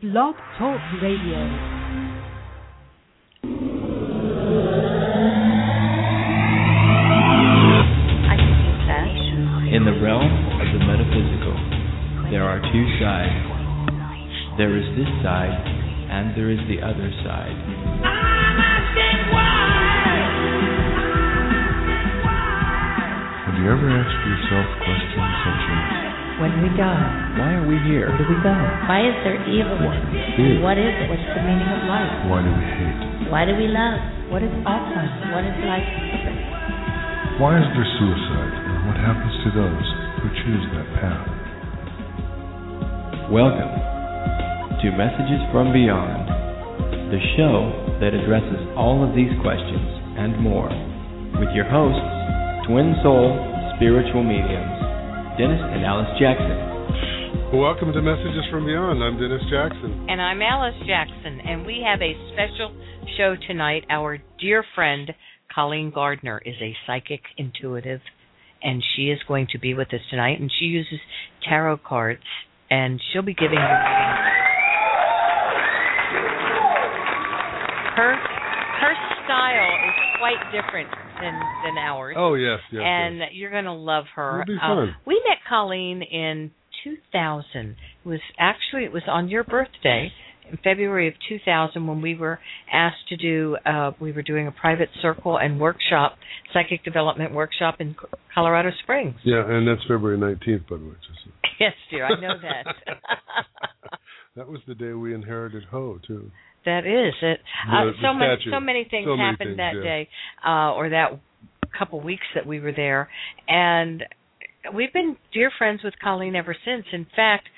Blog Talk Radio. In the realm of the metaphysical, there are two sides. There is this side, and there is the other side. Have you ever asked yourself questions such as When we die, Why are we here? where do we go? Why is there evil? Why do we fear? What is it? What's the meaning of life? Why do we hate? Why do we love? What is Alzheimer's? What is life purpose? Why is there suicide? And what happens to those who choose that path? Welcome to Messages from Beyond, the show that addresses all of these questions and more, with your hosts, twin soul spiritual mediums, Dennis and Alice Jackson. Welcome to Messages from Beyond. I'm Dennis Jackson. And I'm Alice Jackson, and we have a special show tonight. Our dear friend Colleen Gardner is a psychic intuitive, and she is going to be with us tonight. And she uses tarot cards, and she'll be giving you her her style is quite different than than ours. Oh yes, yes. and yes. you're going to love her. It'll be Uh, fun. we met Colleen in 2000. It was actually it was on your birthday in February of 2000 when we were asked to do uh we were doing a private circle and workshop, psychic development workshop in Colorado Springs. Yeah, and that's February 19th, by the way. Just, Yes, dear, I know that. that was the day we inherited Ho too. That is it. Uh, the so many, so many things So many happened things, that yeah. day, uh, or that couple weeks that we were there, and we've been dear friends with Colleen ever since. In fact,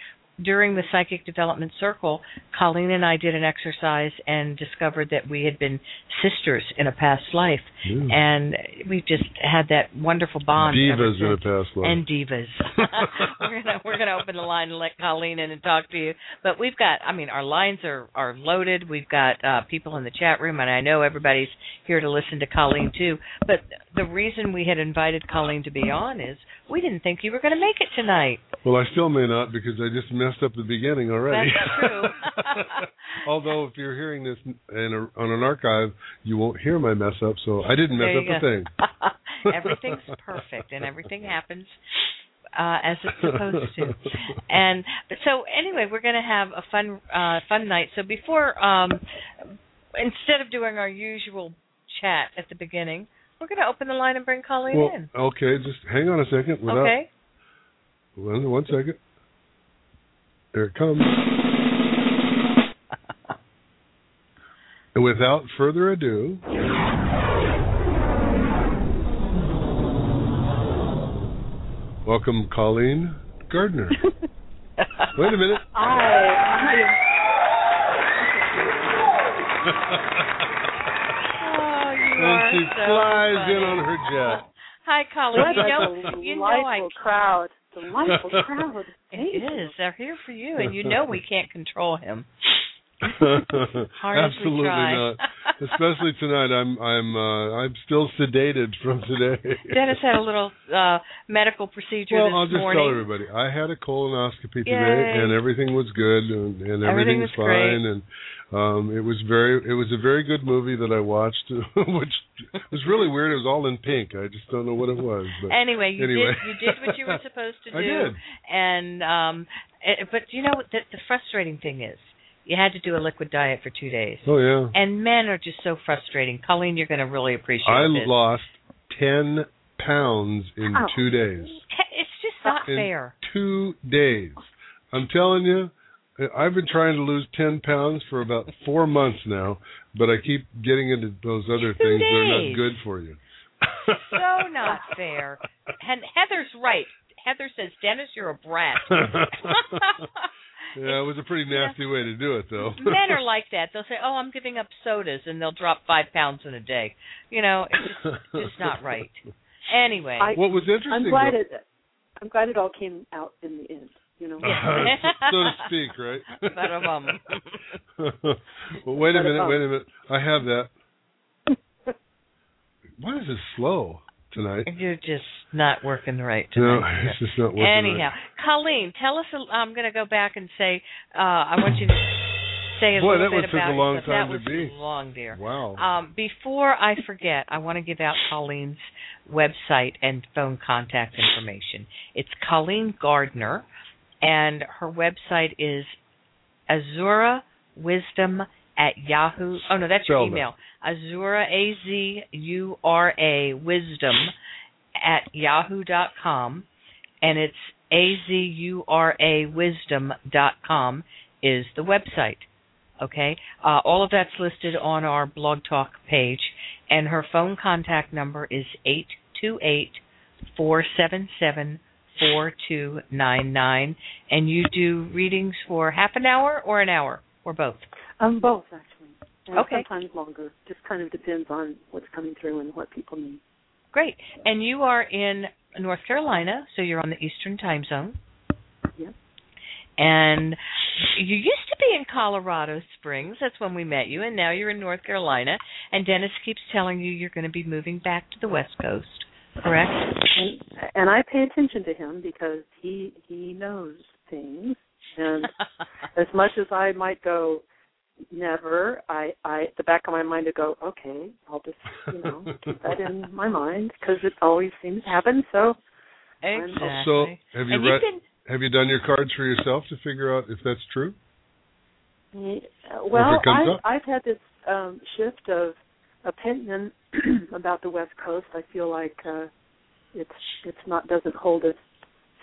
during the psychic development circle, Colleen and I did an exercise and discovered that we had been sisters in a past life, Yeah. and we've just had that wonderful bond. Divas in a past life. And divas. we're gonna we're gonna open the line and let Colleen in and talk to you. But we've got I mean our lines are are loaded. We've got uh people in the chat room and I know everybody's here to listen to Colleen too. But the reason we had invited Colleen to be on is we didn't think you were gonna make it tonight. well, I still may not because I just messed up the beginning already. That's true. Although if you're hearing this in a, on an archive, you won't hear my mess up. So I didn't mess up you a thing. Everything's perfect and everything happens uh, as it's supposed to. And so anyway, we're going to have a fun uh, fun night. So before um, instead of doing our usual chat at the beginning, we're going to open the line and bring Colleen Well, in. okay, just hang on a second. Without, Okay. One, one second. There it comes. and without further ado, welcome Colleen Gardner. Wait a minute. Oh, you and she so flies funny. in on her jet. Hi, Colleen. What You a know, you know I delightful crowd. Delightful crowd. It is. They're here for you, and you know we can't control him. Absolutely not. Especially tonight. I'm I'm uh, I'm still sedated from today. Dennis had a little uh medical procedure well, this I'll just morning. tell everybody. I had a colonoscopy today, Yay. and everything was good, and, and Everything everything's was great. fine, and um it was very it was a very good movie that I watched, which was really weird. It was all in pink. I just don't know what it was. But Anyway, you anyway. did you did what you were supposed to do. I did. And um eh, but you know what the the frustrating thing is you had to do a liquid diet for 2 days. Oh yeah. And men are just so frustrating. Colleen, you're going to really appreciate it. I this. lost ten pounds in Oh. two days. It's just not in fair. two days. I'm telling you, I've been trying to lose 10 pounds for about four months now, but I keep getting into those other Two things that are not good for you. so not fair. And Heather's right. Heather says, Dennis, you're a brat. Yeah, it was a pretty nasty way to do it, though. Men are like that. They'll say, "Oh, I'm giving up sodas," and they'll drop five pounds in a day. You know, it's just, it's not right. Anyway, I, what was interesting? I'm glad though, it. I'm glad it all came out in the end. You know. so to speak, right? But well, wait a minute, wait a minute. I have that. Why is it slow tonight? You're just not working right tonight. No, it's just not working. Anyhow, Colleen, tell us. A, I'm going to go back and say. Uh, I want you to say a Boy, little that bit one took about a long time that to was be. long, dear. Wow. Um, before I forget, I want to give out Colleen's website and phone contact information. It's Colleen Gardner, and her website is Azura Wisdom at Yahoo. Oh no, that's your email. Azura A Z U R A Wisdom at yahoo dot com, and it's A Z U R A Wisdom dot com is the website. Okay, uh, all of that's listed on our blog talk page, and her phone contact number is eight two eight four seven seven four two nine nine, and you do readings for half an hour or an hour or both. Um, both actually. And Okay. Sometimes longer. Just kind of depends on what's coming through and what people need. Great, and you are in North Carolina, so you're on the Eastern Time Zone. Yep. And you used to be in Colorado Springs. That's when we met you, and now you're in North Carolina. And Dennis keeps telling you you're going to be moving back to the West Coast. Correct? And, and I pay attention to him because he he knows things. And as much as I might go, never. I I at the back of my mind to go, okay, I'll just you know keep that in my mind because it always seems to happen. So exactly. So, have you and read? you've been Have you done your cards for yourself to figure out if that's true? Well, I've. I've had this um, shift of opinion about the West Coast. I feel like uh, it's it's not doesn't hold a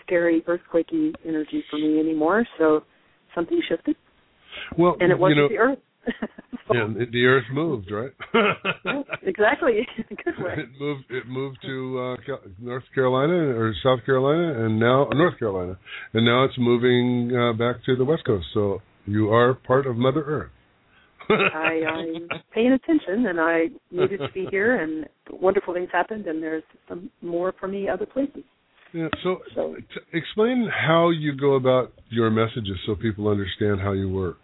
scary earthquakey energy for me anymore. So something shifted, Well, and it wasn't you know, the Earth. So, yeah, the- Earth moved, right? yeah, exactly, good way. it moved. It moved to uh, North Carolina or South Carolina, and now North Carolina, and now it's moving uh, back to the West Coast. So you are part of Mother Earth. I, I'm paying attention, and I needed to be here, and wonderful things happened, and there's some more for me other places. Yeah. So, So- explain how you go about your messages so people understand how you work.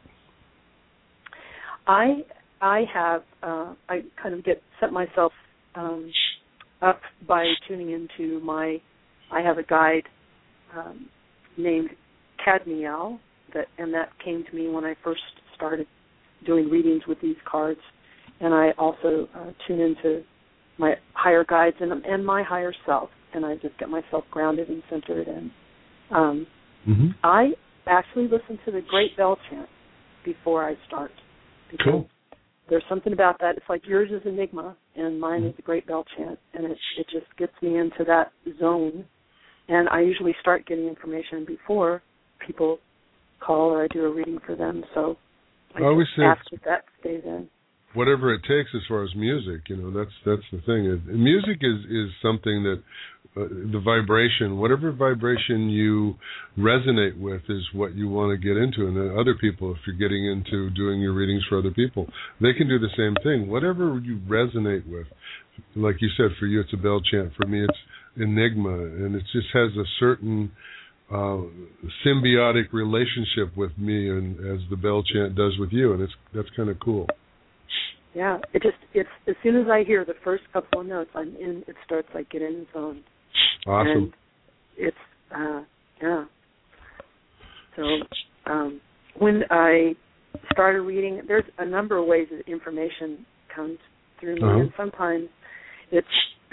I I have uh, I kind of get set myself um, up by tuning into my I have a guide um, named Cadmiel that and that came to me when I first started doing readings with these cards, and I also uh, tune into my higher guides and and my higher self, and I just get myself grounded and centered and um, Mm-hmm. I actually listen to the Great Bell Chant before I start. Cool. There's something about that. It's like yours is Enigma and mine is mm-hmm. the Great Bell Chant, and it it just gets me into that zone. And I usually start getting information before people call or I do a reading for them. So I, I always say ask that that stays in. whatever it takes as far as music you know that's that's the thing music is is something that uh, the vibration whatever vibration you resonate with is what you want to get into. And then other people if you're getting into doing your readings for other people they can do the same thing. Whatever you resonate with like you said for you it's a bell chant. For me it's enigma. And it just has a certain uh, symbiotic relationship with me and as the bell chant does with you. And it's that's kind of cool. Yeah, it just it's as soon as I hear the first couple of notes, I'm in. It starts like get in zone. Awesome And it's uh yeah. So um when I started reading there's a number of ways that information comes through me Uh-huh. and sometimes it's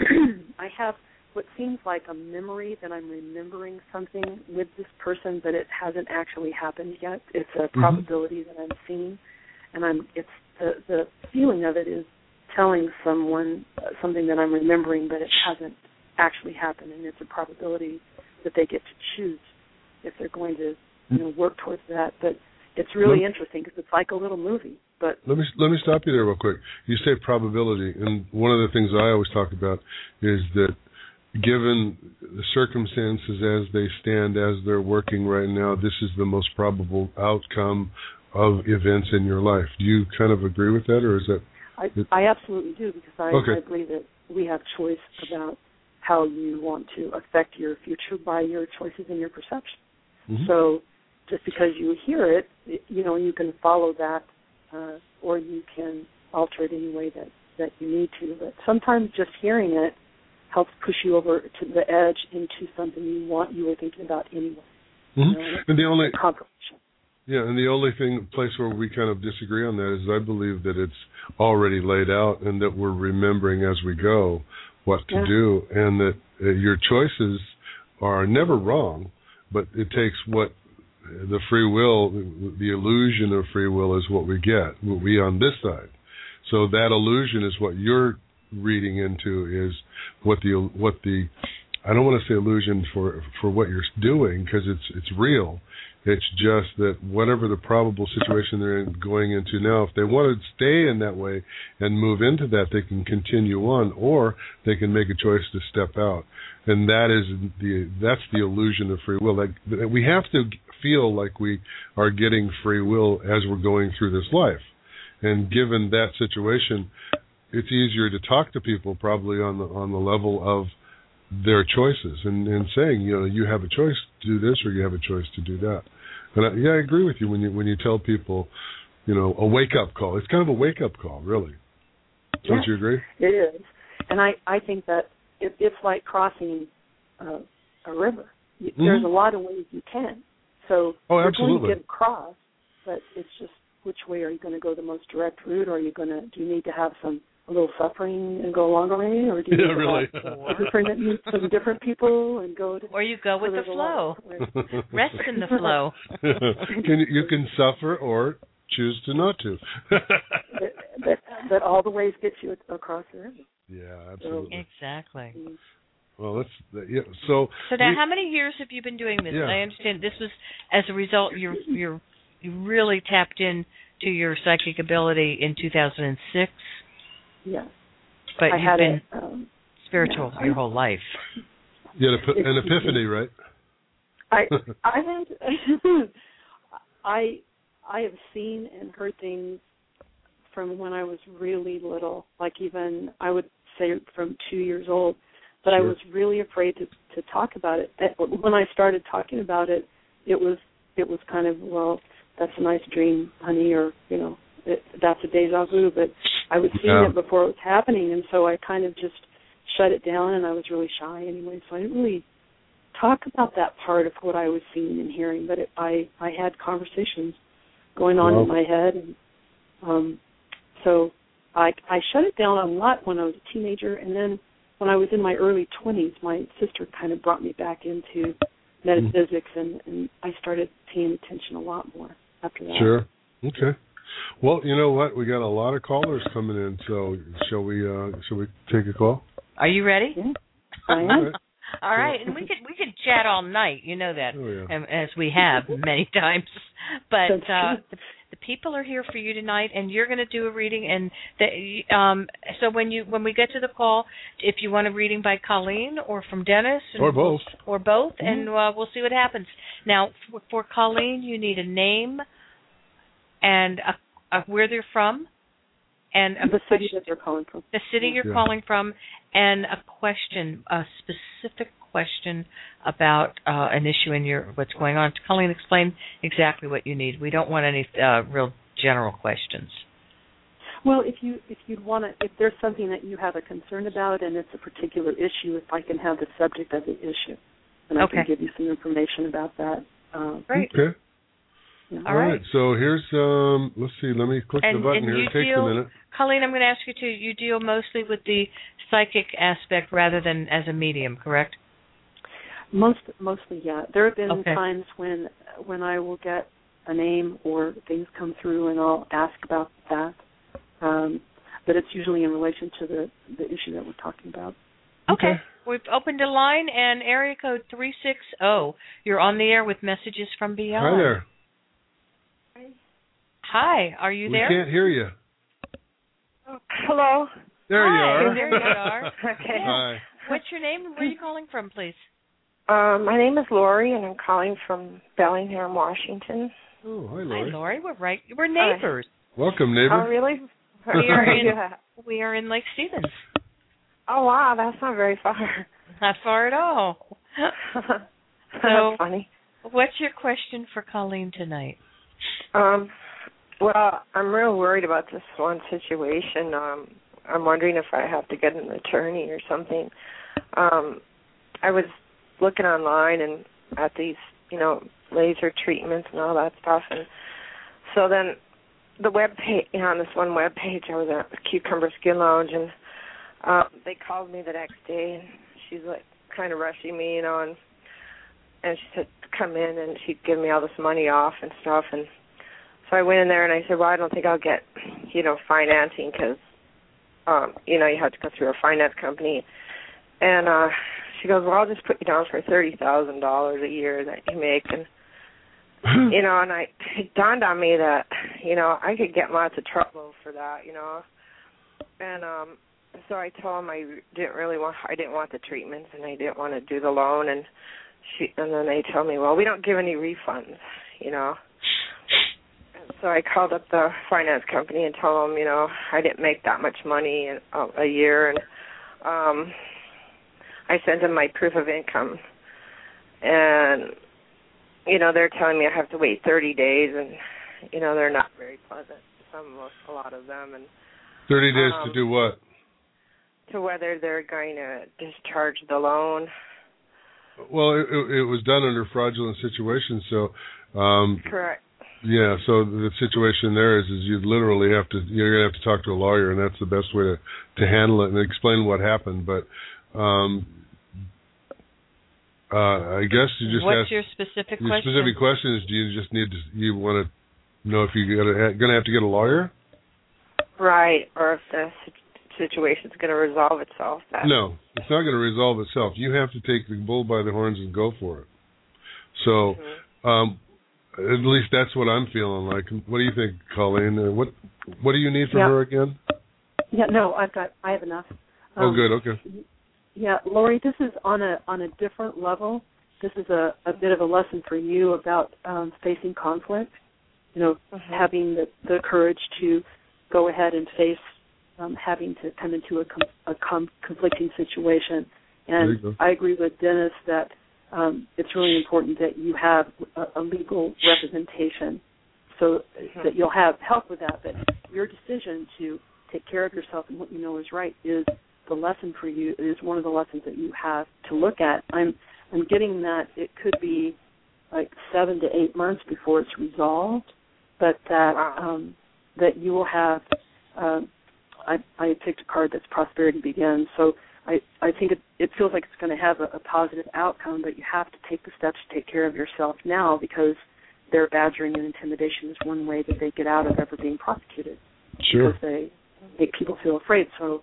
I have what seems like a memory that I'm remembering something with this person but it hasn't actually happened yet. It's a Mm-hmm. probability that I'm seeing and I'm it's the the feeling of it is telling someone uh, something that I'm remembering but it hasn't actually happen, and it's a probability that they get to choose if they're going to you know work towards that but it's really interesting because it's like a little movie but Let me let me stop you there real quick. You say probability, and one of the things I always talk about is that given the circumstances as they stand, as they're working right now, this is the most probable outcome of events in your life. Do you kind of agree with that, or is that? I, I absolutely do because I, Okay. I believe that we have choice about how you want to affect your future by your choices and your perception. Mhm. So just because you hear it, you know, you can follow that, uh, or you can alter it any way that that you need to. But sometimes just hearing it helps push you over to the edge into something you want you were thinking about anyway. Mhm. You know, And the only confirmation. Yeah, and the only thing place where we kind of disagree on that is I believe that it's already laid out and that we're remembering as we go what to Yeah. do and that uh, your choices are never wrong, but it takes what the free will, the illusion of free will is what we get, what we on this side. So that illusion is what you're reading into is what the what the I don't want to say illusion for for what you're doing because it's it's real. It's just that whatever the probable situation they're in, going into now, if they want to stay in that way and move into that, they can continue on, or they can make a choice to step out. And that is the that's the illusion of free will. Like we have to feel like we are getting free will as we're going through this life. And given that situation, it's easier to talk to people probably on the on the level of their choices and, and saying, you know, you have a choice to do this or you have a choice to do that. And I, yeah, I agree with you when you when you tell people, you know, a wake up call. It's kind of a wake up call, really. Don't Yes. you agree? It is, and I I think that it, it's like crossing uh, a river. You, There's Mhm. a lot of ways you can. So Oh, you're going absolutely. to get across, but it's just which way are you going to go the most direct route, or are you going to do you need to have some a little suffering and go a longer way, or do you Yeah, really. have different meet some different people and go to Or you go with so the there's a lot flow. of- Rest in the flow. can you, you can suffer or choose to not to. that, that that all the ways get you across the river. yeah, absolutely. Exactly. Well, that's yeah. So So now, we- how many years have you been doing this? Yeah. I understand this was as a result. You're you're you really tapped in to your psychic ability in 2006, Yes. but I you've had been a, um, spiritual yeah. your whole life. you had a, p- an epiphany, right? I I had I I have seen and heard things from when I was really little, like even I would say from two years old. But I was really afraid to to talk about it. And When I started talking about it, it was it was kind of well, that's a nice dream, honey, or you know, it, that's a deja vu. But I was seeing Yeah. it before it was happening, and so I kind of just shut it down, and I was really shy anyway. So I didn't really talk about that part of what I was seeing and hearing, but it, I I had conversations going on Well- in my head, and um, so I I shut it down a lot when I was a teenager, and then when I was in my early twenties, my sister kind of brought me back into metaphysics, and and I started paying attention a lot more after that. Sure. Okay. Well, you know what? We got a lot of callers coming in, so shall we? uh Shall we take a call? Are you ready? Yeah, I am. All right. All right, and we could we could chat all night. You know that, Oh, yeah. um, as we have many times. But uh, the, the people are here for you tonight, and you're going to do a reading. And the, um, so when you when we get to the call, if you want a reading by Colleen or from Dennis, and Or both. or both, Mm-hmm. and uh, we'll see what happens. Now, for, for Colleen, you need a name and a, a where they're from, and a the city question- that they're calling from. the city you're Yeah. calling from, and a question, a specific question about uh, an issue in your what's going on. Colleen, explain exactly what you need. We don't want any uh, real general questions. Well, if you if you'd want to, if there's something that you have a concern about and it's a particular issue, if I can have the subject of the issue, and I Okay. can give you some information about that. Um, Great. Okay. Yeah. All right. So here's um. Let's see. Let me click And, the button here. It takes deal, a minute. Colleen, I'm going to ask you to. You deal mostly with the psychic aspect rather than as a medium, correct? Most mostly, yeah. There have been Okay. times when when I will get a name or things come through, and I'll ask about that. Um, but it's usually in relation to the the issue that we're talking about. Okay. We've opened a line and area code 360. You're on the air with messages from beyond. Hi there. Hi, are you there? we can't hear you. Hello. There you are. there you are. Okay. Hi. What's your name and where are you calling from, please? Um, my name is Lori, and I'm calling from Bellingham, Washington. Oh, hi, Lori. Hi, Lori. We're right. We're neighbors. Welcome, neighbor. Oh, really? We are in. yeah. We are in Lake Stevens. Oh, wow, that's not very far. Not far at all. that's So- funny. What's your question for Colleen tonight? Um, well, I'm real worried about this one situation. Um, I'm wondering if I have to get an attorney or something. Um, I was looking online and at these, you know, laser treatments and all that stuff, and so then the web page, you know, on this one web page, I was at the Cucumber Skin Lounge, and um, they called me the next day, and she's like kind of rushing me, you know, and and she said come in and she'd give me all this money off and stuff, and so I went in there and I said, well, I don't think I'll get, you know, financing because, um, you know, you have to go through a finance company, and uh she goes, well, I'll just put you down for thirty thousand dollars a year that you make, and you know, and I it dawned on me that you know I could get lots of trouble for that, you know, and um so I told him I didn't really want I didn't want the treatments and I didn't want to do the loan and she and then they told me, well, we don't give any refunds, you know. So I called up the finance company and told them, you know, I didn't make that much money in a, a year and um I sent them my proof of income and you know they're telling me I have to wait 30 days, and you know they're not very pleasant. Some, a lot of them, and Thirty days Um, to do what? to whether they're going to discharge the loan. Well, it, it, it was done under fraudulent situations, so um Correct. Yeah. So the situation there is, is you literally have to you're gonna have to talk to a lawyer, and that's the best way to to handle it and explain what happened. But um uh I guess you just What's ask, your specific question? your question? specific question is, do you just need to you want to know if you're gonna gonna have to get a lawyer? Right, or if the sit- situation's going to resolve itself. That, No, it's not going to resolve itself. You have to take the bull by the horns and go for it. So, um, at least that's what I'm feeling like. What do you think, Colleen? Uh, what What do you need from Yeah. her again? Yeah, no, I've got, I have enough. oh, Um, good. Okay. Yeah, Lori, this is on a on a different level. This is a, a bit of a lesson for you about um, facing conflict. You know, having the the courage to go ahead and face um, having to come into a, com- a com- conflicting situation. And. I agree with Dennis that um, it's really important that you have a, a legal representation, so that you'll have help with that. But your decision to take care of yourself and what you know is right is the lesson for you. Is one of the lessons that you have to look at. I'm I'm getting that it could be like seven to eight months before it's resolved, but that um, that you will have. Um, I, I picked a card that's prosperity begins. So I, I think it, it feels like it's going to have a, a positive outcome, but you have to take the steps to take care of yourself now because their badgering and intimidation is one way that they get out of ever being prosecuted. Sure. Because they make people feel afraid. So,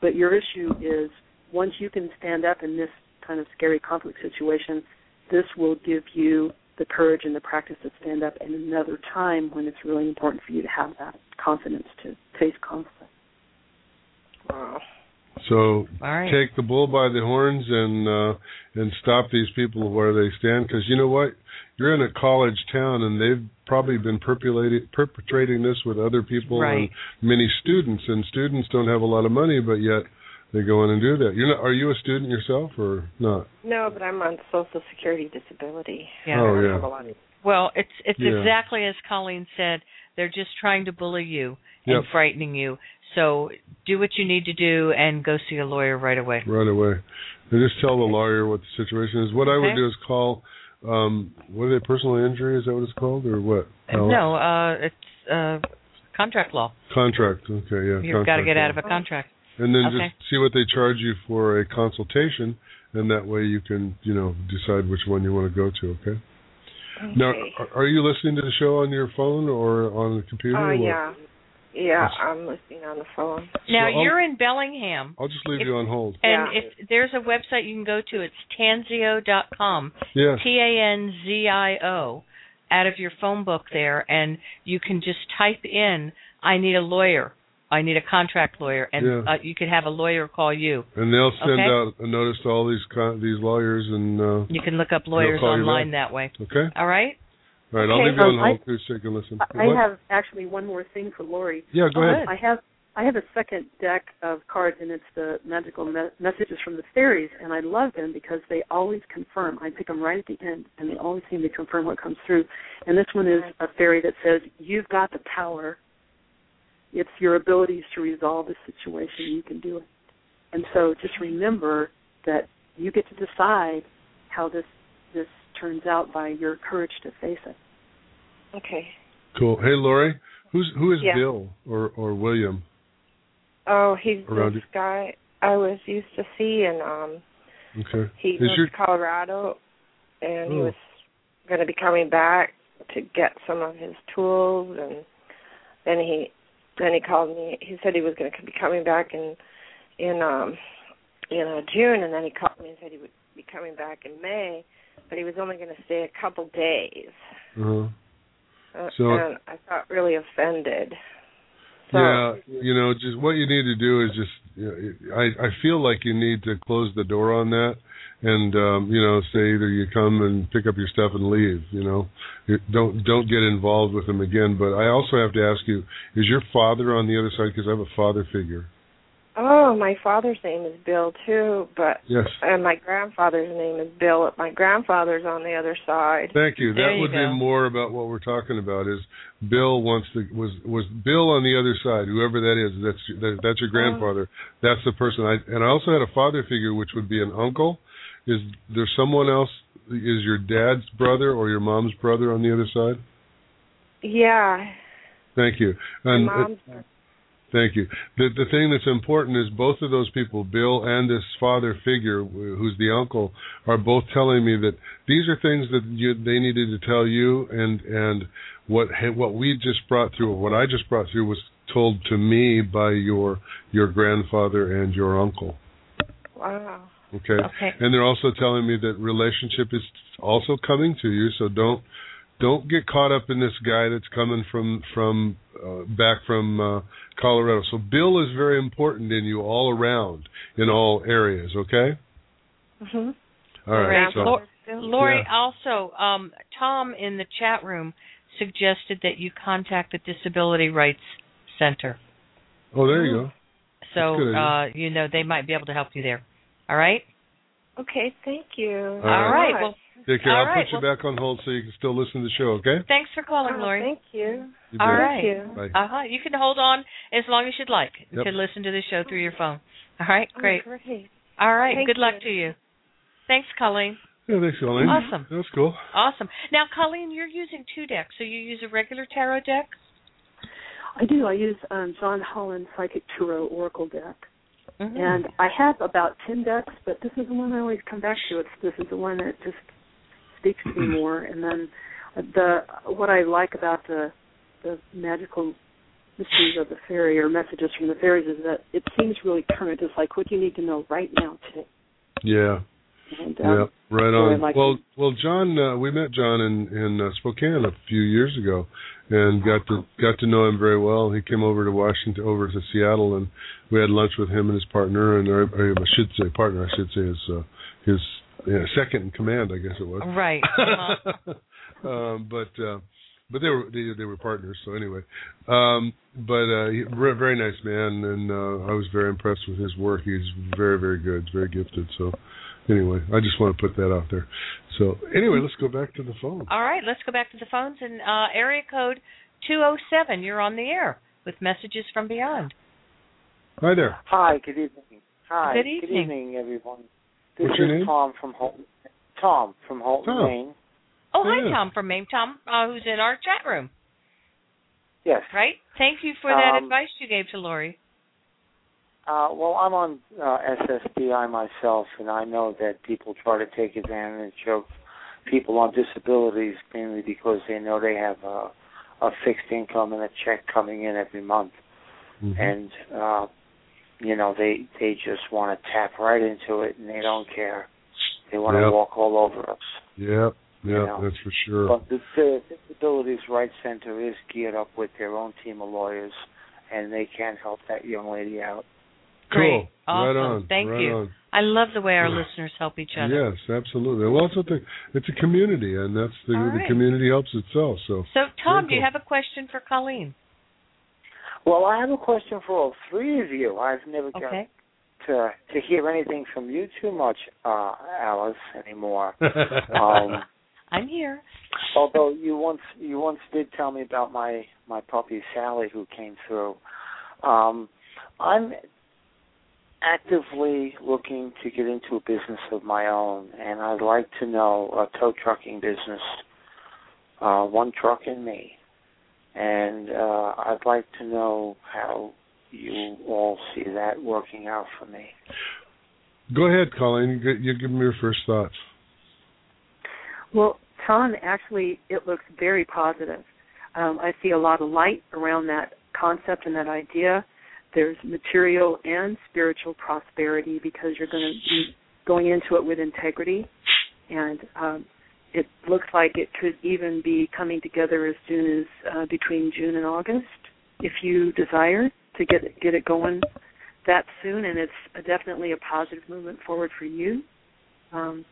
but your issue is once you can stand up in this kind of scary conflict situation, this will give you the courage and the practice to stand up in another time when it's really important for you to have that confidence to face conflict. Wow. So All right. take the bull by the horns and uh, and stop these people where they stand. Because you know what, you're in a college town, and they've probably been perpetrating perpetrating this with other people Right. and many students. And students don't have a lot of money, but yet they go in and do that. You're not. Are you a student yourself or not? No, but I'm on Social Security disability. Yeah. Oh, I don't yeah. have a lot of- Well, it's it's Yeah. exactly as Colleen said. They're just trying to bully you Yep. and frightening you. So do what you need to do and go see a lawyer right away. right away. And just tell the lawyer what the situation is. What I would Okay. do is call. Um, what are they? Personal injury? Is that what it's called, or what? How- No, uh it's uh contract law. Contract. Okay, yeah. You've got to get law. out of a contract. and then Okay. just see what they charge you for a consultation, and that way you can, you know, decide which one you want to go to. Okay. Now, Okay. are- are you listening to the show on your phone or on the computer? Oh or what? yeah, yeah. I'm listening on the phone. Now So I'll- you're in Bellingham. I'll just leave If- you on hold. And Yeah. if there's a website you can go to, it's tanzio.com. Yes. T A N Z I O out of your phone book there and you can just type in I need a lawyer I need a contract lawyer, and Yeah. uh, you could have a lawyer call you. And they'll send Okay. out a notice to all these con- these lawyers, and uh, You can look up lawyers online that way. okay. All right. All right, I'll Okay, leave you on um, I- hold too, so you can listen. I What? have actually one more thing for Lori. Yeah, go ahead. I have I have a second deck of cards, and it's the magical me- messages from the fairies, and I love them because they always confirm. I pick them right at the end, and they always seem to confirm what comes through. And this one is a fairy that says, "You've got the power. It's your abilities to resolve the situation. You can do it." And so, just remember that you get to decide how this this turns out by your courage to face it. Okay. Cool. Hey, Lori, who's who is Yeah. Bill or or William? Oh, he's Around this guy I was used to see, and um, Okay. he is moved your to Colorado, and he Oh. was going to be coming back to get some of his tools, and then he then he called me. He said he was going to be coming back in in um in uh, June, and then he called me and said he would be coming back in May, but he was only going to stay a couple days. uh Uh, So- and I got really offended. So, yeah, you know, just what you need to do is just. You know, I I feel like you need to close the door on that, and um, you know, say either you come and pick up your stuff and leave. You know, don't don't get involved with them again. But I also have to ask you: Is your father on the other side? Because I have a father figure. Oh, my father's name is Bill too, but Yes. and my grandfather's name is Bill. My grandfather's on the other side. Thank you. There That you would go. be more about what we're talking about. Is Bill wants to was was Bill on the other side? Whoever that is, that's that, that's your grandfather. That's the person. I and I also had a father figure, which would be an uncle. Is there someone else? Is your dad's brother or your mom's brother on the other side? Yeah, Thank you. And uh. Thank you. The the thing that's important is both of those people, Bill and this father figure, who's the uncle, are both telling me that these are things that you, they needed to tell you, and and what ha- what we just brought through, what I just brought through, was told to me by your your grandfather and your uncle. Wow. Okay. Okay. And they're also telling me that relationship is also coming to you, so don't don't get caught up in this guy that's coming from from uh, back from uh, Colorado. So Bill is very important in you all around in all areas. Okay. Mhm. All right. Great. So, Lori, Yeah. also, um, Tom in the chat room suggested that you contact the Disability Rights Center. oh, there you go. So, That's a good uh, you know, they might be able to help you there. All right? Okay, thank you. All All right. right. Well, Take care. All I'll right, put you well- back on hold so you can still listen to the show. Okay. thanks for calling, Oh, Lori. Thank you. You All bet. right. you. Bye. Uh-huh. You can hold on as long as you'd like Yep. to listen to the show through your phone. All right? Oh, Great. great. All right. Thank Good luck to you. Thanks, Colleen. Yeah, thanks, Colleen. Awesome. That's cool. Awesome. Now, Colleen, you're using two decks. So you use a regular tarot deck? I do. I use um, John Holland Psychic Tarot Oracle deck. Mhm. And I have about ten decks, but this is the one I always come back to. It's this is the one that just speaks to me more. And then the what I like about the the magical mysteries of the fairy or messages from the fairies is that it seems really current. It's like what you need to know right now today. Yeah. And Yeah, um, right on. like well, it. well, John, uh, we met John in in uh, Spokane a few years ago, and got to got to know him very well. He came over to Washington, over to Seattle, and we had lunch with him and his partner, and or, or I should say partner, I should say his uh, his yeah, second in command, I guess it was. Right. Uh-huh. um, but uh, but they were they, they were partners. So anyway, um, but uh, he, very nice man, and uh, I was very impressed with his work. He's very very good, very gifted. So anyway, I just want to put that out there. So anyway, let's go back to the phone. All right, let's go back to the phones and uh, area code 207. You're on the air with messages from beyond. Hi there. Hi, good evening. Hi, Good evening. everyone. This What's your is name? Tom from Houlton. Tom from Houlton, Tom. Maine. Oh, hi, Tom from Maine. Tom, uh, who's in our chat room, Yes. right? Thank you for that Um, advice you gave to Lori. Uh, well, I'm on uh, SSDI myself, and I know that people try to take advantage of people on disabilities mainly because they know they have a, a fixed income and a check coming in every month, Mhm. and uh, you know they they just want to tap right into it, and they don't care. They want to walk all over us. Yeah, yeah, know. that's for sure. But the, the Disabilities Rights Center is geared up with their own team of lawyers, and they can help that young lady out. Great. Cool. Awesome. Right on. Thank right you. On. I love the way our listeners help each other. Yes, absolutely. Well, it's a, it's a community, and that's the, All the right. community helps itself. So, So, Tom, Very do you have a question for Colleen? Well, I have a question for all three of you. I've never got to to hear anything from you too much, uh, Alice, anymore. um, I'm here. although you once you once did tell me about my my puppy Sally who came through. Um, I'm actively looking to get into a business of my own, and I'd like to know a tow trucking business, uh, one truck and me, and uh, I'd like to know how you all see that working out for me. go ahead, Colleen. You, give me your first thoughts. Well, Tom, actually, it looks very positive. Um, I see a lot of light around that concept and that idea. There's material and spiritual prosperity because you're going to be going into it with integrity, and um, it looks like it could even be coming together as soon as uh, between June and August, if you desire to get it, get it going that soon. And it's a, definitely a positive movement forward for you. Um,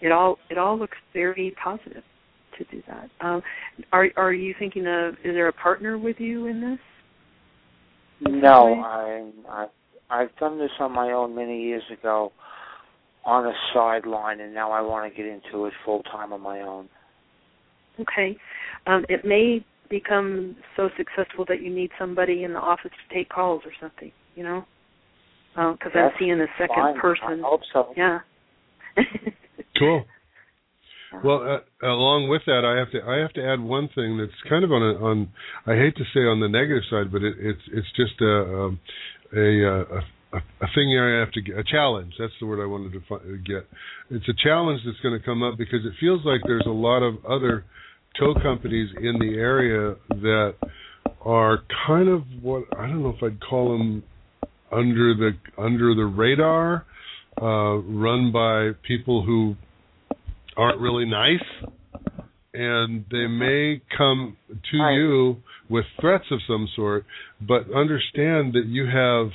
it all it all looks very positive to do that. Um, are are you thinking of? Is there a partner with you in this? No, I, I I've done this on my own many years ago on a sideline, and now I want to get into it full time on my own. Okay. Um, it may become so successful that you need somebody in the office to take calls or something. You know, because I'm seeing a second fine. person. I hope so. Yeah. Cool. Well, uh, along with that, I have to I have to add one thing that's kind of on a, on I hate to say on the negative side, but it, it's it's just a um, a, a a a thing I have to get a challenge. That's the word I wanted to fi- get. It's a challenge that's going to come up because it feels like there's a lot of other tow companies in the area that are kind of what I don't know if I'd call them under the under the radar, uh, run by people who aren't really nice, and they may come to you with threats of some sort, but understand that you have,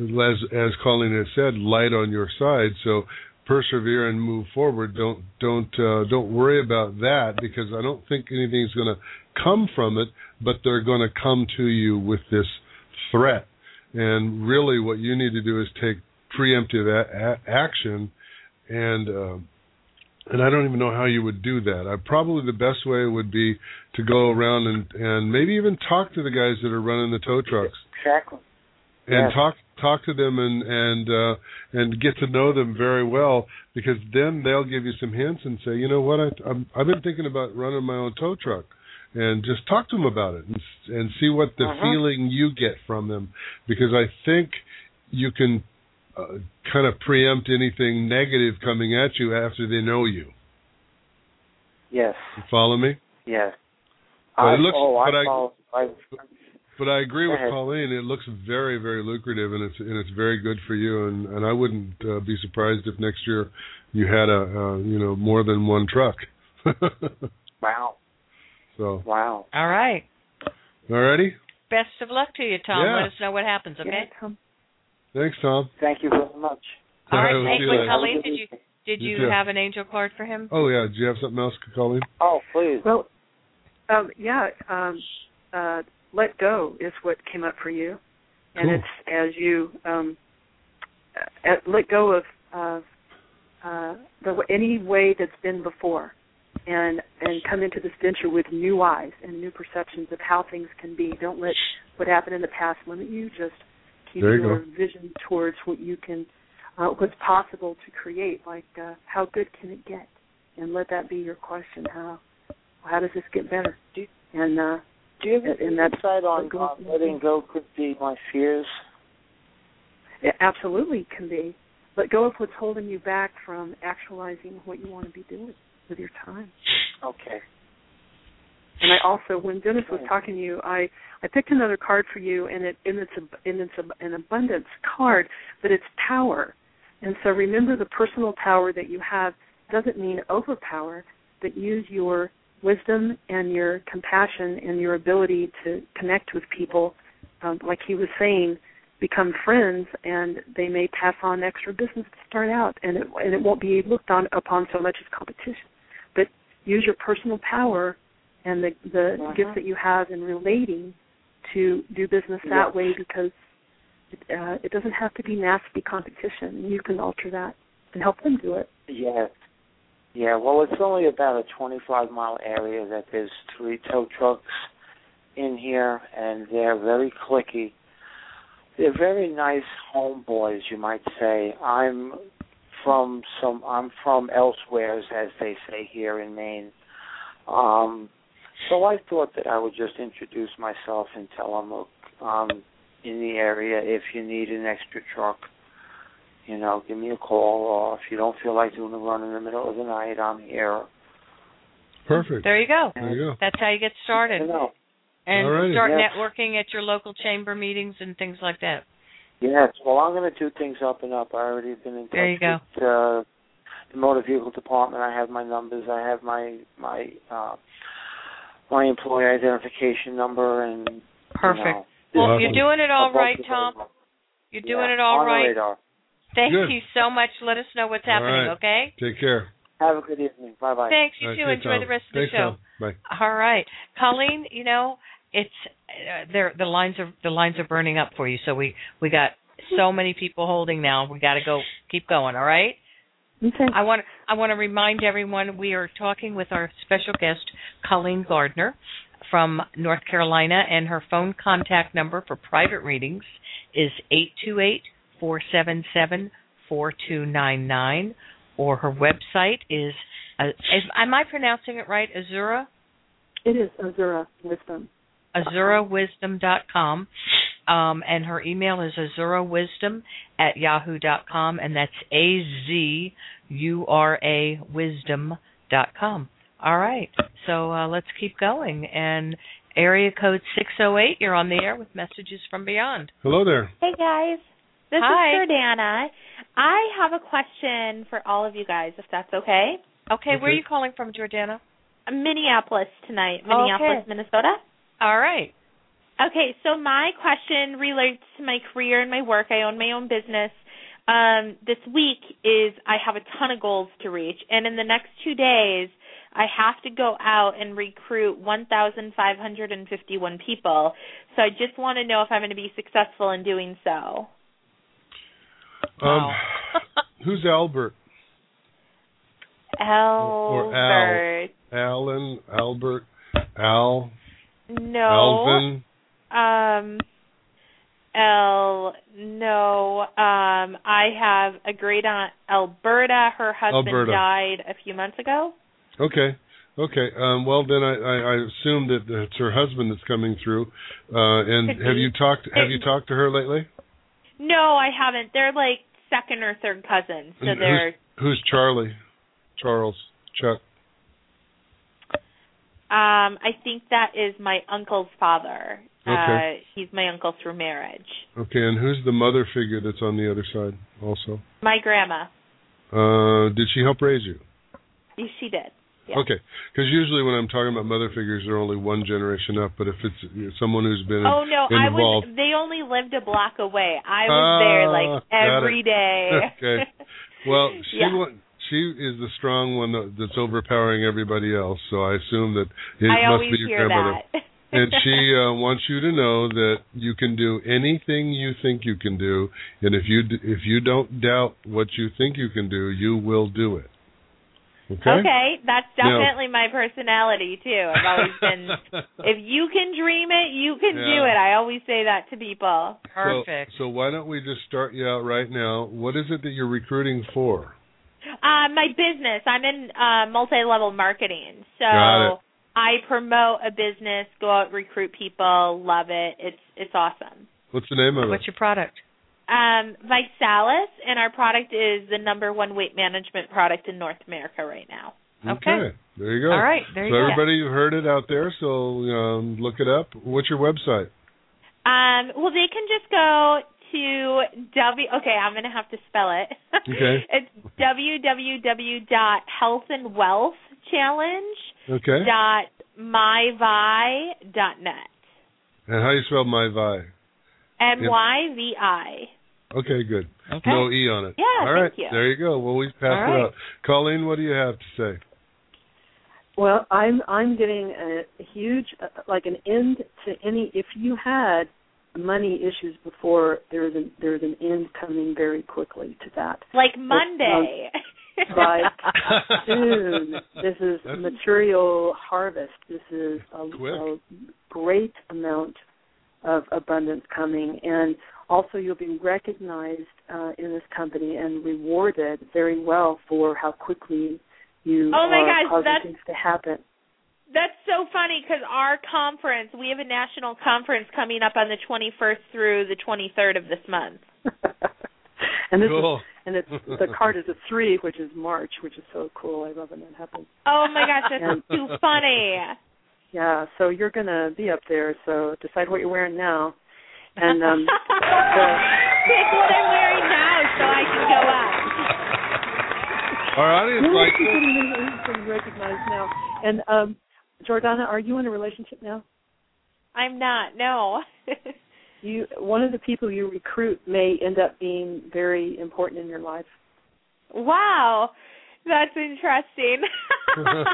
as as Colleen has said, light on your side. So persevere and move forward. Don't don't uh, don't worry about that because I don't think anything's going to come from it, but they're going to come to you with this threat. And really, what you need to do is take preemptive a- a- action and. Uh, and I don't even know how you would do that. I probably the best way would be to go around and and maybe even talk to the guys that are running the tow trucks Exactly. And talk talk to them and and uh and get to know them very well because then they'll give you some hints and say, you know what, I I'm, I've been thinking about running my own tow truck, and just talk to them about it and and see what the Uh-huh. feeling you get from them because I think you can uh, kind of preempt anything negative coming at you after they know you. Yes. You follow me? Yes. I, it looks- oh, but I, I- I But I agree with ahead. Colleen. It looks very, very lucrative, and it's and it's very good for you. And and I wouldn't uh, be surprised if next year you had a uh, you know more than one truck. wow. so Wow. All right. alrighty, Best of luck to you, Tom. Yeah. Let us know what happens, okay? Yeah, Tom. thanks, Tom. Thank you very much. All right. we'll Hey, see you. Colleen, did you did You you have an angel card for him? Oh yeah, do you have something else, Colleen? Oh, please. Well, um, yeah. Um, uh, let go is what came up for you, and Cool. it's as you um, uh, let go of of uh, the any way that's been before, and and come into this venture with new eyes and new perceptions of how things can be. Don't let what happened in the past limit you. Just keep There you your go. vision towards what you can, uh, what's possible to create. Like uh, how good can it get, and let that be your question. How how does this get better? And uh, Do you have and- that's insight on letting go could be my fears? It absolutely can be. Let go of what's holding you back from actualizing what you want to be doing with your time. Okay. And I also, when Dennis was talking to you, I I picked another card for you, and it and it's a and it's a, an abundance card, but it's power. And so remember, the personal power that you have doesn't mean overpower, but use your wisdom and your compassion and your ability to connect with people um, like he was saying, become friends, and they may pass on extra business to start out, and it and it won't be looked on upon so much as competition, but use your personal power and the the Uh-huh. gifts that you have in relating to do business that Yes. way because it, uh, it doesn't have to be nasty competition. You can alter that and help them do it. Yes. Yeah, well, it's only about a 25 mile area that there's three tow trucks in here, and they're very clicky. They're very nice homeboys, you might say. I'm from some. I'm from elsewhere, as they say here in Maine. Um, so I thought that I would just introduce myself and tell them, look, um, in the area, if you need an extra truck, you know, give me a call, or if you don't feel like doing a run in the middle of the night, I'm here. Perfect. There you go. There you go. That's how you get started. And Alrighty. start Yes. networking at your local chamber meetings and things like that. Yes, well, I'm going to do things up and up. I already have been in touch There you go. with uh, the motor vehicle department. I have my numbers. I have my my uh, my employee identification number, and Perfect. You know, Well, Awesome. you're doing it all above right, the Tom. You're Yeah, doing it all on the right. Radar. Thank Good. you so much. Let us know what's happening, right. okay? Take care. Have a good evening. Bye bye. Thanks. You All right, too. see Enjoy Tom. the rest of Thanks, the show. Tom. Bye. All right, Colleen. You know, it's uh, there. The lines are the lines are burning up for you. So we we got so many people holding now. We got to go. Keep going. All right. Okay. I want I want to remind everyone we are talking with our special guest Colleen Gardner from North Carolina, and her phone contact number for private readings is eight two eight four seven seven four two nine nine, or her website is. Uh, is am I pronouncing it right? Azura. It is Azura Wisdom. AzuraWisdom.com. Um, and her email is azurawisdom at yahoo.com, and that's A Z U R A wisdom.com. All right, so uh, let's keep going. And area code 608, you're on the air with messages from beyond. Hello there. Hey guys, this Hi. is Jordana. I have a question for all of you guys, if that's okay. Okay, where are you calling from, Jordana? Minneapolis tonight, Minneapolis, Okay. Minnesota. All right. Okay, so my question relates to my career and my work. I own my own business. Um, this week is I have a ton of goals to reach, and in the next two days, I have to go out and recruit 1,551 people. So I just want to know if I'm going to be successful in doing so. Um, Wow. who's Albert? Or Al. Albert. Alan, Albert, Al, No. Alvin. Um L no. Um I have a great aunt Alberta. Her husband Alberta. died a few months ago. Okay. Okay. Um, well, then I, I, I assume that it's her husband that's coming through. Uh, and Could have be. you talked? Have you talked to her lately? No, I haven't. They're like second or third cousins. So And they're who's, who's Charlie? Charles. Chuck. um I think that is my uncle's father. Okay. Uh he's my uncle through marriage. Okay. And who's the mother figure that's on the other side? Also. My grandma. Uh, did she help raise you? She did. Yeah. Okay, because usually when I'm talking about mother figures, they're only one generation up. But if it's someone who's been Oh no, I involved, was they only lived a block away. I was Ah, there like every it. day. okay. Well, she Yeah. wa- she is the strong one that, that's overpowering everybody else. So I assume that it I must be your hear grandmother. that. and she uh, wants you to know that you can do anything you think you can do, and if you d- if you don't doubt what you think you can do, you will do it. Okay. Okay, that's Now- definitely my personality too. I've always been if you can dream it, you can do it. I always say that to people. Perfect. So, so why don't we just start you out right now? What is it that you're recruiting for? Uh my business, I'm in uh multi-level marketing. So I promote a business, go out recruit people, love it. It's it's awesome. What's the name of What's it? What's your product? Um ViSalus and our product is the number one weight management product in North America right now. Okay. There you go. All right, there so you go. everybody you heard it out there. So um, look it up. What's your website? Um, well, they can just go to w. Okay, I'm gonna have to spell it. Okay. it's www.healthandwealthchallenge Okay. dot myvi dot net. And how do you spell my vi? N Y V I. Okay, good. Okay. No E on it. Yeah, All thank right. you. There you go. Well, we've passed All it right. out. Colleen, what do you have to say? Well, I'm I'm getting a, a huge uh, like an end to any. If you had money issues before, there's an there's an end coming very quickly to that. Like Monday. Right. Soon. This is material harvest. This is a, a great amount of abundance coming, and also you'll be recognized uh, in this company and rewarded very well for how quickly you Oh my are gosh, causing that's- things to happen. That's so funny because our conference, we have a national conference coming up on the 21st through the 23rd of this month. And this Cool. is and it's the card is a three, which is March, which is so cool. I love when that happens. Oh my gosh, that's And- too funny. Yeah, so you're gonna be up there. So decide what you're wearing now, and um, Pick what I'm wearing now so I can go up. Our audience You're likes it. getting, getting recognized now. And um, Jordana, are you in a relationship now? I'm not. No. You one of the people you recruit may end up being very important in your life. wow, that's interesting.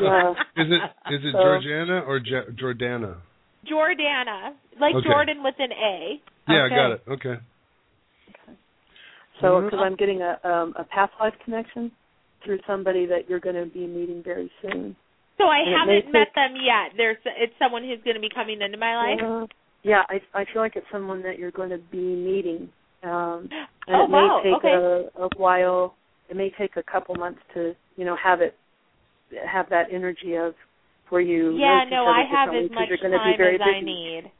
Yeah. Is it is it So- Georgiana or J- Jordana? Jordana, like Okay. Jordan with an A. Yeah, Okay. I got it. Okay. So Mhm. because I'm getting a um, a past life connection through somebody that you're going to be meeting very soon. So I And haven't met take- them yet. There's it's someone who's going to be coming into my life. Uh, yeah, I I feel like it's someone that you're going to be meeting. Um and Oh, it may wow, take okay. a, a while. It may take a couple months to, you know, have it have that energy of where you yeah, notice each no, other I have differently as 'cause much going to be time very as I need.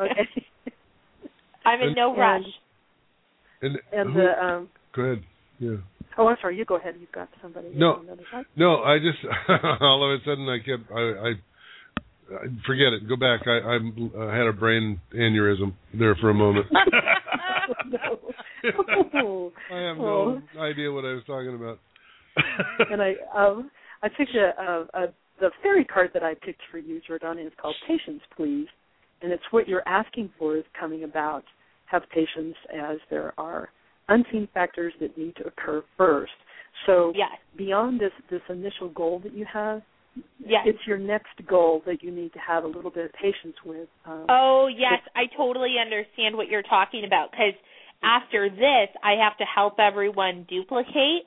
Okay. I'm in no rush. And, And who- the um go ahead. Yeah. oh I'm sorry, you go ahead. You've got somebody No. on the other side. No, I just all of a sudden I kept I I, I forget it. Go back. I I uh, had a brain aneurysm there for a moment. no. I have Oh. no idea what I was talking about. and I um I picked a, a, a the fairy card that I picked for you, Jordana, is called Patience, Please, and it's what you're asking for is coming about. Have patience, as there are unseen factors that need to occur first. So Yes. beyond this this initial goal that you have, Yes. it's your next goal that you need to have a little bit of patience with. Um, Oh yes, I totally understand what you're talking about because after this, I have to help everyone duplicate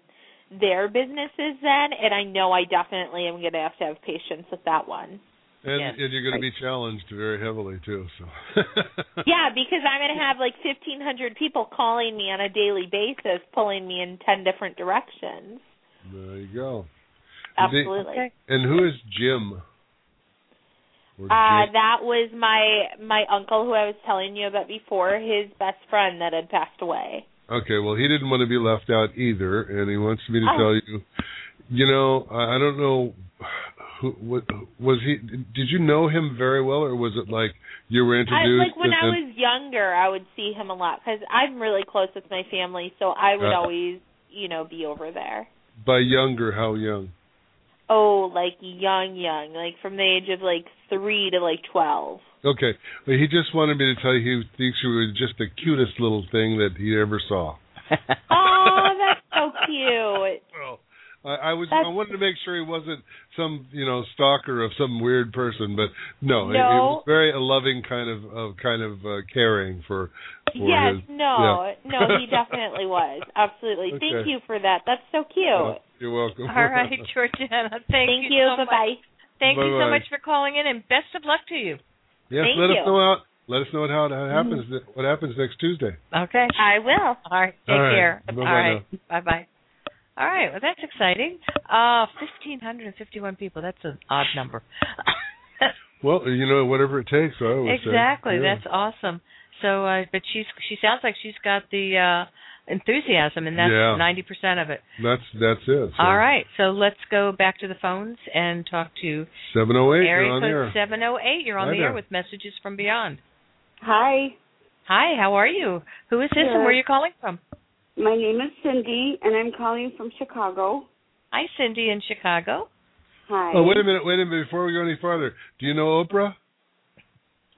their businesses then, and I know I definitely am going to have to have patience with that one. And, Yes. and you're going to be challenged very heavily too. So. Yeah, because I'm going to have like 1,500 people calling me on a daily basis, pulling me in 10 different directions. There you go. Absolutely. And who is Jim? Or Uh, that was my my uncle who I was telling you about before, his best friend that had passed away. Okay, well, he didn't want to be left out either, and he wants me to Oh. tell you. You know, I I don't know. Who was he? Did you know him very well, or was it like you were I, introduced? like when and I was younger, I would see him a lot because I'm really close with my family, so I would Uh. always, you know, be over there. by younger, how young? Oh, like young, young, like from the age of like three to like twelve. Okay, well, he just wanted me to tell you he thinks you were just the cutest little thing that he ever saw. Oh, that's so cute. Well, I, I was That's- I wanted to make sure he wasn't some you know stalker of some weird person, but no, It, it was very a loving kind of of kind of uh, caring for. for Yes, his, no, yeah. no, he definitely was. Absolutely. Thank you for that. That's so cute. Uh, you're welcome. All right, Georgiana. Thank, Thank you. you. so Bye bye. much. Thank you so much for calling in, and best of luck to you. yes, Thank let you. us know how let us know how it how it happens what happens next Tuesday. Okay. I will. All right. Take All right. care. Bye-bye All right. Bye bye. All right. Well, that's exciting. Uh, fifteen hundred and fifty-one people. That's an odd number. Well, you know whatever it takes. I always say. exactly. Yeah. That's awesome. So, uh, but she's she sounds like she's got the uh enthusiasm, and that's Yeah. ninety percent of it. that's that's it. So. All right. So let's go back to the phones and talk to Seven oh eight. area You're on the air. code seven zero eight. You're on Hi the air with messages from beyond. Hi, Hi. How are you? Who is this, and where are you calling from? My name is Cindy, and I'm calling from Chicago. Hi, Cindy in Chicago. Hi. Oh, wait a minute, wait a minute. Before we go any farther, do you know Oprah?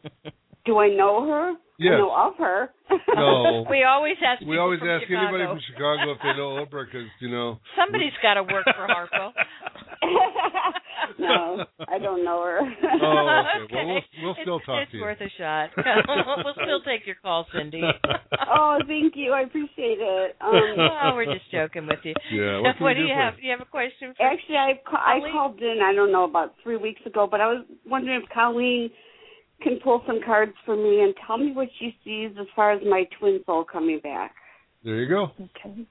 Do I know her? Yes. I know of her. No. we always ask. We always from ask Chicago. anybody from Chicago if they know Oprah because you know. Somebody's got to work for Harpo. no, I don't know her. Oh, okay. Well, we'll, we'll still it's, talk it's to you. It's worth a shot. we'll still take your call, Cindy. oh, thank you. I appreciate it. Um, oh, we're just joking with you. Yeah. What, can we do you have? Do you have a question for Actually, I ca- I called in. I don't know about three weeks ago, but I was wondering if Colleen can pull some cards for me and tell me what she sees as far as my twin soul coming back. There you go. Okay.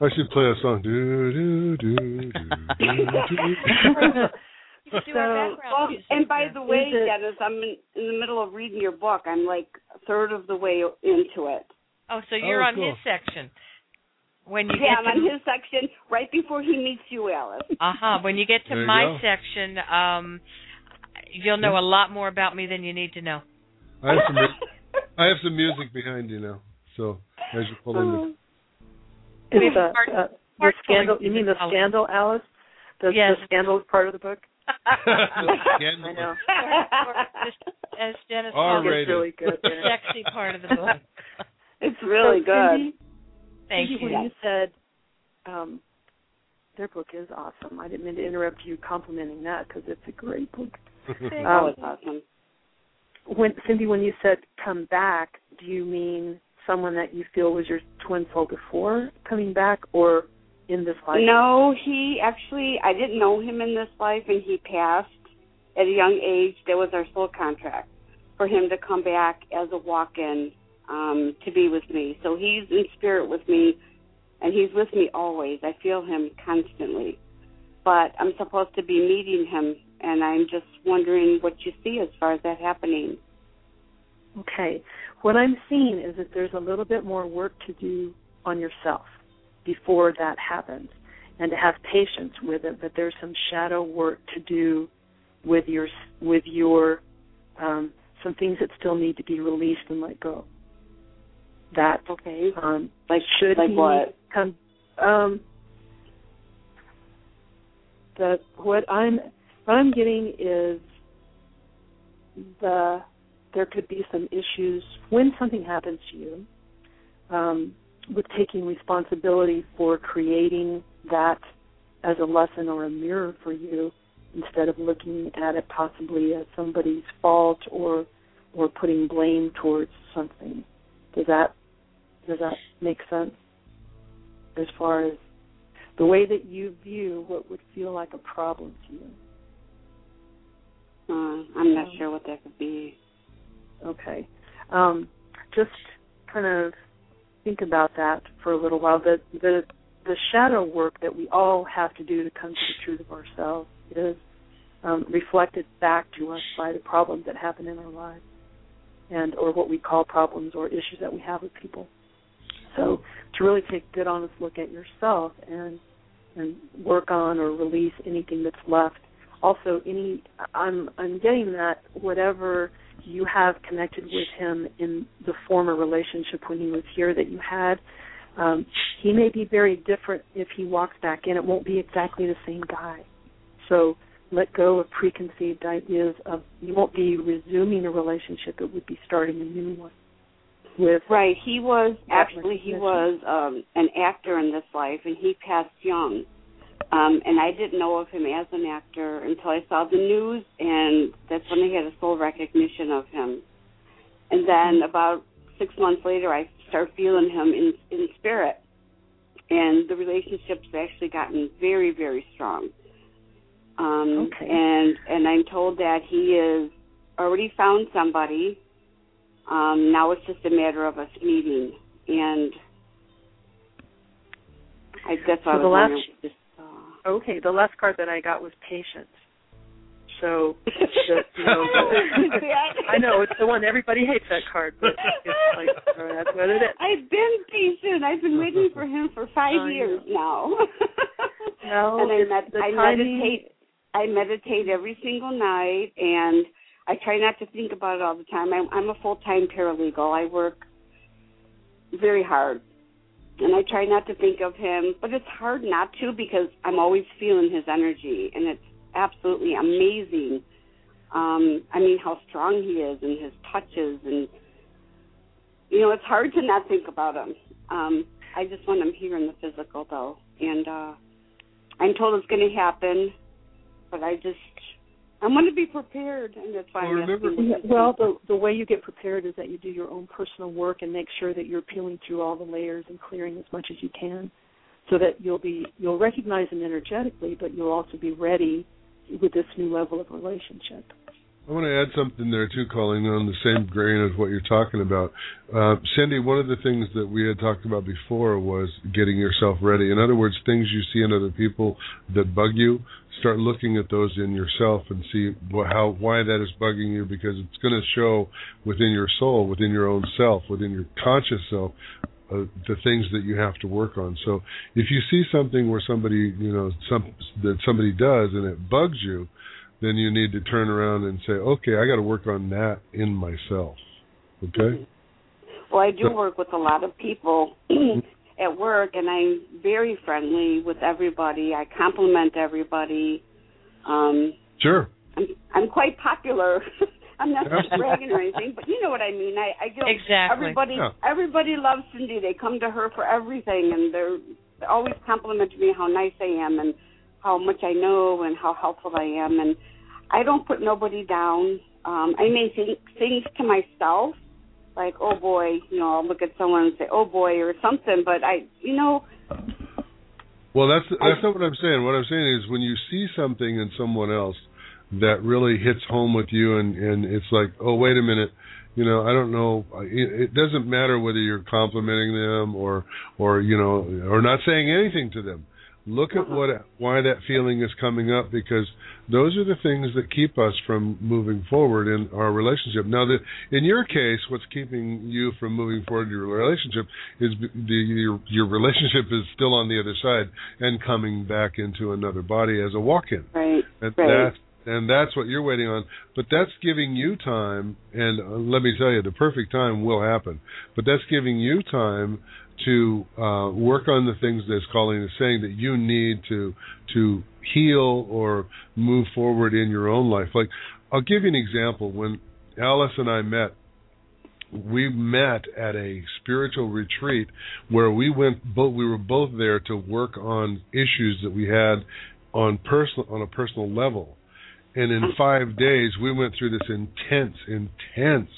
I should play a song. Do do do do. do, You do So, well, and by the way, Is it- Dennis, I'm in, in the middle of reading your book. I'm like a third of the way into it. Oh, so you're Oh, on cool. his section. When you yeah, get I'm to on his section right before he meets you, Alice. uh-huh, when you get to There you my go. section, um you'll know a lot more about me than you need to know. I have some. I have some music behind you now. So as you pull in the. We Is the, uh, the scandal? You mean the music, scandal, Alice? The, Yes. the scandal is part of the book. Scandal. I know. Or- or just as Dennis R calls it. It's really good. the yeah. sexy part of the book. It's really So, good. Cindy, Thank Cindy, you. when you said um, their book is awesome, I didn't mean to interrupt you complimenting that because it's a great book. oh, Um, it's awesome. when Cindy, when you said come back, do you mean someone that you feel was your twin soul before coming back, or in this life? No, he actually, I didn't know him in this life, and he passed at a young age. That was our soul contract for him to come back as a walk-in um, to be with me. So he's in spirit with me, and he's with me always. I feel him constantly. But I'm supposed to be meeting him, and I'm just wondering what you see as far as that happening. Okay. What I'm seeing is that there's a little bit more work to do on yourself before that happens and to have patience with it, but there's some shadow work to do with your with your um some things that still need to be released and let go. That Okay. um Like should like he what? come um the what I'm what I'm getting is the there could be some issues when something happens to you um, with taking responsibility for creating that as a lesson or a mirror for you instead of looking at it possibly as somebody's fault or or putting blame towards something. Does that does that make sense? As far as the way that you view what would feel like a problem to you. Uh, I'm not sure what that could be. Okay. Um, just kind of think about that for a little while. The the the shadow work that we all have to do to come to the truth of ourselves is um, reflected back to us by the problems that happen in our lives, and or what we call problems or issues that we have with people. So to really take a good honest look at yourself and and work on or release anything that's left. Also, any I'm I'm getting that whatever you have connected with him in the former relationship when he was here that you had, um, he may be very different if he walks back in. It won't be exactly the same guy. So let go of preconceived ideas of you won't be resuming a relationship, it would be starting a new one. With Right. He was actually he was um an actor in this life and he passed young. Um and I didn't know of him as an actor until I saw the news and that's when I had a full recognition of him. And then about six months later I started feeling him in in spirit. And the relationship's actually gotten very, very strong. Um Okay. and and I'm told that he is already found somebody um, now it's just a matter of us meeting, and I, that's what So I the last- Okay, the last card that I got was patience. So, the, you know, I- know it's the one everybody hates that card, but it's like uh, that's what it is. I've been patient. I've been waiting for him for five years now. No, and I, med- I timing- meditate. I meditate every single night, and I try not to think about it all the time. I'm, I'm a full time paralegal. I work very hard, and I try not to think of him. But it's hard not to because I'm always feeling his energy, and it's absolutely amazing Um, I mean, how strong he is and his touches, and you know, it's hard to not think about him. Um, I just want him here in the physical, though, and uh, I'm told it's going to happen, but I just I'm going to be prepared, in that's why Well, I'm remember- well, the the way you get prepared is that you do your own personal work and make sure that you're peeling through all the layers and clearing as much as you can, so that you'll be you'll recognize them energetically, but you'll also be ready with this new level of relationship. I want to add something there too, Colleen, on the same grain of what you're talking about. Uh, Cindy, one of the things that we had talked about before was getting yourself ready. In other words, things you see in other people that bug you, start looking at those in yourself and see how why that is bugging you because it's going to show within your soul, within your own self, within your conscious self. Uh, the things that you have to work on. So, if you see something where somebody, you know, some that somebody does and it bugs you, then you need to turn around and say, okay, I got to work on that in myself. Okay? Well, I do work with a lot of people at work, and I'm very friendly with everybody. I compliment everybody. Um, Sure. I'm I'm quite popular. I'm not just Absolutely. bragging or anything, but you know what I mean. I, I get Exactly. everybody. Yeah. Everybody loves Cindy. They come to her for everything, and they're they always compliment me how nice I am and how much I know and how helpful I am. And I don't put nobody down. Um, I may think things to myself, like, oh boy, you know, I'll look at someone and say, oh boy, or something. But I, you know, Well, that's that's not what I'm saying. What I'm saying is when you see something in someone else that really hits home with you, and and it's like, oh, wait a minute, you know, I don't know. It, it doesn't matter whether you're complimenting them or or you know or not saying anything to them. Look at what why that feeling is coming up because those are the things that keep us from moving forward in our relationship. Now, that in your case, what's keeping you from moving forward in your relationship is the your, your relationship is still on the other side and coming back into another body as a walk-in. right, And right. that's and that's what you're waiting on. But that's giving you time, and uh, let me tell you, the perfect time will happen. But that's giving you time to uh, work on the things that Colleen is saying that you need to to heal or move forward in your own life. Like I'll give you an example. When Alice and I met, we met at a spiritual retreat where we went both we were both there to work on issues that we had on personal on a personal level and in five days we went through this intense intense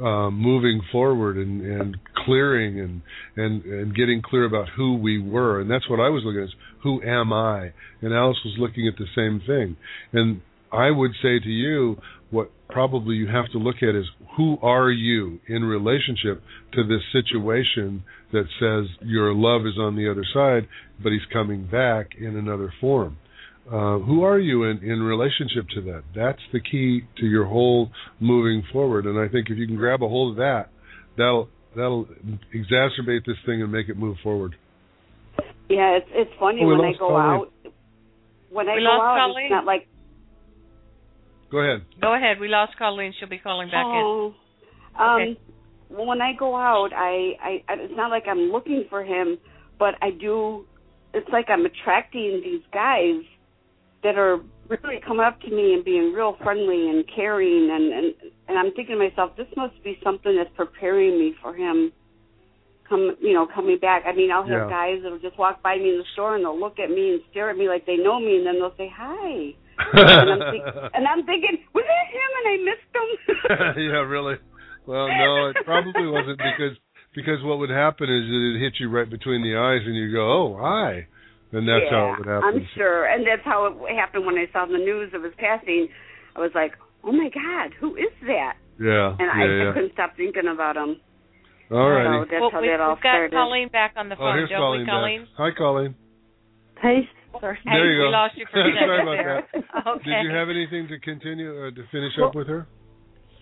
uh, moving forward and, and clearing and, and and getting clear about who we were. And that's what I was looking at is who am I? And Alice was looking at the same thing. And I would say to you what probably you have to look at is who are you in relationship to this situation that says your love is on the other side but he's coming back in another form uh, who are you in, in relationship to that? That's the key to your whole moving forward. And I think if you can grab a hold of that, that'll that'll exacerbate this thing and make it move forward. Yeah, it's it's funny Oh, when I go Colleen. out. When I We go lost out, Colleen. it's not like Go ahead. Go ahead. We lost Colleen. She'll be calling back oh. Um, well, when I go out, I, I I- it's not like I'm looking for him, but I do. It's like I'm attracting these guys that are really coming up to me and being real friendly and caring, and and and I'm thinking to myself, this must be something that's preparing me for him. Come, you know, coming back. I mean, I'll have Yeah. guys that'll just walk by me in the store and they'll look at me and stare at me like they know me, and then they'll say hi. and, I'm think- and I'm thinking, was that him? And I missed him. yeah, really. Well, no, it probably wasn't because because what would happen is it hit you right between the eyes and you go, oh, hi, and that's yeah, how it would happen. I'm sure, and that's how it happened when I saw the news of his passing. I was like, "Oh my God, who is that?" Yeah, And I, yeah, I couldn't stop thinking about him. All So righty. that's well, how we, that all we've got started. Colleen back on the phone, Oh, phone, here's don't Colleen, we, Colleen? back. Hi, Colleen. Hey, sorry. Hey, there you we go. lost you for a second Sorry about there. that. Okay. Did you have anything to continue uh, to finish Well- up with her?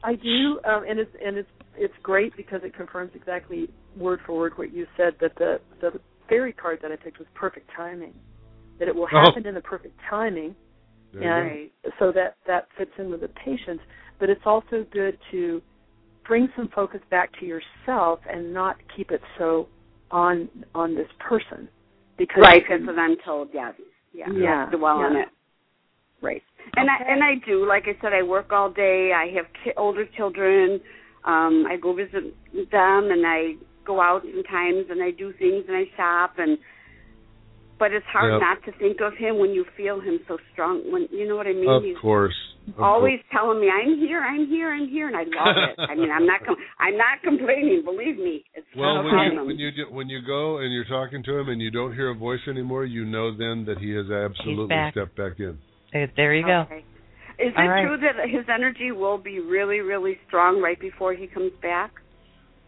I do, um, and it's and it's it's great because it confirms exactly word for word what you said that the the fairy card that I picked was perfect timing, that it will Oh. happen in the perfect timing, There you and so that that fits in with the patience. But it's also good to bring some focus back to yourself and not keep it so on on this person because Right, that's what I'm told. Yes, yeah, Yeah, dwell on it. Right. And I and I do. Like I said, I work all day. I have ki- older children. Um, I go visit them, and I go out sometimes, and I do things, and I shop, and but it's hard Yep. not to think of him when you feel him so strong. When you know what I mean. Of He's course. Of always telling me, "I'm here, I'm here, I'm here," and I love it. I mean, I'm not com- I'm not complaining. Believe me, it's Well, when you awesome. when you do, when you go and you're talking to him and you don't hear a voice anymore, you know then that he has absolutely back. stepped back in. There- There you go. Okay. Is All it right. true that his energy will be really, really strong right before he comes back?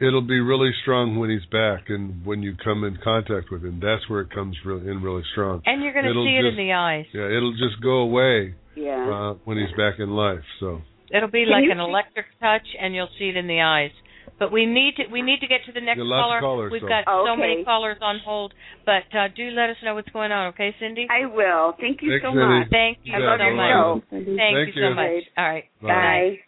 It'll be really strong when he's back, and when you come in contact with him, that's where it comes really, in really strong. And you're going to It'll see it just- in the eyes. Yeah, it'll just go away Yeah. uh, when he's back in life. So It'll be Can like an see- electric touch, and you'll see it in the eyes. But we need to we need to get to the next Yeah, caller. callers, We've so- got so many callers on hold, but uh, do let us know what's going on, okay, Cindy? I will. Thank you Thanks, so Cindy. much. Thank you I You so much. Thank, Thank you so much. All right, Bye. Bye.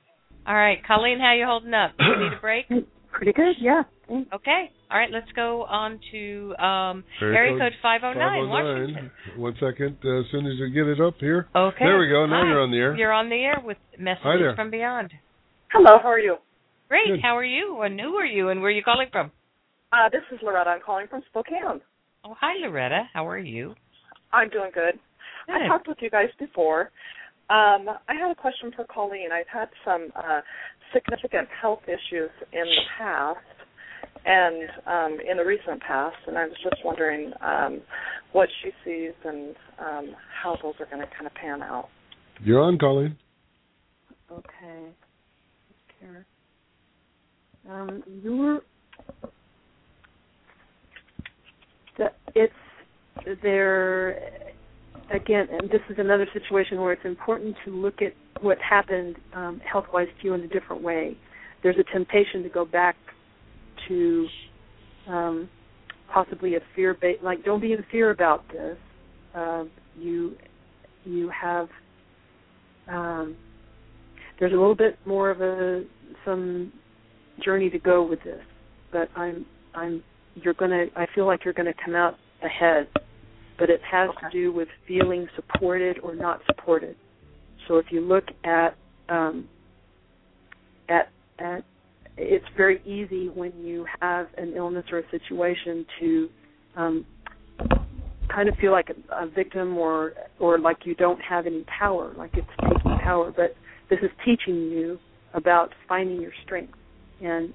All right, Colleen, how you holding up? Do you need a break? Pretty good, yeah. Okay. All right, let's go on to um, Area area code code 509, Washington. One second, uh, as soon as you get it up here. Okay. There we go. Now Hi. you're on the air. You're on the air with messages from beyond. Hello, how are you? Great. Good. How are you? And who are you? And where are you calling from? Uh, this is Loretta. I'm calling from Spokane. Oh, hi, Loretta. How are you? I'm doing good. I talked with you guys before. Um, I had a question for Colleen. I've had some uh, significant health issues in the past and um, in the recent past, and I was just wondering um, what she sees and um, how those are going to kind of pan out. You're on, Colleen. Okay. Here. Um, you're. The, it's there again, and this is another situation where it's important to look at what happened um, health-wise to you in a different way. There's a temptation to go back to um, possibly a fear based like don't be in fear about this. Uh, you you have um, there's a little bit more of a some journey to go with this, but I'm I'm you're gonna I feel like you're gonna come out ahead, but it has to do with feeling supported or not supported. So if you look at um, at at it's very easy when you have an illness or a situation to um, kind of feel like a, a victim or or like you don't have any power, like it's taking power. But this is teaching you about finding your strength and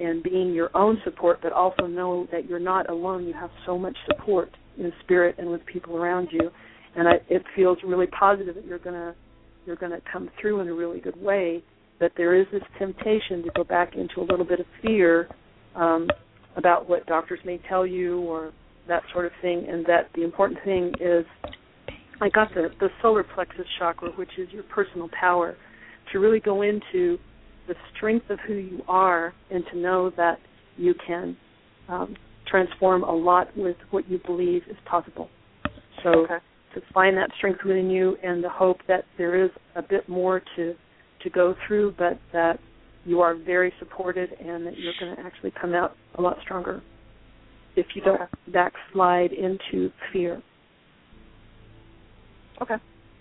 and being your own support, but also know that you're not alone. You have so much support in spirit and with people around you, and I, it feels really positive that you're gonna you're gonna come through in a really good way. But there is this temptation to go back into a little bit of fear um, about what doctors may tell you or that sort of thing, and that the important thing is I got the the solar plexus chakra, which is your personal power, to really go into the strength of who you are and to know that you can um, transform a lot with what you believe is possible. So Okay. to find that strength within you and the hope that there is a bit more to to go through, but that you are very supported and that you're going to actually come out a lot stronger if you don't backslide into fear. Okay,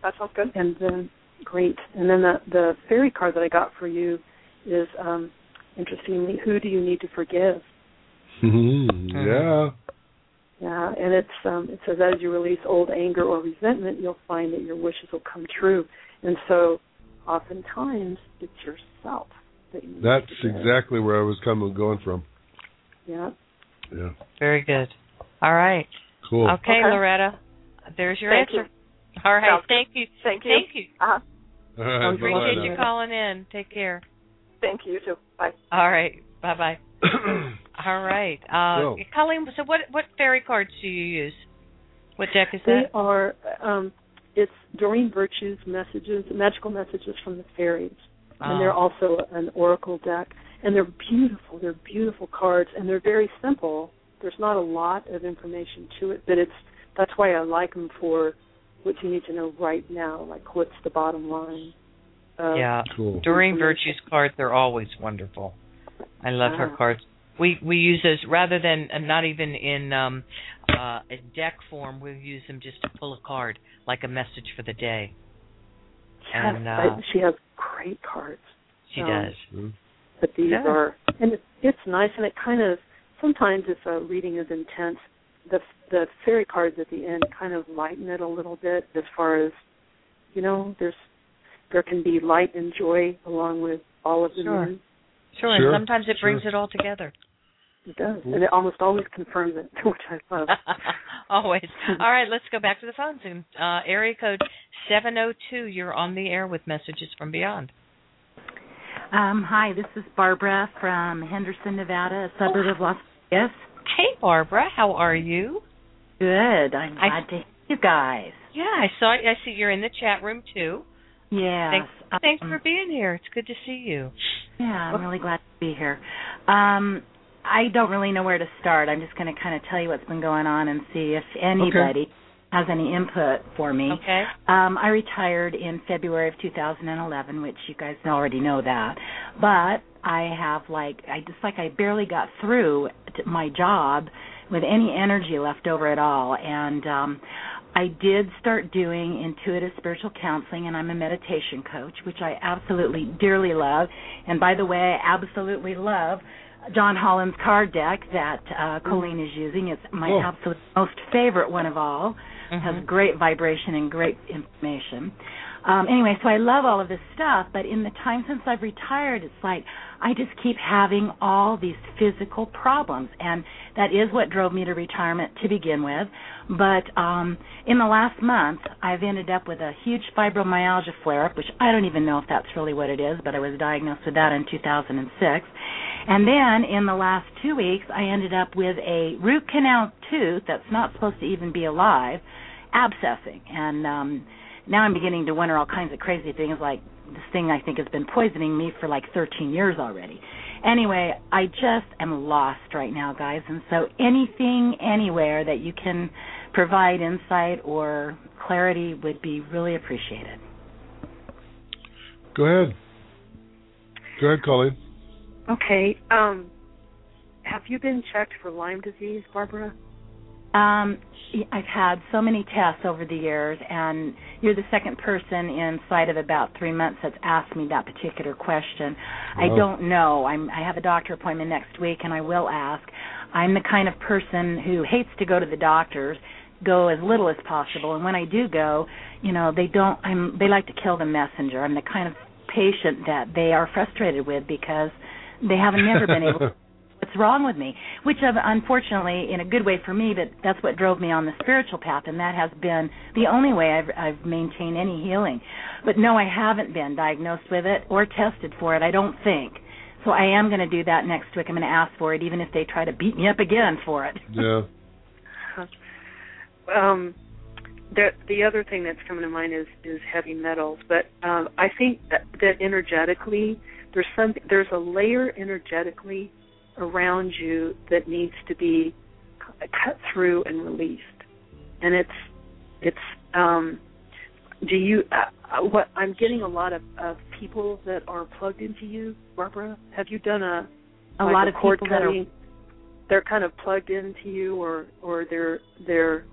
that sounds good. And then great. And then the the fairy card that I got for you is um interestingly, who do you need to forgive? Yeah. Yeah, and it's um it says as you release old anger or resentment, you'll find that your wishes will come true. And so oftentimes it's yourself that you That's exactly where I was coming going from. Yeah. Yeah. Very good. All right. Cool. Okay, Okay. Loretta. There's your Thank answer. All right. Sounds. Thank you. Thank you. Thank you. Uh-huh. All right, Appreciate you now. calling in. Take care. Thank you, you too. Bye. All right. Bye bye. All right. Uh, So- Colleen, so what what fairy cards do you use? What deck is They that? are um it's Doreen Virtue's messages, magical messages from the fairies. And they're Oh. also an oracle deck. And they're beautiful. They're beautiful cards and they're very simple. There's not a lot of information to it, but it's that's why I like them for what you need to know right now, like what's the bottom line. of yeah. Cool. Doreen. Virtue's cards are always wonderful. I love her Ah. cards. We we use those rather than uh, not even in um uh a deck form. We use them just to pull a card, like a message for the day. and uh, but she has great cards. she Um, does. But these Good. are, and it's, it's nice, and it kind of sometimes if a reading is intense, the the fairy cards at the end kind of lighten it a little bit as far as, you know, there's there can be light and joy along with all of the Sure. moon. Sure, and sometimes it brings it all together. It does, and it almost always confirms it, which I love. Always. All right, let's go back to the phones. And uh, area code seven oh two. You're on the air with messages from beyond. Um, hi, this is Barbara from Henderson, Nevada, a suburb of Las Vegas. Hey, Barbara, how are you? Good. I'm I- glad to hear you guys. Yeah, I saw. I see you're in the chat room too. Yes. Thanks, thanks um, for being here. It's good to see you. Yeah, I'm really glad to be here. Um, I don't really know where to start. I'm just going to kind of tell you what's been going on and see if anybody has any input for me. Okay. Um, I retired in February of 2011, which you guys already know that. But I have like I just like I barely got through my job with any energy left over at all, and um, I did start doing intuitive spiritual counseling, and I'm a meditation coach, which I absolutely dearly love. And by the way, I absolutely love John Holland's card deck that uh, Colleen is using. It's my absolute most favorite one of all. Mm-hmm. Has great vibration and great information. Um, anyway, so I love all of this stuff, but in the time since I've retired, it's like I just keep having all these physical problems, and that is what drove me to retirement to begin with. But um, in the last month, I've ended up with a huge fibromyalgia flare-up, which I don't even know if that's really what it is, but I was diagnosed with that in 2006. And then in the last two weeks, I ended up with a root canal tooth that's not supposed to even be alive, abscessing, and um, now I'm beginning to wonder all kinds of crazy things like this thing I think has been poisoning me for like 13 years already. Anyway, I just am lost right now, guys, and so anything, anywhere that you can provide insight or clarity would be really appreciated. Go ahead. Go ahead, Colleen. Okay. Um, have you been checked for Lyme disease, Barbara? Um, I've had so many tests over the years, and you're the second person inside of about three months that's asked me that particular question. I don't know. I'm, I have a doctor appointment next week, and I will ask. I'm the kind of person who hates to go to the doctors, go as little as possible, and when I do go, you know, they don't. I'm. They like to kill the messenger. I'm the kind of patient that they are frustrated with because they haven't never been able what's wrong with me which unfortunately in a good way for me but that's what drove me on the spiritual path and that has been the only way I've I've maintained any healing. But no I haven't been diagnosed with it or tested for it I don't think. So I am going to do that next week. I'm going to ask for it even if they try to beat me up again for it. Yeah. um the the other thing that's coming to mind is is heavy metals but um i think that that energetically there's some there's a layer energetically around you that needs to be cut through and released and it's it's um do you uh, uh, what i'm getting a lot of of people that are plugged into you barbara have you done a A like lot of cord people that are- cutting? they're kind of plugged into you or or they're they're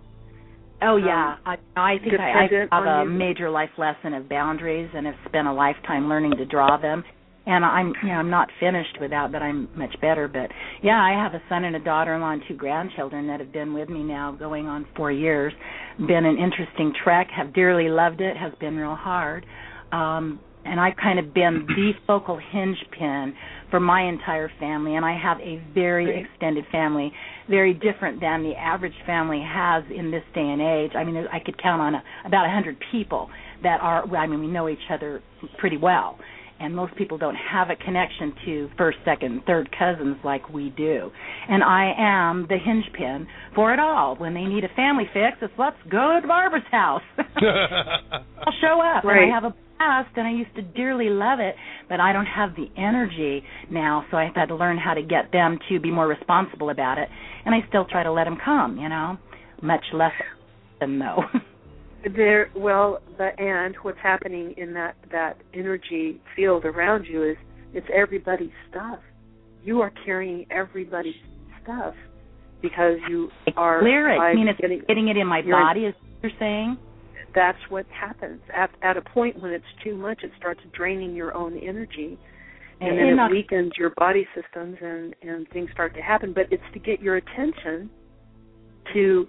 Oh um, yeah, I, I think I, I have a you? major life lesson of boundaries, and have spent a lifetime learning to draw them. And I'm, you know, I'm not finished with that, but I'm much better. But yeah, I have a son and a daughter-in-law and two grandchildren that have been with me now, going on four years. Been an interesting trek. Have dearly loved it. Has been real hard. Um, and I've kind of been the focal hinge pin for my entire family, and I have a very extended family, very different than the average family has in this day and age. I mean, I could count on a, about a hundred people that are. well, I mean, we know each other pretty well, and most people don't have a connection to first, second, third cousins like we do. And I am the hinge pin for it all. When they need a family fix, it's let's go to Barbara's house. I'll show up, Right. and I have a blast, and I used to dearly love it, but I don't have the energy now, so I've had to learn how to get them to be more responsible about it. And I still try to let them come, you know, much less than though. there well the and what's happening in that that energy field around you is it's everybody's stuff you are carrying everybody's stuff because you are Clear it. I mean, it's getting, getting it in my body, is what you're saying? that's what happens at at a point when it's too much. It starts draining your own energy, and, And then it not- weakens your body systems, and and things start to happen. But it's to get your attention to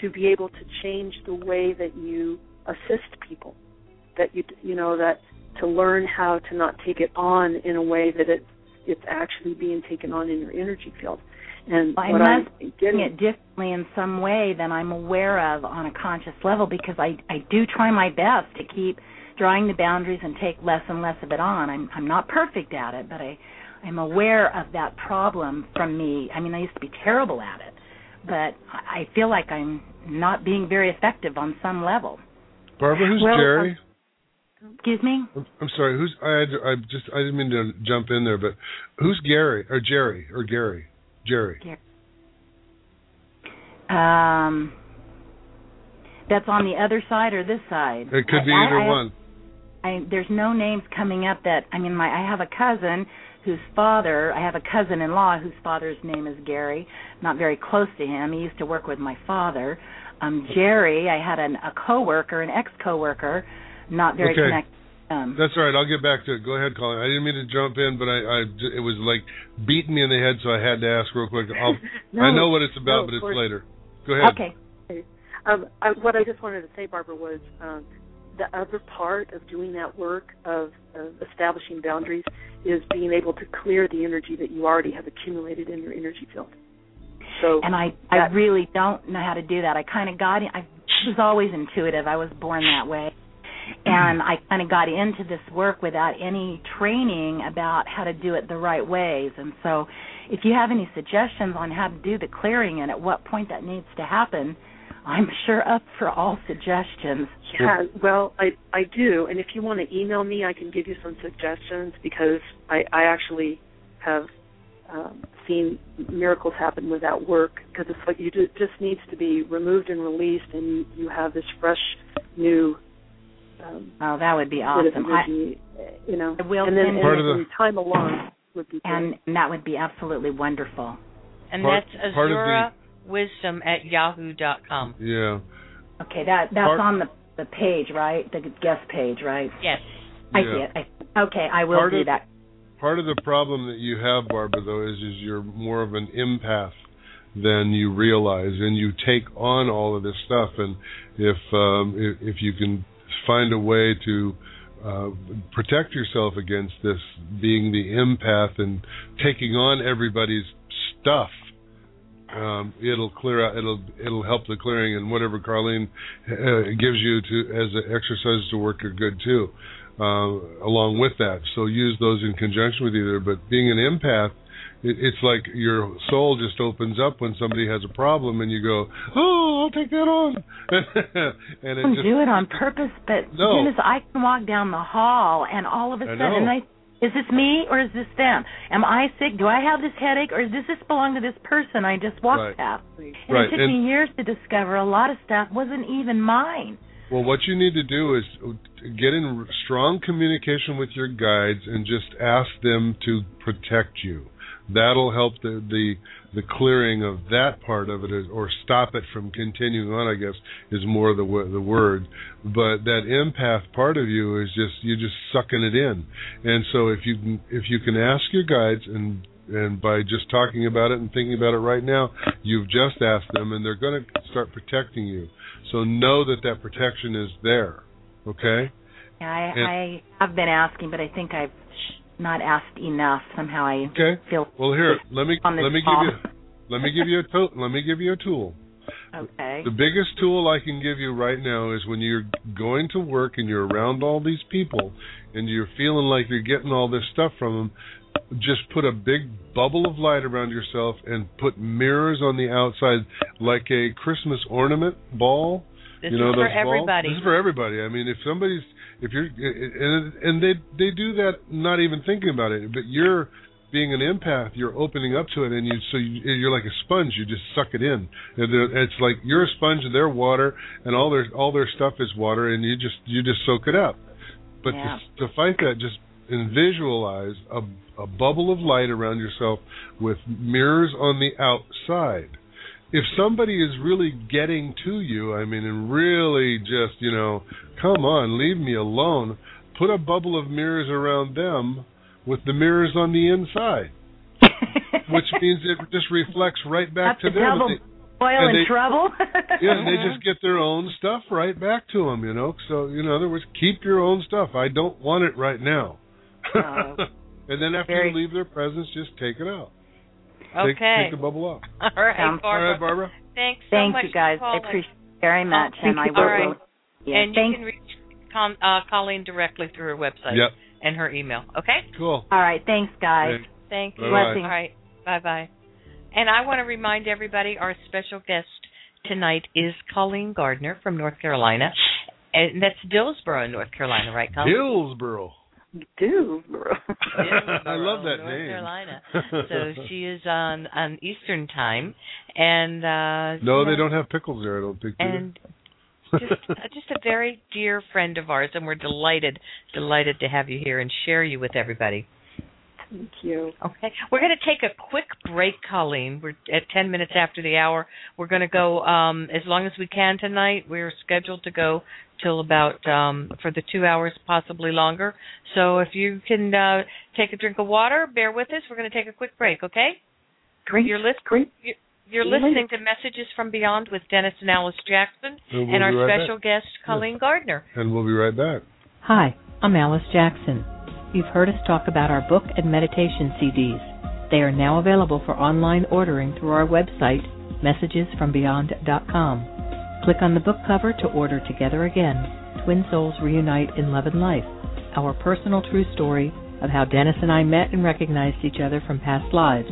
to be able to change the way that you assist people, that you you know that to learn how to not take it on in a way that it it's actually being taken on in your energy field. And I what must I'm doing getting it differently in some way than I'm aware of on a conscious level because I I do try my best to keep drawing the boundaries and take less and less of it on. I'm I'm not perfect at it, but I I'm aware of that problem from me. I mean, I used to be terrible at it, but I I feel like I'm not being very effective on some level. Barbara, who's Well, Jerry? Excuse me? I'm, I'm sorry. Who's I? Had, I just I didn't mean to jump in there, but who's Gary or Jerry or Gary? Jerry. Um that's on the other side or this side? It could be I- I- either I- one. I there's no names coming up that I mean my I have a cousin whose father I have a cousin in law whose father's name is Gary. Not very close to him. He used to work with my father. Um Jerry, I had an, a coworker, an ex coworker, not very Okay. connected. Um That's all right. I'll get back to it. Go ahead, Colleen. I didn't mean to jump in, but I, I it was like beating me in the head, so I had to ask real quick. I'll, No, I know what it's about, of but it's course. later. Go ahead. Okay. Um, I, what I just wanted to say, Barbara, was um, the other part of doing that work of, of establishing boundaries is being able to clear the energy that you already have accumulated in your energy field. So and I I really don't know how to do that. I kind of got in, I was always intuitive. I was born that way. And I kind of got into this work without any training about how to do it the right ways. And so, if you have any suggestions on how to do the clearing and at what point that needs to happen, I'm sure up for all suggestions. Yeah, well, I I do, and if you want to email me, I can give you some suggestions because I I actually have um, seen miracles happen with that work because it's like you ju- just needs to be removed and released, and you you have this fresh new. Um, Oh, that would be bit of awesome. I, you know, I will and then and Part of then the- time alone would be and, and that would be absolutely wonderful. And Part- that's part of the- Azura Wisdom at yahoo dot com. Yeah. Okay, that that's Part- on the the page, right? The guest page, right? Yes. I Yeah. see it. I, okay, I will Part do of- that. Part of the problem that you have, Barbara, though, is is you're more of an empath than you realize, and you take on all of this stuff. And if um, if, if you can find a way to uh, protect yourself against this, being the empath and taking on everybody's stuff, um, it'll clear out. It'll it'll help the clearing, and whatever Carlene uh, gives you to as an exercise to work are good too. Uh, along with that, so use those in conjunction with either. But being an empath, it, it's like your soul just opens up when somebody has a problem, and you go, "Oh, I'll take that on," and it don't just do it on purpose, but No. as I can walk down the hall and all of a sudden. I is this me or is this them? Am I sick? Do I have this headache or does this belong to this person I just walked Right. past? And Right, it took and- me years to discover a lot of stuff wasn't even mine. Well, what you need to do is get in strong communication with your guides and just ask them to protect you. That'll help the the, the clearing of that part of it, is, or stop it from continuing on. I guess is more the the word. But that empath part of you is just you're just sucking it in. And so if you can if you can ask your guides and and by just talking about it and thinking about it right now, you've just asked them, and they're going to start protecting you. So know that that protection is there. Okay. Yeah, I And- I have been asking, but I think I've not asked enough. Somehow I Okay. feel Well, here let me on this let me call. give you let me give you a to- let me give you a tool. okay. The biggest tool I can give you right now is when you're going to work and you're around all these people and you're feeling like you're getting all this stuff from them, just put a big bubble of light around yourself and put mirrors on the outside like a Christmas ornament ball. This you know is for those balls? everybody. This is for everybody. I mean, if somebody's if you're and and they they do that not even thinking about it, but you're being an empath, you're opening up to it, and you so you, you're like a sponge. You just suck it in. And It's like you're a sponge, and they're water, and all their all their stuff is water, and you just you just soak it up. But Yeah. to, to fight that, just and visualize a a bubble of light around yourself with mirrors on the outside. If somebody is really getting to you, I mean, and really just, you know, come on, leave me alone, put a bubble of mirrors around them with the mirrors on the inside. which means it just reflects right back That's to them. Double boil and they- trouble. yeah, and they just get their own stuff right back to them, you know. So, in other words, keep your own stuff. I don't want it right now. Oh. and then after Very- you leave their presence, just take it out. Take, Okay. take the bubble off. All right, Sounds- Barbara. All right, Barbara. Thanks so Thank much you guys. for I appreciate it very much, thank and I you. will. All right. Yeah, and you can reach com, uh, Colleen directly through her website Yep. and her email. Okay? Cool. All right, thanks, guys. Thanks. Thank you. Bye-bye. All right. Bye bye. And I want to remind everybody our special guest tonight is Colleen Gardner from North Carolina. And that's Dillsboro, North Carolina, right, Colleen? Hillsboro. Dillsboro. I love that North name. Carolina. so she is on on Eastern time, and uh, No, they know, don't have pickles there. I don't think. And just uh, just a very dear friend of ours, and we're delighted delighted to have you here and share you with everybody. Thank you. Okay, we're going to take a quick break, Colleen. We're at ten minutes after the hour. We're going to go um, as long as we can tonight. We're scheduled to go till about um, for the two hours, possibly longer. So if you can uh, take a drink of water, bear with us. We're going to take a quick break. Okay? Great. You're, list- Great. you're, you're See listening to Messages from Beyond with Dennis and Alice Jackson And we'll and our right special back. guest, Colleen Gardner. And we'll be right back. Hi, I'm Alice Jackson. You've heard us talk about our book and meditation CDs. They are now available for online ordering through our website, messagesfrombeyond.com. Click on the book cover to order Together Again Twin Souls Reunite in Love and Life, our personal true story of how Dennis and I met and recognized each other from past lives.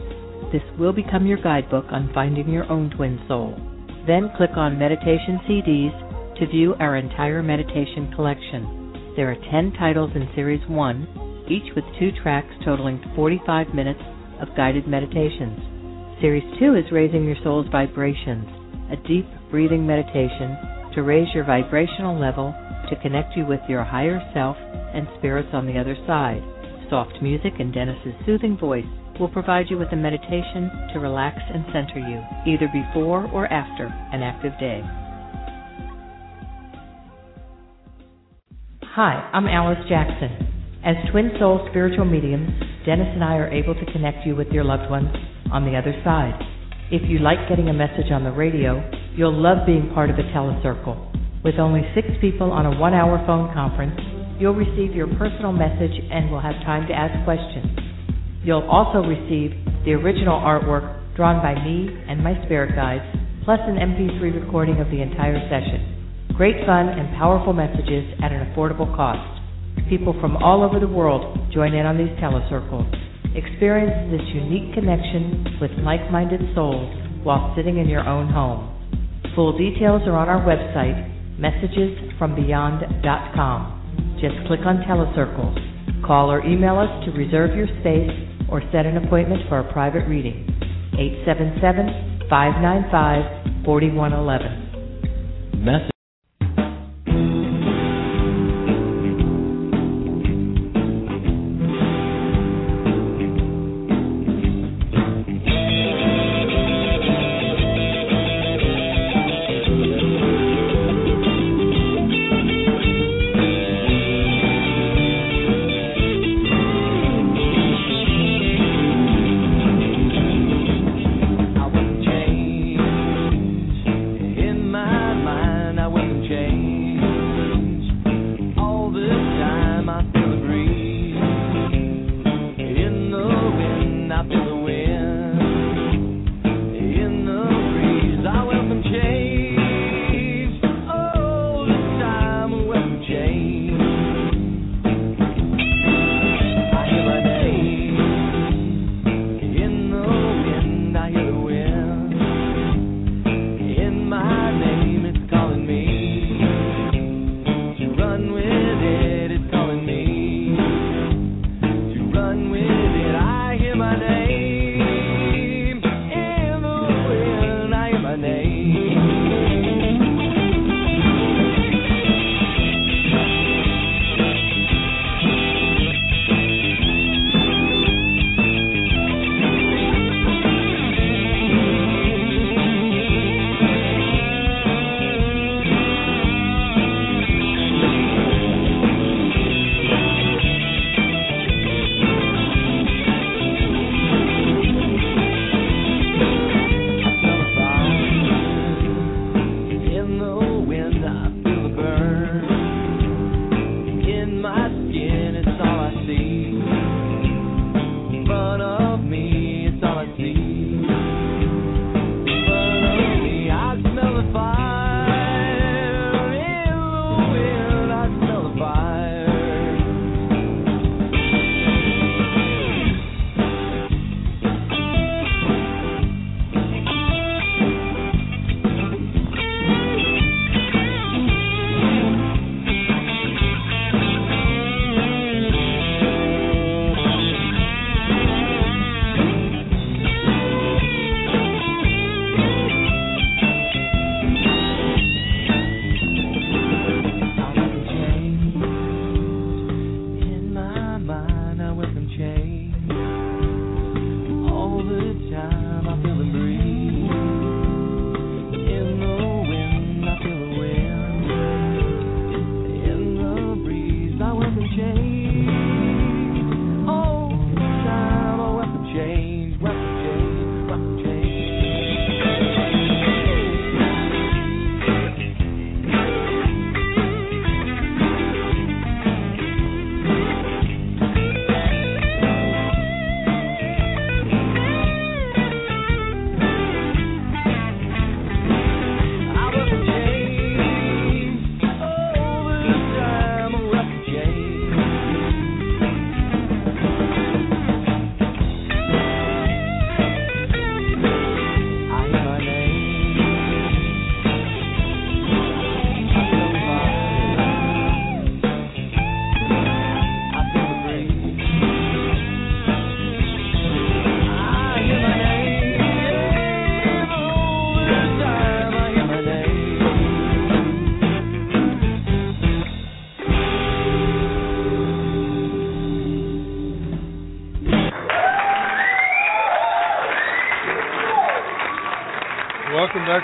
This will become your guidebook on finding your own twin soul. Then click on Meditation CDs to view our entire meditation collection. There are 10 titles in Series 1, each with two tracks totaling 45 minutes of guided meditations. Series 2 is Raising Your Soul's Vibrations, a deep breathing meditation to raise your vibrational level to connect you with your higher self and spirits on the other side. Soft music and Dennis's soothing voice will provide you with a meditation to relax and center you, either before or after an active day. Hi, I'm Alice Jackson. As twin soul spiritual mediums, Dennis and I are able to connect you with your loved ones on the other side. If you like getting a message on the radio, you'll love being part of a telecircle. With only six people on a one hour phone conference, you'll receive your personal message and will have time to ask questions. You'll also receive the original artwork drawn by me and my spirit guides, plus an MP3 recording of the entire session. Great fun and powerful messages at an affordable cost. People from all over the world join in on these telecircles. Experience this unique connection with like minded souls while sitting in your own home. Full details are on our website, messagesfrombeyond.com. Just click on telecircles. Call or email us to reserve your space or set an appointment for a private reading. 877 595 4111.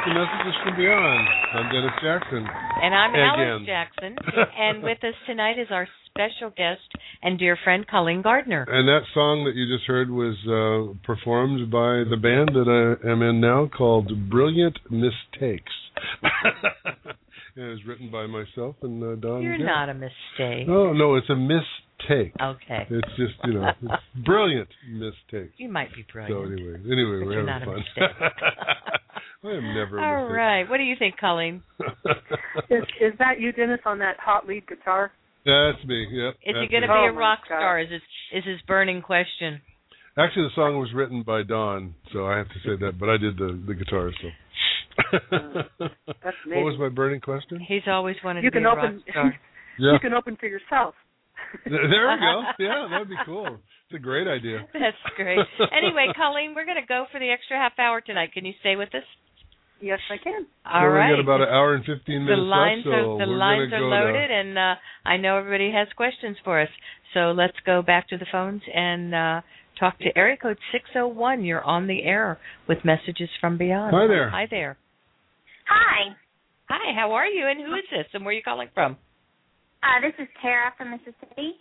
To Messages from Beyond. I'm Dennis Jackson. And I'm Again. Alice Jackson. and with us tonight is our special guest and dear friend Colleen Gardner. And that song that you just heard was uh, performed by the band that I am in now called Brilliant Mistakes. it was written by myself and uh, Don. You're Gale. not a mistake. Oh no, it's a mistake. Okay. It's just you know, brilliant mistake. You might be brilliant. So anyway, anyway, we're having fun. Mistake. I am never a All What do you think, Colleen? Is, is that you, Dennis, on that hot lead guitar? That's me. Yep. Is he going to be Oh a rock God. star? Is his is his burning question? Actually, the song was written by Don, so I have to say that. But I did the the guitar. So. That's what was my burning question? He's always wanted You to be a open. rock star. Yeah. You can open for yourself. There there we go. Yeah, that'd be cool. It's a great idea. That's great. Anyway, Colleen, we're going to go for the extra half hour tonight. Can you stay with us? Yes, I can. All so right. we got about an hour and fifteen the minutes lines left, so are the we're lines gonna are go loaded, and uh, I know everybody has questions for us. So let's go back to the phones and uh, talk to area code six zero one. You're on the air with messages from beyond. Hi there. Hi there. Hi, Hi. How are you? And who is this? And where are you calling from? Uh, this is Tara from Mississippi.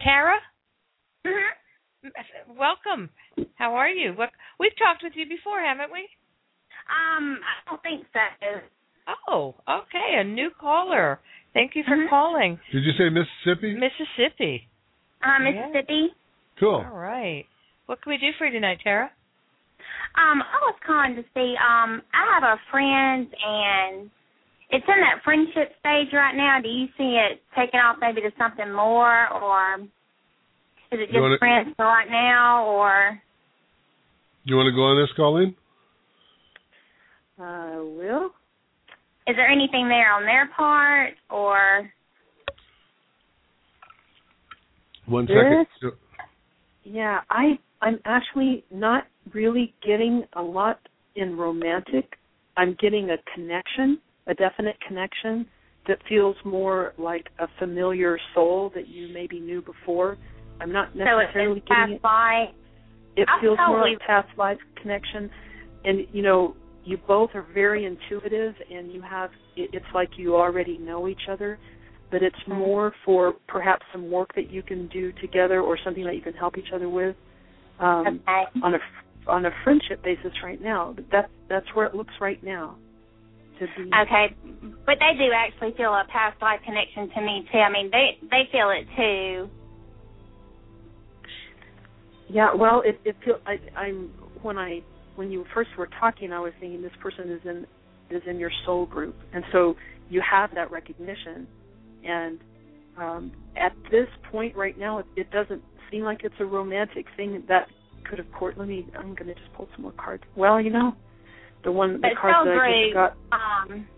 Tara. Mm-hmm. Welcome. How are you? What, we've talked with you before, haven't we? Um, I don't think so. Oh, okay. A new caller. Thank you for Mhm. calling. Did you say Mississippi? Mississippi. Uh, Yeah. Mississippi. Cool. All right. What can we do for you tonight, Tara? Um, I was calling to see. Um, I have a friend, and it's in that friendship stage right now. Do you see it taking off maybe to something more, or is it You wanna- just friends for right now, or? You want to go on this, Colleen? Uh, will. Is there anything there on their part, or One This- second. Yeah, I I'm actually not really getting a lot in romantic. I'm getting a connection, a definite connection that feels more like a familiar soul that you maybe knew before. I'm not necessarily it's getting it. It I feels more like past life connection, and you know you both are very intuitive, and you have it, it's like you already know each other. But it's Mm-hmm. more for perhaps some work that you can do together, or something that you can help each other with um, Okay. on a on a friendship basis right now. But that that's where it looks right now. Okay, but they do actually feel a past life connection to me too. I mean, they they feel it too. yeah. Well, it it feel I I'm when I when you first were talking, I was thinking this person is in is in your soul group, and so you have that recognition. And um, at this point right now, it, it doesn't seem like it's a romantic thing that could have court. Let me. I'm going to just pull some more cards. Well, you know, the one the But cards soul that I just got. um,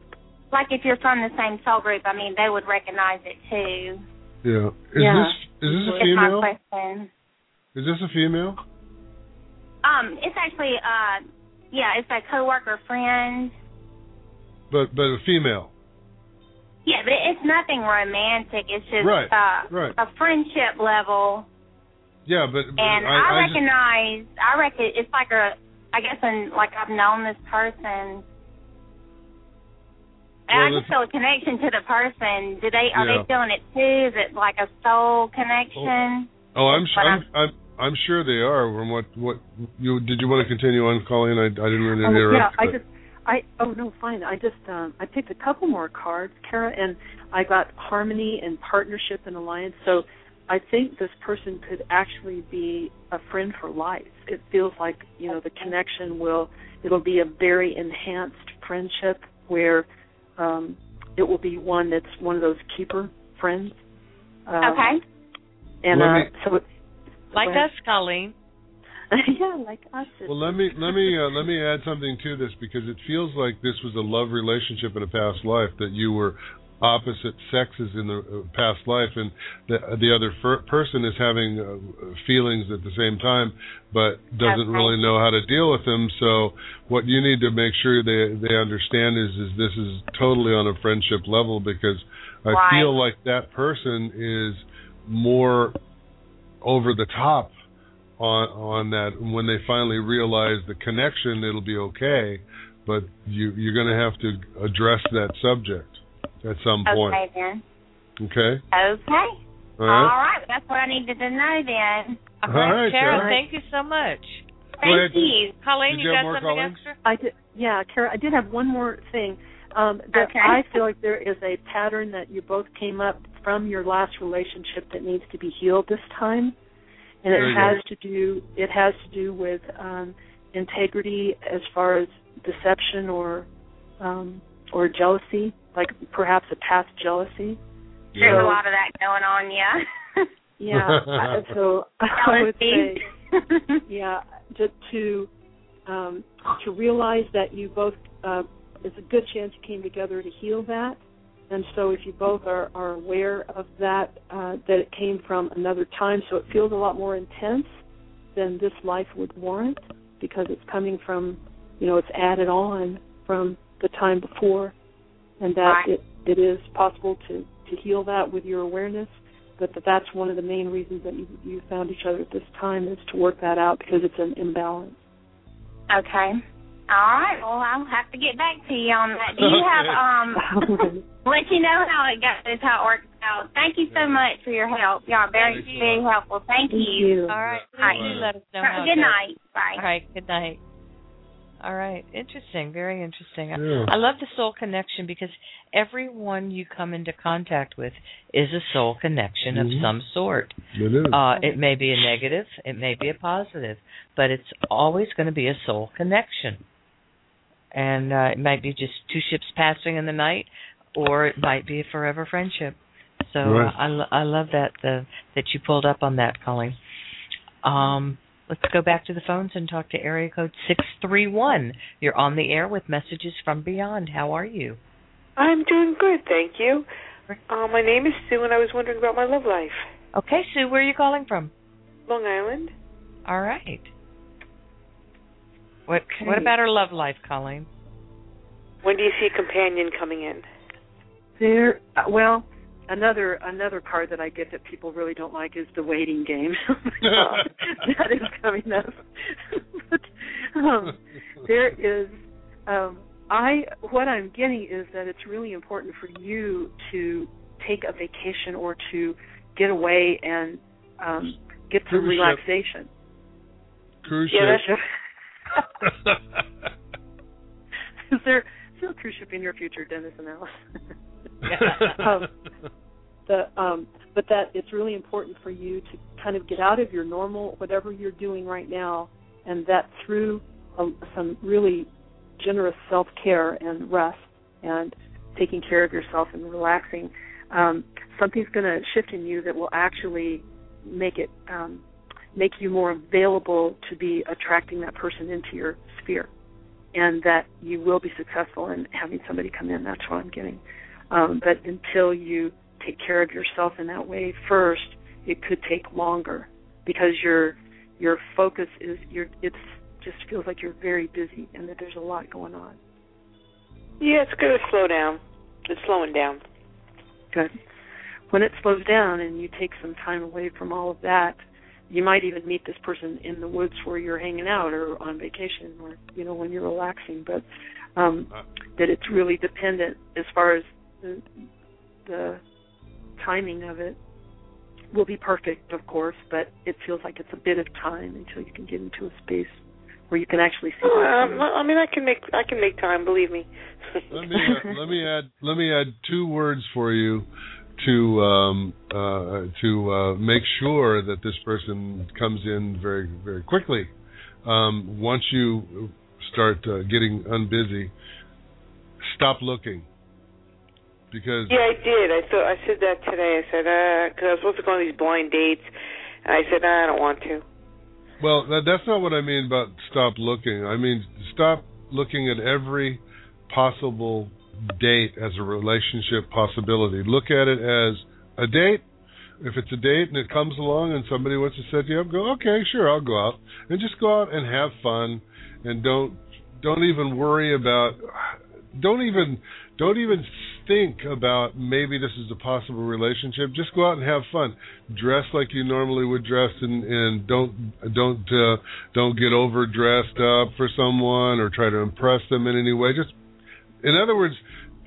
like if you're from the same soul group, I mean, they would recognize it too. Yeah. Is Yeah. this is this a Is my female? question. Is this a female? Um, it's actually uh, yeah, it's a coworker friend. But but a female. Yeah, but it's nothing romantic. It's just Right, uh, right. a friendship level. Yeah, but, but And I, I, I just, recognize, I reckon it's like a, I guess, and like I've known this person. And I Well, just feel a connection to the person. Do they? Are Yeah. they feeling it too? Is it like a soul connection? oh, I'm, But I'm I'm I'm sure they are. From what what you did you want to continue on, Colleen? I I didn't really Oh, yeah, interrupt. I just, I oh no, fine. I just, um, I picked a couple more cards, Kara, and I got harmony and partnership and alliance. So I think this person could actually be a friend for life. It feels like you know the connection will, it'll be a very enhanced friendship where um, it will be one that's one of those keeper friends. Um, okay. And uh, me- so, it, Like us, Colleen. yeah, like us. Well, let me let me uh, let me add something to this because it feels like this was a love relationship in a past life that you were opposite sexes in the uh, past life, and the the other fir- person is having uh, feelings at the same time, but doesn't really know how to deal with them. So, what you need to make sure they they understand is is this is totally on a friendship level because I Right. feel like that person is more over the top on on that. And when they finally realize the connection, it'll be okay. But you you're going to have to address that subject at some point. Okay then. Okay. Okay. All right. All right. That's what I needed to know then. All All right, right, Karen, Sarah. thank you so much. Thank you. Colleen, Did you you have got more, something Colleen? extra? I did, yeah, Kara. I did have one more thing. Um, that Okay. I feel like there is a pattern that you both came up from your last relationship that needs to be healed this time, and it you has to do it has to do with um, integrity as far as deception or um, or jealousy, like perhaps a past jealousy. There's So- a lot of that going on, yeah. Yeah. I- so I would say, yeah, just to um, to realize that you both uh, there's a good chance you came together to heal that, and so if you both are are aware of that, uh, that it came from another time, so it feels a lot more intense than this life would warrant because it's coming from, you know, it's added on from the time before, and that Right. it it is possible to to heal that with your awareness but that that's one of the main reasons that you you found each other at this time is to work that out because it's an imbalance. Okay. All right. Well, I'll have to get back to you on that. Do you have um? let you know how it goes, how it works out. Thank you so much for your help. Y'all are very very helpful. Thank, Thank you. you. All right, All right. please do let us know All right, how it Good goes. night. Bye. All right, good night. All right, interesting, very interesting. I- Yeah. I love the soul connection because everyone you come into contact with is a soul connection Mhm. of some sort. It is. Uh, it may be a negative, it may be a positive, but it's always going to be a soul connection. And uh, it might be just two ships passing in the night, or it might be a forever friendship. So Right. uh, I, I love that the, that you pulled up on that, Colleen. Um, let's go back to the phones and talk to area code six three one. You're on the air with messages from beyond. How are you? I'm doing good, thank you. Uh, my name is Sue, and I was wondering about my love life. Okay, Sue, where are you calling from? Long Island. All right. What What about her love life, Colleen? When do you see a companion coming in? There, uh, well, another another card that I get that people really don't like is the waiting game. that is coming up. but um, there is, um, I what I'm getting is that it's really important for you to take a vacation or to get away and um, get some Cruise ship. relaxation. Cruise Yeah, ship. is there still cruise ship in your future, Dennis and Alice? Um, the um, but that it's really important for you to kind of get out of your normal whatever you're doing right now, and that through um, some really generous self care and rest and taking care of yourself and relaxing, um, something's going to shift in you that will actually make it um, make you more available to be attracting that person into your sphere, and that you will be successful in having somebody come in. That's what I'm getting. Um, but until you take care of yourself in that way first, it could take longer because your your focus is your it's just feels like you're very busy and that there's a lot going on. Yeah, it's going to slow down. It's slowing down. Good. When it slows down and you take some time away from all of that, you might even meet this person in the woods where you're hanging out or on vacation or you know when you're relaxing. But um, that it's really dependent as far as the, the timing of it will be perfect, of course, but it feels like it's a bit of time until you can get into a space where you can actually see. what's Um, I mean, I can make I can make time. Believe me. let me uh, let me add let me add two words for you to um, uh, to uh, make sure that this person comes in very very quickly. Um, once you start uh, getting unbusy, stop looking because Yeah, I did. I thought I said that today. I said uh, because I was supposed to go on these blind dates, and I said nah, I don't want to. Well, that, that's not what I mean about stop looking. I mean stop looking at every possible date as a relationship possibility. Look at it as a date. If it's a date and it comes along and somebody wants to set you up, go okay, sure, I'll go out and just go out and have fun, and don't don't even worry about don't even don't even think about maybe this is a possible relationship, just go out and have fun. Dress like you normally would dress, and and don't don't uh, don't get overdressed up for someone or try to impress them in any way. Just, in other words,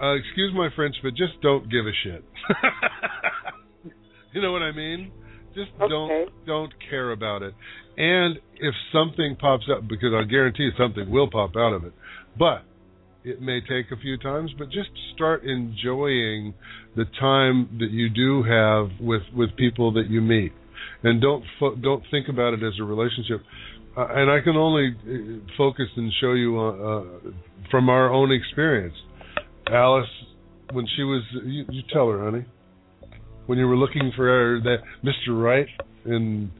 uh, excuse my French, but just don't give a shit. you know what I mean? Just Okay. don't don't care about it. And if something pops up, because I guarantee something will pop out of it, but it may take a few times, but just start enjoying the time that you do have with with people that you meet, and don't fo- don't think about it as a relationship. Uh, and I can only uh, focus and show you uh, uh, from our own experience. Alice, when she was, you, you tell her, honey, when you were looking for that Mr. Right, and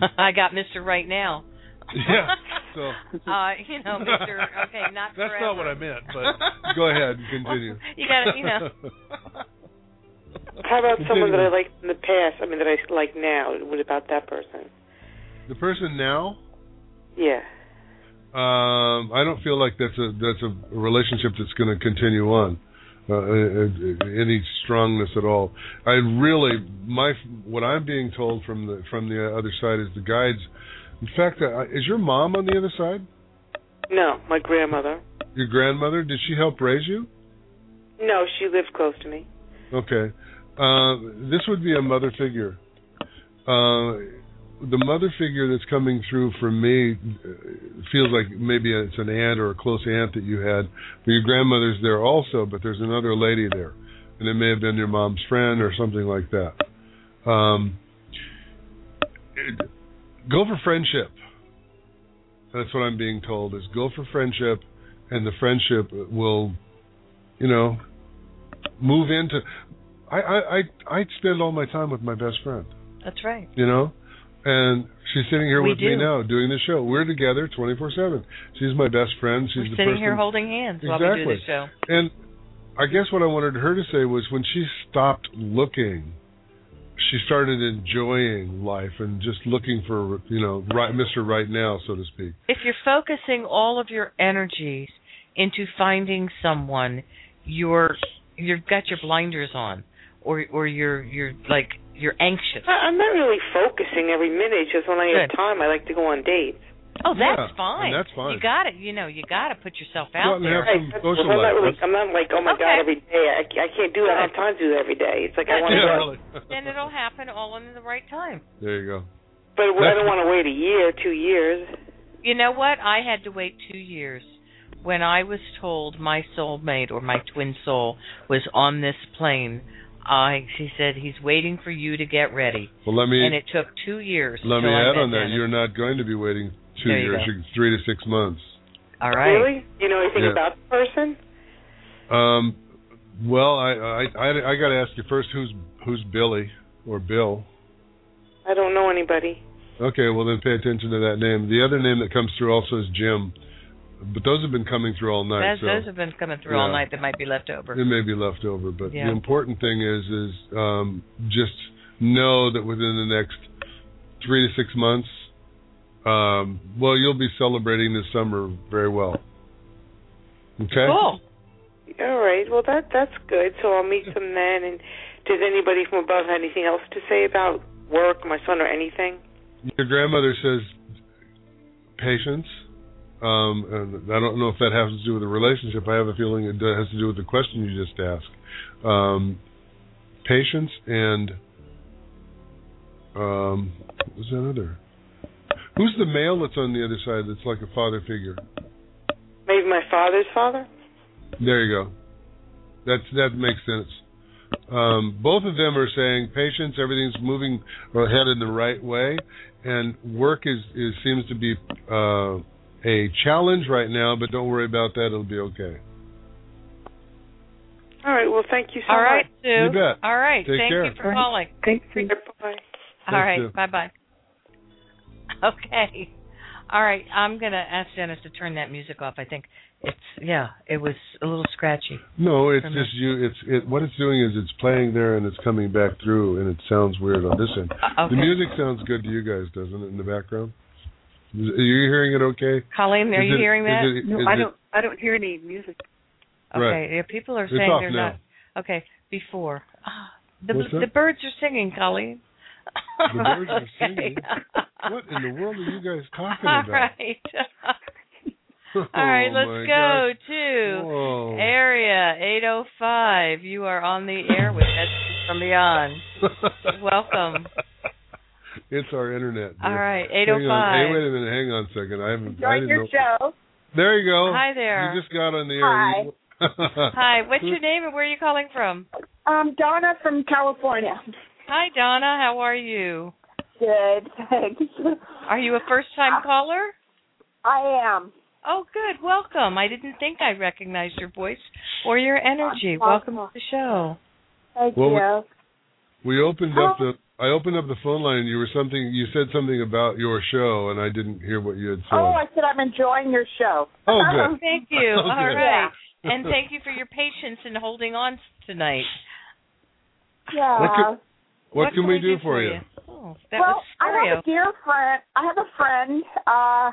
I got Mr. Right now. Yeah, so uh, you know, Mr. Okay, not That's forever. not what I meant, but go ahead and continue. you got to, you know. How about someone that I Continue. liked in the past? I mean, that I like now. What about that person? the person now, Yeah. um, I don't feel like that's a that's a relationship that's going to continue on. Uh, uh, uh, any strongness at all. I really my what I'm being told from the from the other side is the guides. In fact, uh, is your mom on the other side? No, my grandmother. Your grandmother? Did she help raise you? No, she lived close to me. Okay. Uh, this would be a mother figure. Uh, the mother figure that's coming through for me uh, feels like maybe it's an aunt or a close aunt that you had. But your grandmother's there also, but there's another lady there. And it may have been your mom's friend or something like that. Um, it- go for friendship. That's what I'm being told is go for friendship and the friendship will, you know, move into I, I I I spend all my time with my best friend, That's right. you know, and she's sitting here We with me now doing the show. We're together 24/7. She's my best friend. She's We're the sitting person. here holding hands while we do Exactly. the show. And I guess what I wanted her to say was when she stopped looking, she started enjoying life and just looking for you know right Mr. Right Now, so to speak. If you're focusing all of your energies into finding someone, you're you've got your blinders on, or or you're you're like you're anxious. I, I'm not really focusing every minute. It's just when I have time, I like to go on dates. Oh, that's Yeah, fine. that's fine. You got it. You know, you got to put yourself out out and there. have some Right, social I'm not really. I'm not like, oh my Okay. god, every day. I, I can't do that. I don't have time to do that every day. It's like I want to. yeah, go. really. then it'll happen all in the right time. there you go. But I don't want to wait a year, two years. You know what? I had to wait two years when I was told my soulmate or my twin soul was on this plane. I she said he's waiting for you to get ready, Well, let me and it took two years. let me I add on that. Dennis. You're not going to be waiting two There years, go. you're three to six months. all right. Really? You know anything Yeah. about the person? Um, well, I I I, I got to ask you first. Who's who's Billy or Bill? I don't know anybody. Okay, well then pay attention to that name. The other name that comes through also is Jim, but those have been coming through all night. Those, so those have been coming through all night that might be left over. it may be left over, but Yeah. the important thing is is um, just know that within the next three to six months, um, well, you'll be celebrating this summer very well. Okay. Cool. All right. Well, that that's good. So I'll meet them then. And does anybody from above have anything else to say about work, my son, or anything? Your grandmother says patience. Um, and I don't know if that has to do with the relationship. I have a feeling it has to do with the question you just asked. Um, patience and um, what was that other? Who's the male that's on the other side? That's like a father figure. Maybe my father's father. There you go. That's that makes sense. Um, both of them are saying patience, everything's moving ahead in the right way, and work is, is seems to be uh, a challenge right now. But don't worry about that; it'll be okay. All right. Well, thank you so All right, much. All right, Sue. You bet. All right. Take Thank care. you for calling. Thanks. Bye. All right. Sue. Bye bye. Okay. All right. I'm gonna ask Dennis to turn that music off. I think it's yeah. It was a little scratchy. No, it's just you. It's it. What it's doing is it's playing there and it's coming back through, and it sounds weird on this end. Uh, okay. The music sounds good to you guys, doesn't it? In the background, are you hearing it okay? Colleen, are Is you it- hearing that? it- No, I don't. I don't hear any music. Okay. Right. Yeah, people are saying they're now. not. Okay, before. Ah, the What's that? the birds are singing, Colleen. The birds are singing. Okay. What in the world are you guys talking All about? right. All right, Oh, let's go gosh. to Whoa. area 805. You are on the air with Messages from Beyond. Welcome. It's our internet. All dear. right, Hang on. 805. Hey, wait a minute. Hang on a second. I haven't. I Enjoying didn't your know. show. There you go. Hi there. You just got on the air. Hi. Hi, what's your name and where are you calling from? Um, Donna from California. Hi, Donna. How are you? Good, thanks. Are you a first time caller? I am. Oh, good. Welcome. I didn't think I recognized your voice or your energy. Awesome. Welcome to the show. Thank Well, you. We opened up the. I opened up the phone line. and You were something. You said something about your show, and I didn't hear what you had said. Oh, I said I'm enjoying your show. Oh, good. Thank you. Okay. All right. And thank you for your patience in holding on tonight. Yeah. What can, what can we do for you? Oh, that well, was I have a dear friend. I have a friend. Uh,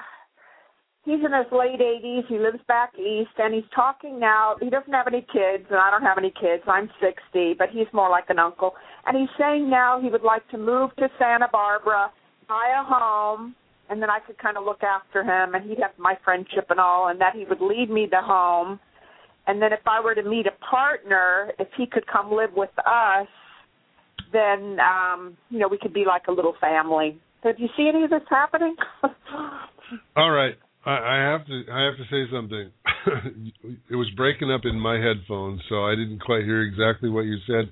he's in his late 80s. He lives back east, and he's talking now. He doesn't have any kids, and I don't have any kids. I'm 60, but he's more like an uncle. And he's saying now he would like to move to Santa Barbara, buy a home, and then I could kind of look after him, and he'd have my friendship and all, and that he would lead me to home. And then if I were to meet a partner, if he could come live with us, then um, you know we could be like a little family. So do you see any of this happening? All right. I, I have to. I have to say something. it was breaking up in my headphones, so I didn't quite hear exactly what you said.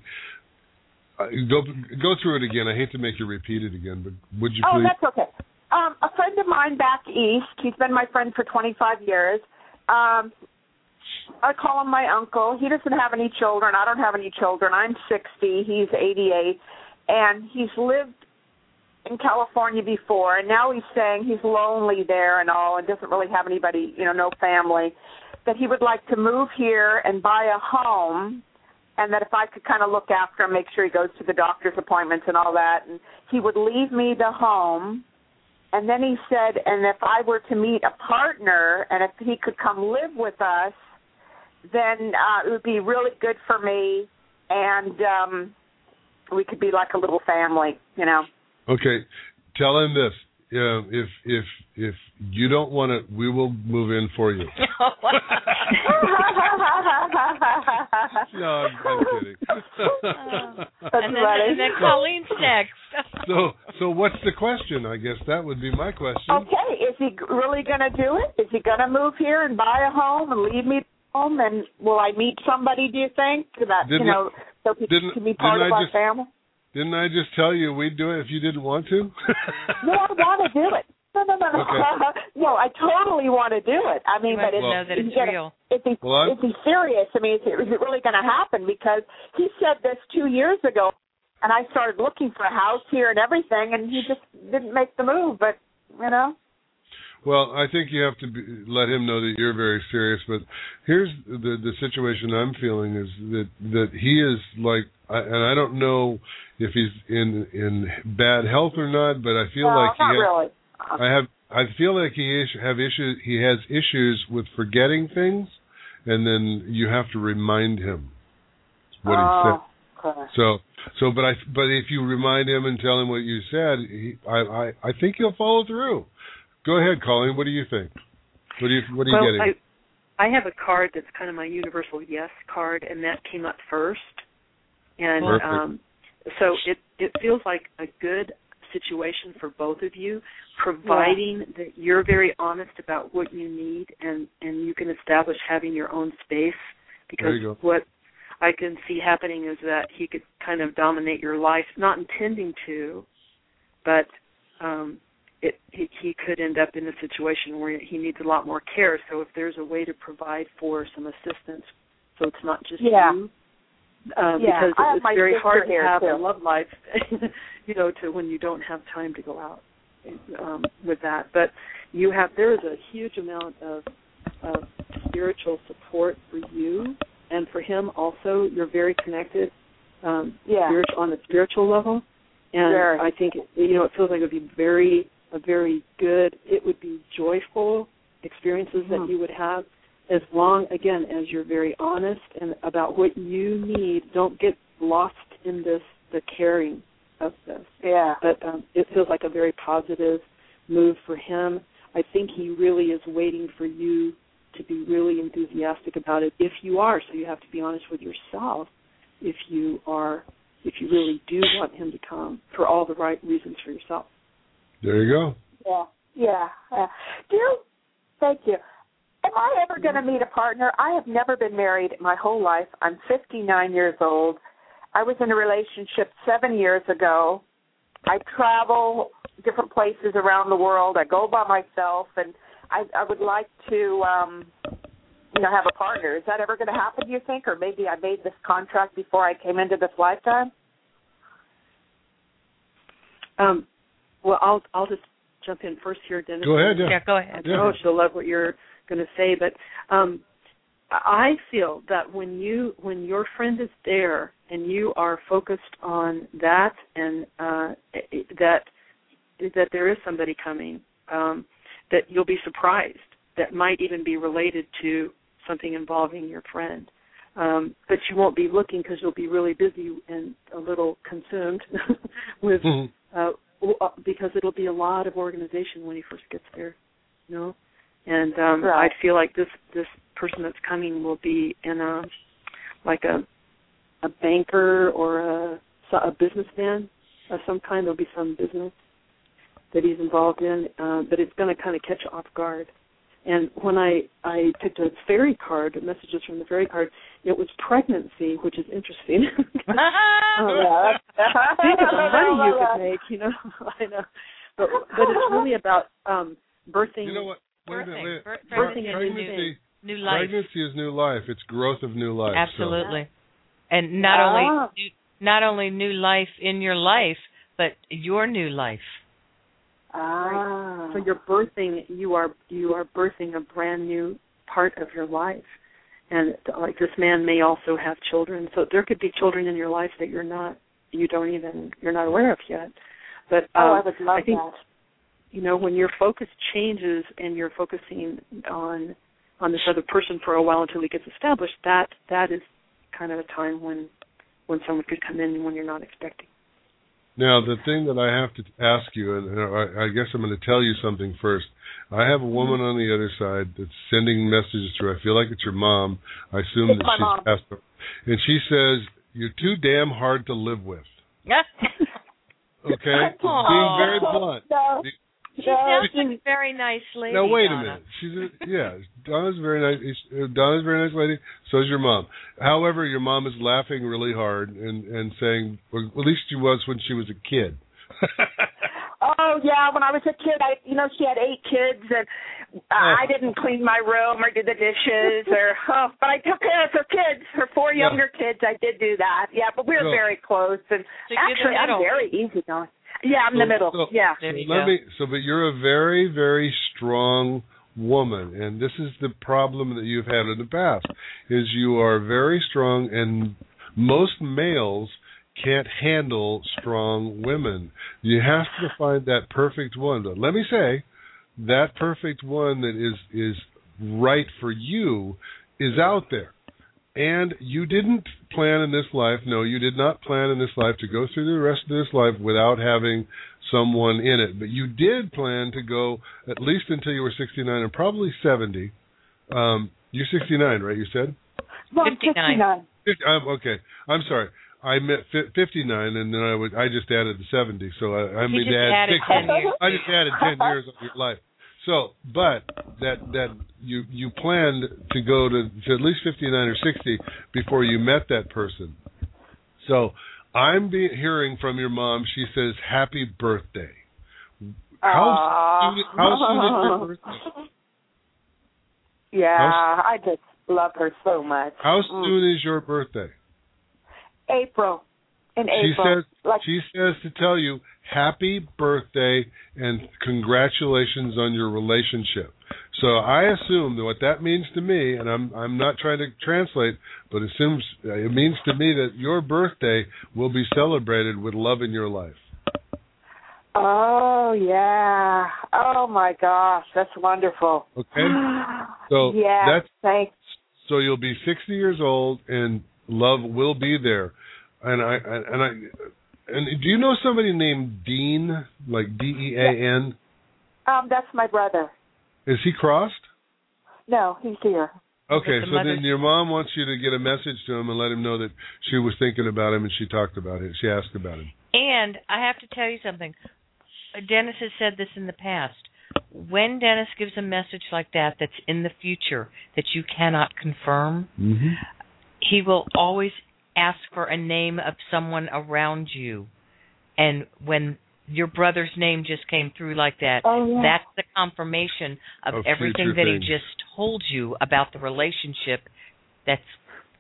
Uh, go go through it again. I hate to make you repeat it again, but would you oh, please? that's okay. Um, a friend of mine back east. He's been my friend for 25 years. Um, I call him my uncle. He doesn't have any children. I don't have any children. I'm 60. He's 88, and he's lived in California before, and now he's saying he's lonely there and all, and doesn't really have anybody, you know, no family. That he would like to move here and buy a home, and that if I could kind of look after him, make sure he goes to the doctor's appointments and all that, and he would leave me the home. And then he said, and if I were to meet a partner, and if he could come live with us, then uh, it would be really good for me, and um, we could be like a little family, you know. Okay, tell him this. Yeah, if if if you don't want it, we will move in for you. no, I'm, I'm kidding. and, then, and then Colleen's next. so so what's the question? I guess that would be my question. Okay, is he really going to do it? Is he going to move here and buy a home and leave me home? And will I meet somebody? Do you think that Didn't you know so people didn't- can be part didn't of I our just- family? Didn't I just tell you we'd do it if you didn't want to? No, I want to do it. No, no, no, no. Okay. no, I totally want to do it. I mean, but must it's, know that is it's gonna- real. Is he, Well, I'm- is serious? I mean, is it, is it really going to happen? Because he said this two years ago, and I started looking for a house here and everything, and he just didn't make the move. But you know, Well, I think you have to be, let him know that you're very serious. But here's the the situation I'm feeling is that that he is like, I, and I don't know if he's in in bad health or not, but I feel no, like he not has, really. I have I feel like he is, have issues. He has issues with forgetting things, and then you have to remind him what he said. oh, okay. So so, but I but if you remind him and tell him what you said, he, I I I think he'll follow through. Go ahead, Colleen. What do you think? What do you what are you well, getting? I I have a card that's kind of my universal yes card, and that came up first, and Perfect. um, so it it feels like a good situation for both of you, providing that you're very honest about what you need, and and you can establish having your own space. Because There you go. what I can see happening is that he could kind of dominate your life, not intending to, but um it he, he could end up in a situation where he needs a lot more care. So if there's a way to provide for some assistance, so it's not just Yeah. you, um, Yeah, because it's very hard to have too. a love life, you know, to when you don't have time to go out um, with that. But you have there is a huge amount of of spiritual support for you and for him also. You're very connected um, Yeah. on a spiritual level, and Very. I think you know it feels like it would be very a very good. It would be joyful experiences that you would have. As long again as you're very honest and about what you need don't get lost in this the caring of this. Yeah. but um it feels like a very positive move for him. I think he really is waiting for you to be really enthusiastic about it if you are. So you have to be honest with yourself if you are if you really do want him to come for all the right reasons for yourself There you go. Yeah, yeah. Uh, do you, thank you. Am I ever going to meet a partner? I have never been married my whole life. I'm 59 years old. I was in a relationship seven years ago. I travel different places around the world. I go by myself, and I, I would like to, um, you know, have a partner. Is that ever going to happen? Do you think, or maybe I made this contract before I came into this lifetime? Um, well, I'll I'll just jump in first here, Dennis. Go ahead, yeah. Yeah, go ahead. I know Yeah. she'll love what you're going to say, but um, I feel that when you when your friend is there and you are focused on that and uh, that that there is somebody coming, um, that you'll be surprised. That might even be related to something involving your friend. Um, but you won't be looking because you'll be really busy and a little consumed with Mhm. uh, uh, because it'll be a lot of organization when he first gets there, you know. And um Right. I feel like this this person that's coming will be in a like a a banker or a a businessman of some kind. There'll be some business that he's involved in, uh, but it's going to kind of catch you off guard. And when I I picked a fairy card, messages from the fairy card, it was pregnancy, which is interesting. Yeah. think of the money you could make, you know. I know, but but it's really about um birthing. You know what? Wait a minute. Birthing. Wait. Bir- birthing a new pregnancy, New life. pregnancy is new life. It's growth of new life. so- Absolutely. And not Ah. only new, not only new life in your life, but your new life. Ah. So you're birthing. You are you are birthing a brand new part of your life, and like this man may also have children. So there could be children in your life that you're not you don't even you're not aware of yet. But oh, I um, would love I think that. you know when your focus changes and you're focusing on on this other person for a while until he gets established that that is kind of a time when when someone could come in when you're not expecting Now, the thing that I have to ask you, and I, I guess I'm going to tell you something first. I have a woman mm-hmm. on the other side that's sending messages through. I feel like it's your mom. I assume It's that my she's mom. passed away. And she says, You're too damn hard to live with. Okay? Being very blunt. No. She sounds like a very nice lady. Now wait a Donna. minute. She's a, yeah. Donna's very nice. uh, Donna's a very nice lady. So is your mom. However, your mom is laughing really hard and and saying, well, at least she was when she was a kid. Oh yeah, when I was a kid, I you know she had eight kids, and uh, I didn't clean my room or do the dishes, or oh, but I took care of her kids, her four Yeah. younger kids. I did do that. Yeah, but we were So- very close, and So actually I'm very easy going. Yeah, I'm So- the middle. so- yeah. There you Let go. me. So, but you're a very, very strong woman, and this is the problem that you've had in the past: is you are very strong, and most males can't handle strong women. You have to find that perfect one. But let me say, that perfect one that is is right for you is out there. And you didn't plan in this life, no, you did not plan in this life to go through the rest of this life without having someone in it. But you did plan to go at least until you were 69 and probably 70. Um, you're 69, right? You said? No, I'm 59. 50, I'm, okay. I'm sorry. I meant 59, and then I would I just added the 70, so I, I He made just add added 10 years. I just added 10 years of your life. So, but that that you you planned to go to, to at least 59 or 60 before you met that person. So, I'm be, hearing from your mom. She says, "Happy birthday." How soon, how soon is your birthday? Yeah, How I just love her so much. How Mm. soon is your birthday? April. In April. She says like she says to tell you happy birthday and congratulations on your relationship. So I assume that what that means to me, and I'm I'm not trying to translate, but it assumes it means to me that your birthday will be celebrated with love in your life. Oh yeah. Oh my gosh, that's wonderful. Okay. So yeah. that's thanks. so you'll be 60 years old and love will be there. And I and I and do you know somebody named Dean, like D E A N? Um, that's my brother. Is he crossed? No, he's here. Okay, the so mother- then your mom wants you to get a message to him and let him know that she was thinking about him and she talked about it. She asked about him. And I have to tell you something. Dennis has said this in the past. When Dennis gives a message like that that's in the future that you cannot confirm, Mm-hmm. he will always ask for a name of someone around you. And when your brother's name just came through like that, Oh, yeah. that's the confirmation of, Of everything future that he just told you about the relationship. That's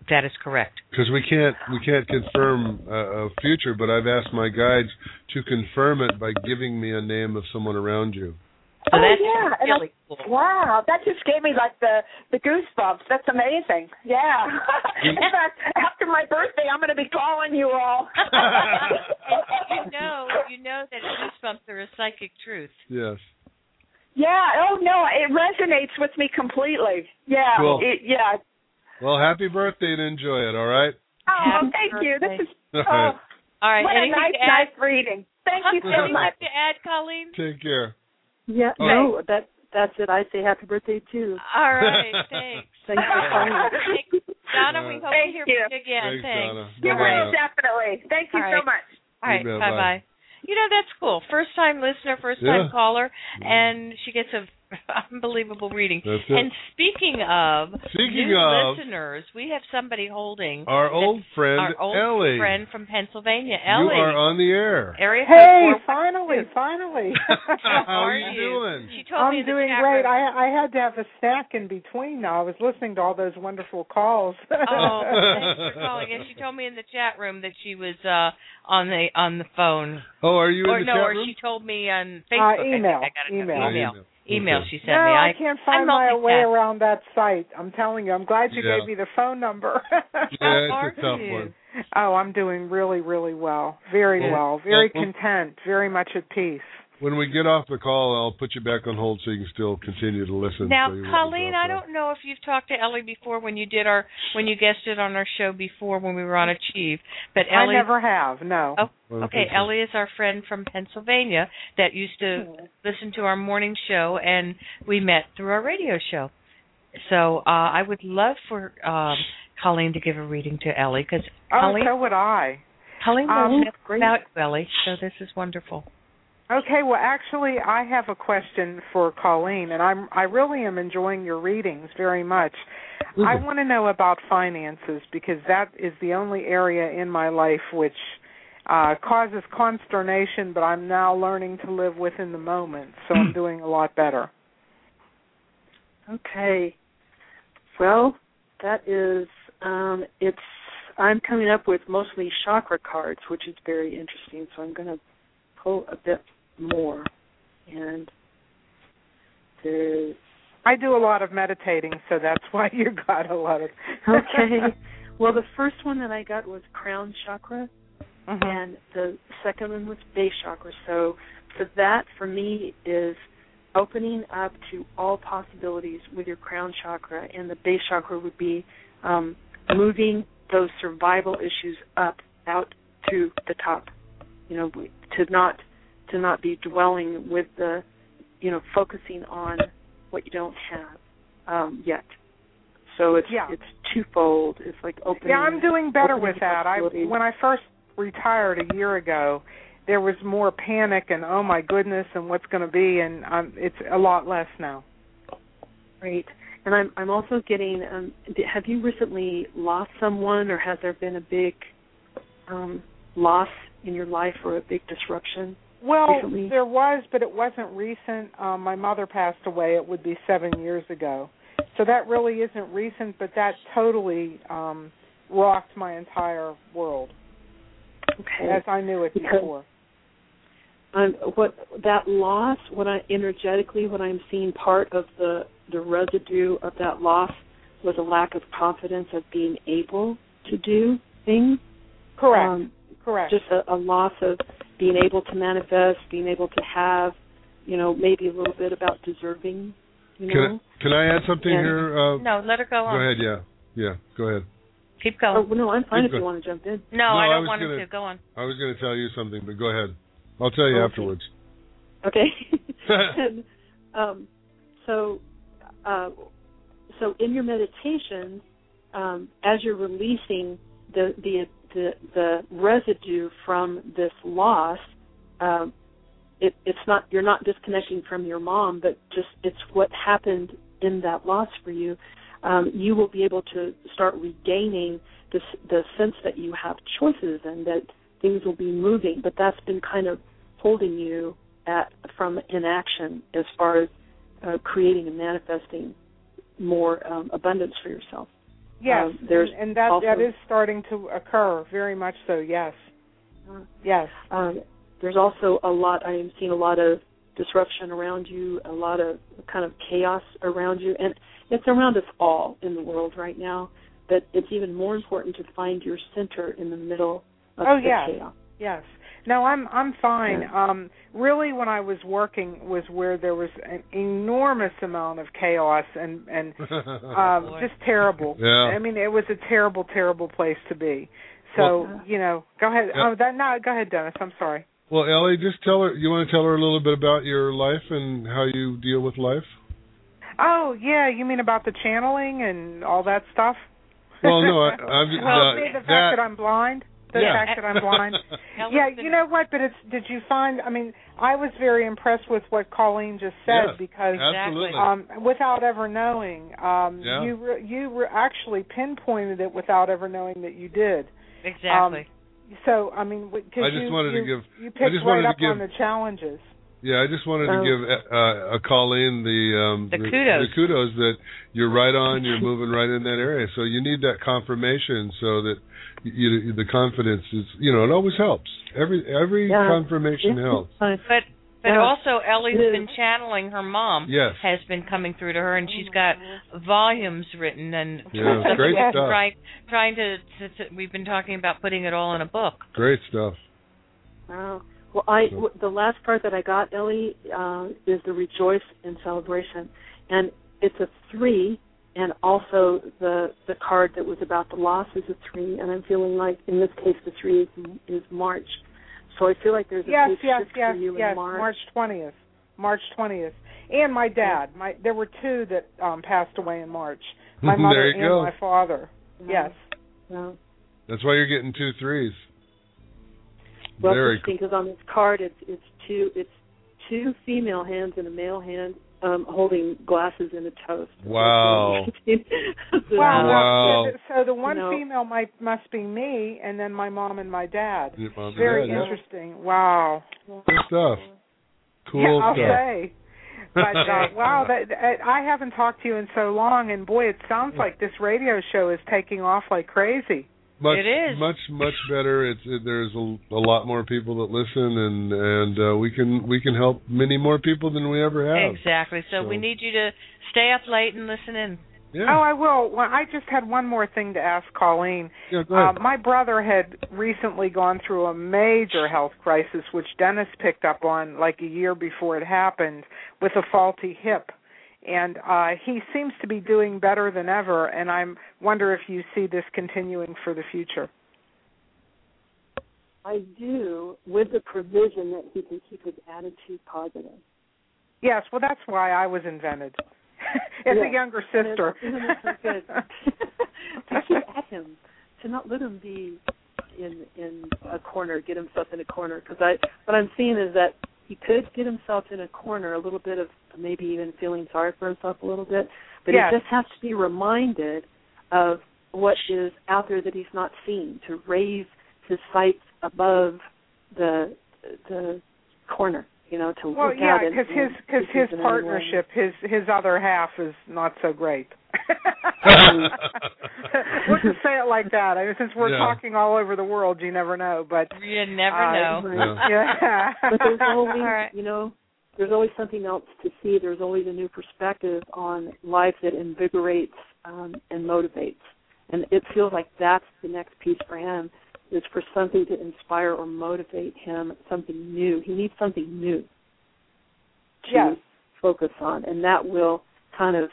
that is correct. Because we can't we can't confirm uh, a future, but I've asked my guides to confirm it by giving me a name of someone around you. So oh that's yeah. and really I- cool. Wow, that just gave me like the the goosebumps. That's amazing. Yeah. In fact, after my birthday, I'm going to be calling you all. you know, you know that goosebumps are a psychic truth. Yes. yeah. Oh no, it resonates with me completely. Yeah. Cool. It, yeah. Well, happy birthday and enjoy it. All right. Oh, Happy thank you. This is All oh. All right. what a nice, to add? nice reading. Thank uh-huh. you so much. to add, Colleen? Take care. Yeah, Oh. no, that that's it. I say happy birthday too. All right. Thanks. Thanks for calling. Thanks. Donna, we hope Thank to hear you. from you again. Thanks, Thanks. Donna. You Bye-bye will definitely. Thank you All so much. All right. Bye bye. bye. You know that's cool. First time listener, first time Yeah. caller, mm-hmm. and she gets a unbelievable reading. That's it. And speaking of Speaking new of- listeners, we have somebody holding Our old friend our old Ellie. friend from Pennsylvania, Ellie, you are on the air. Area Hey, code finally, finally. How are are you doing? She told me I'm the doing great. I I had to have a snack in between. Now I was listening to all those wonderful calls. Oh, thanks for calling. And she told me in the chat room that she was uh on the on the phone. Oh, are you or in the no, chat or room? she told me on Facebook. I think email, I got it. email. Oh, Email. email. Email Okay. she sent no, me. I, can't find I'm my way multitasking. around that site. I'm telling you. I'm glad you Yeah. gave me the phone number. Yeah, are it's a tough you? one. oh, I'm doing really, really well. Very Well, well. Very well, content. Very much at peace. When we get off the call, I'll put you back on hold so you can still continue to listen. Now, so Colleen, I don't know if you've talked to Ellie before when you did our when you guested on our show before when we were on Achieve, but I never have. No. Oh, okay. Ellie is our friend from Pennsylvania that used to listen to our morning show, and we met through our radio show. So uh, I would love for um, Colleen to give a reading to Ellie because Oh, Colleen, so would I. Colleen Um, knows about you, Ellie. So this is wonderful. Okay, well actually I have a question for Colleen and I'm I really am enjoying your readings very much. I want to know about finances because that is the only area in my life which uh causes consternation but I'm now learning to live within the moment. So I'm doing a lot better. Okay. Well, that is um it's I'm coming up with mostly chakra cards, which is very interesting. So I'm going to pull a bit more. And there's I do a lot of meditating, so that's why you got a lot of okay. Well, the first one that I got was crown chakra, Mhm. and the second one was base chakra. So, for that, for me, is opening up to all possibilities with your crown chakra, and the base chakra would be um, moving those survival issues up out to the top. You know, to not to not be dwelling with the, you know, focusing on what you don't have um, yet. So it's Yeah. it's twofold. It's like opening. Yeah, I'm doing better with that. I when I first retired a year ago, there was more panic and oh my goodness and what's going to be and um it's a lot less now. Great. And I'm I'm also getting. Um, have you recently lost someone, or has there been a big um, loss in your life or a big disruption? Well, recently? there was, but it wasn't recent. Um my mother passed away. It would be 7 years ago. So that really isn't recent, but that totally um rocked my entire world Okay. as I knew it Because- before. um, what that loss, what I energetically, what I'm seeing, part of the the residue of that loss was a lack of confidence of being able to do things. Correct. Um, Correct. Just a, a loss of being able to manifest, being able to have, you know, maybe a little bit about deserving. You know. Can I, can I add something And- here? Uh, No, let her go on. Go ahead. Yeah. Yeah. Go ahead. Keep Oh going. well, no, I'm fine Keep if you want to jump in. No, No, I I don't was want gonna- him to. Go on. I was going to tell you something, but go ahead. I'll tell you Okay. afterwards. Okay. and, um, so, uh, so in your meditation, um, as you're releasing the the the, the residue from this loss, um, it, it's not you're not disconnecting from your mom, but just it's what happened in that loss for you. Um, you will be able to start regaining this, the sense that you have choices and that things will be moving. But that's been kind of holding you at from inaction as far as uh, creating and manifesting more um, abundance for yourself. Yes, Um, there's and, and that also- that is starting to occur very much so. Yes, yes. Um, there's also a lot. I am seeing a lot of disruption around you, a lot of kind of chaos around you, and it's around us all in the world right now. But it's even more important to find your center in the middle of oh the yes, chaos. yes. No, I'm I'm fine. Um, really, when I was working was where there was an enormous amount of chaos and and um, just terrible. Yeah. I mean, it was a terrible, terrible place to be. So Well- you know, go ahead. Yeah. Oh, that no, go ahead, Dennis. I'm sorry. Well, Ellie, just tell her. You want to tell her a little bit about your life and how you deal with life? Oh yeah, you mean about the channeling and all that stuff? Well, no, I, I'm well, uh, see, the fact that. that I'm blind. The Yeah. fact that I'm blind. Yeah, you know what? But it's. Did you find? I mean, I was very impressed with what Colleen just said Yes, because, absolutely. um, without ever knowing, um, Yeah. you re- you re- actually pinpointed it without ever knowing that you did. Exactly. So I mean, because I just you, wanted to give- you I picked just right wanted to up on the challenges. Yeah, I just wanted to Oh. give uh, a Colleen the um, The kudos. the kudos that you're right on. You're moving right in that area. So you need that confirmation so that you, the confidence is. You know, it always helps. Every every Yeah. confirmation Yeah. helps. But but Yeah. also Ellie's It is. been channeling her mom. Yes. Has been coming through to her, and she's got volumes written and Yeah, great stuff. trying trying to, to, to. We've been talking about putting it all in a book. Great stuff. Wow. Well, I w- the last part that I got, Ellie, uh, is the rejoice and celebration, and it's a three, and also the the card that was about the loss is a three, and I'm feeling like in this case the three is is March, so I feel like there's a Yes, big yes, shift yes, for you yes. in March. March twentieth. March twentieth. And my dad. My there were two that um passed away in March. My mother There you and go. my father. Yes. Wow. That's why you're getting two threes. Well, Very interesting because on this card it's it's two it's two female hands and a male hand um holding glasses in a toast. Wow. Wow. Wow. So, so the one You know. female might must be me, and then my mom and my dad. Mom Very dad, yeah. interesting. Wow. Good stuff. Cool yeah, I'll stuff. say. But uh, wow, that, that, I haven't talked to you in so long, and boy, it sounds like this radio show is taking off like crazy. Much, It is. much, much better. It's it, there's a, a lot more people that listen, and and uh, we can we can help many more people than we ever have. Exactly. So, So- we need you to stay up late and listen in. Yeah. Oh, I will. Well, I just had one more thing to ask Colleen. Yeah, go ahead. Uh, my brother had recently gone through a major health crisis, which Dennis picked up on like a year before it happened, with a faulty hip. And uh, he seems to be doing better than ever. And I wonder if you see this continuing for the future. I do, with the provision that he can keep his attitude positive. Yes, well, that's why I was invented. As Yeah. a younger sister. it's- isn't it so to keep at him, to not let him be in in a corner, get himself in a corner. Because I, what I'm seeing is that he could get himself in a corner, a little bit of maybe even feeling sorry for himself a little bit, but Yes. he just has to be reminded of what is out there that he's not seeing. To raise his sights above the the corner, you know, to Well, look yeah, out and- because his because his partnership, his his other half is not so great. we'll just say it like that. I mean, since we're Yeah. talking all over the world, you never know. But You never uh, know. Yeah. but there's always, All right. you know, there's always something else to see. There's always a new perspective on life that invigorates um, and motivates. And it feels like that's the next piece for him is for something to inspire or motivate him, something new. He needs something new to Yes. focus on, and that will kind of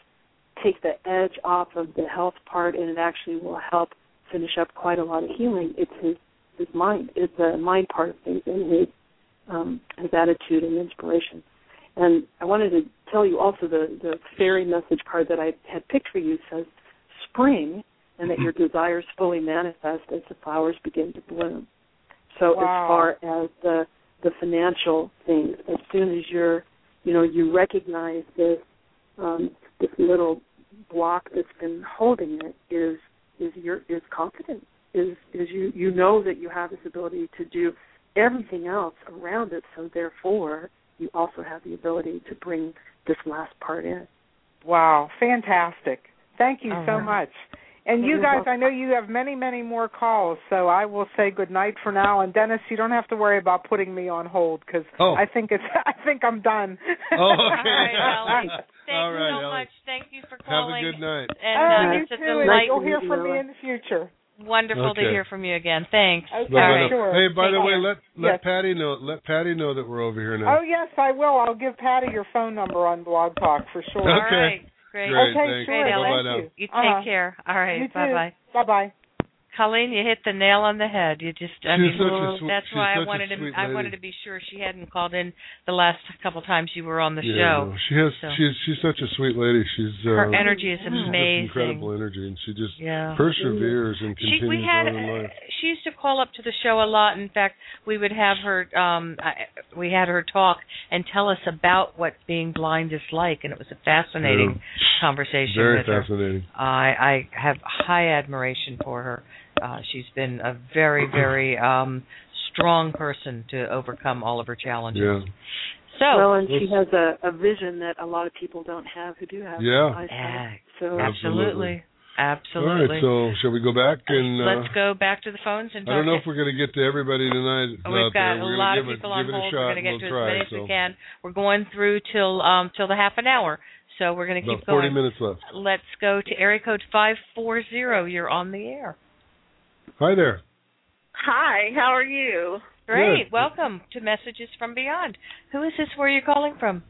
take the edge off of the health part, and it actually will help finish up quite a lot of healing. It's his his mind, it's the mind part of things, and his um, his attitude and inspiration. And I wanted to tell you also the the fairy message card that I had picked for you says spring, and that your desires fully manifest as the flowers begin to bloom. So Wow. as far as the the financial things, as soon as you're you know you recognize this um, this little block that's been holding it is is your is confidence is is you you know that you have this ability to do everything else around it so therefore you also have the ability to bring this last part in Wow, fantastic. Thank you All so right. much. And you guys. I know you have many, many more calls, so I will say good night for now. And Dennis, you don't have to worry about putting me on hold because Oh. I think it's I think I'm done. Oh, okay. All right, Ellie. Thank All right, you so Ellie. much. Thank you for calling. Have a good night. And oh, uh, you it's a too. and delight. You'll hear from me in the future. Wonderful to hear from you again. Thanks. Okay, Bye-bye All right. sure. Hey, by the Take way, let let Yes. Patty know. Let Patty know that we're over here now. Oh yes, I will. I'll give Patty your phone number on Blog Talk for sure. All Okay. Right. Great. Great, okay, thanks. sure. Great, Ellie. Bye-bye Thank you. You take Uh-huh. care. All right. Bye bye. Bye bye. Colleen, you hit the nail on the head. You just, I She's mean, a sweet- that's why I wanted to, sweet I wanted to be sure she hadn't called in the last couple times you were on the yeah, show. she has. So- She's she's such a sweet lady. She's uh, Her energy is amazing. incredible energy, and she just Yeah. perseveres and She continues we had on in life. she used to call up to the show a lot. In fact, we would have her um I, we had her talk and tell us about what being blind is like and it was a fascinating conversation Very with her. fascinating. I I have high admiration for her. Uh she's been a very very um strong person to overcome all of her challenges. Yeah. So well and she has a, a vision that a lot of people don't have who do have Yeah. eyesight. So absolutely. Absolutely. All right, So shall we go back and? Uh, Let's go back to the phones and I don't know if we're going to get to everybody tonight. Oh, we've got there. a we're lot gonna of give people it, on a hold. shot. We're going to get we'll to try, as many as we can. We're going through till um till the half an hour, so we're going to About keep 40 going. minutes left. Let's go to area code five four zero. You're on the air. Hi there. Hi, how are you? Great. Good. Welcome to Messages from Beyond. Who is this? Where are you calling from?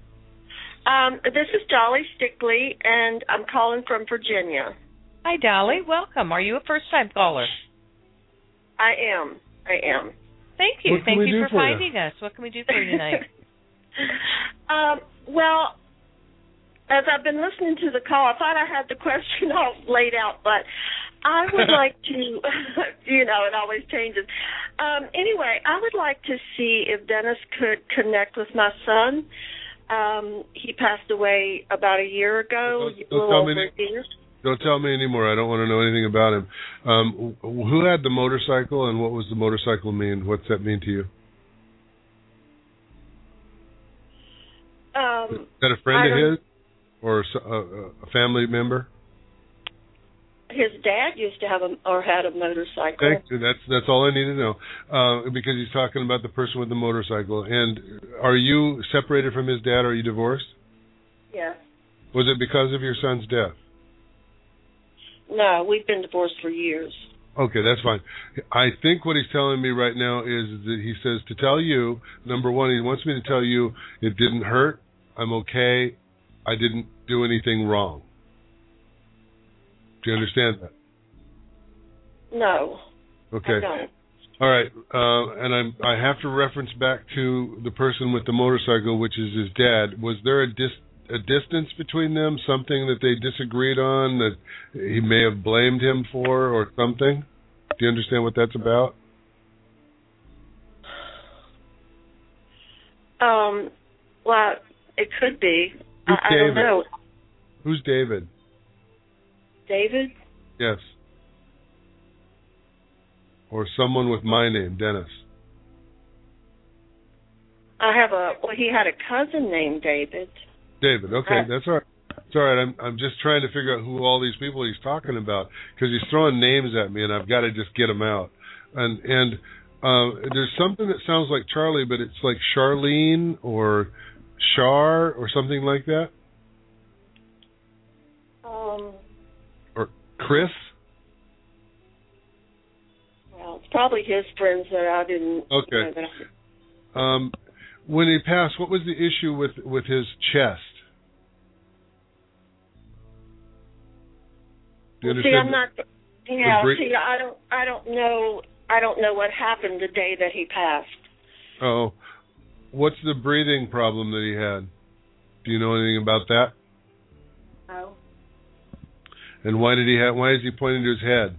Um, this is Dolly Stickley, and I'm calling from Virginia. Hi, Dolly. Welcome. Are you a first-time caller? I am. I am. Thank you. What Thank you do for, for you? finding us. What can we do for you tonight? um, well, as I've been listening to the call, I thought I had the question all laid out, but I would like to, you know, it always changes. Um, anyway, I would like to see if Dennis could connect with my son. Um, he passed away about a year ago, Don't- don't tell me any- Don't tell me anymore. I don't want to know anything about him. Um, who had the motorcycle, and what was the motorcycle mean? What's that mean to you? Um, Is that a friend of his, or a family member? His dad used to have a or had a motorcycle. Thank you. That's that's all I need to know. Uh, because he's talking about the person with the motorcycle. And are you separated from his dad? Or are you divorced? Yes. Was it because of your son's death? No, we've been divorced for years. Okay, that's fine. I think what he's telling me right now is that he says to tell you, number one, he wants me to tell you it didn't hurt. I'm okay. I didn't do anything wrong. Do you understand that? No. Okay. I don't. All right, uh, and I'm I have to reference back to the person with the motorcycle, which is his dad. Was there a dis a distance between them, something that they disagreed on that he may have blamed him for, or something? Do you understand what that's about? Um, well, it could be. Who's I don't David? know. Who's David? David? Yes. Or someone with my name, Dennis. I have a. Well, he had a cousin named David. David. Okay, that's all right. It's all right. I'm I'm just trying to figure out who all these people he's talking about because he's throwing names at me, and I've got to just get them out. And and uh, there's something that sounds like Charlie, but it's like Charlene or Char or something like that, Chris. well, it's probably his friends that I didn't. Okay. You know, I, Um, when he passed, what was the issue with with his chest? See. I'm not. Yeah, see, I don't. I don't know. I don't know what happened the day that he passed. Oh, what's the breathing problem that he had? Do you know anything about that? No. And why did he have? Why is he pointing to his head?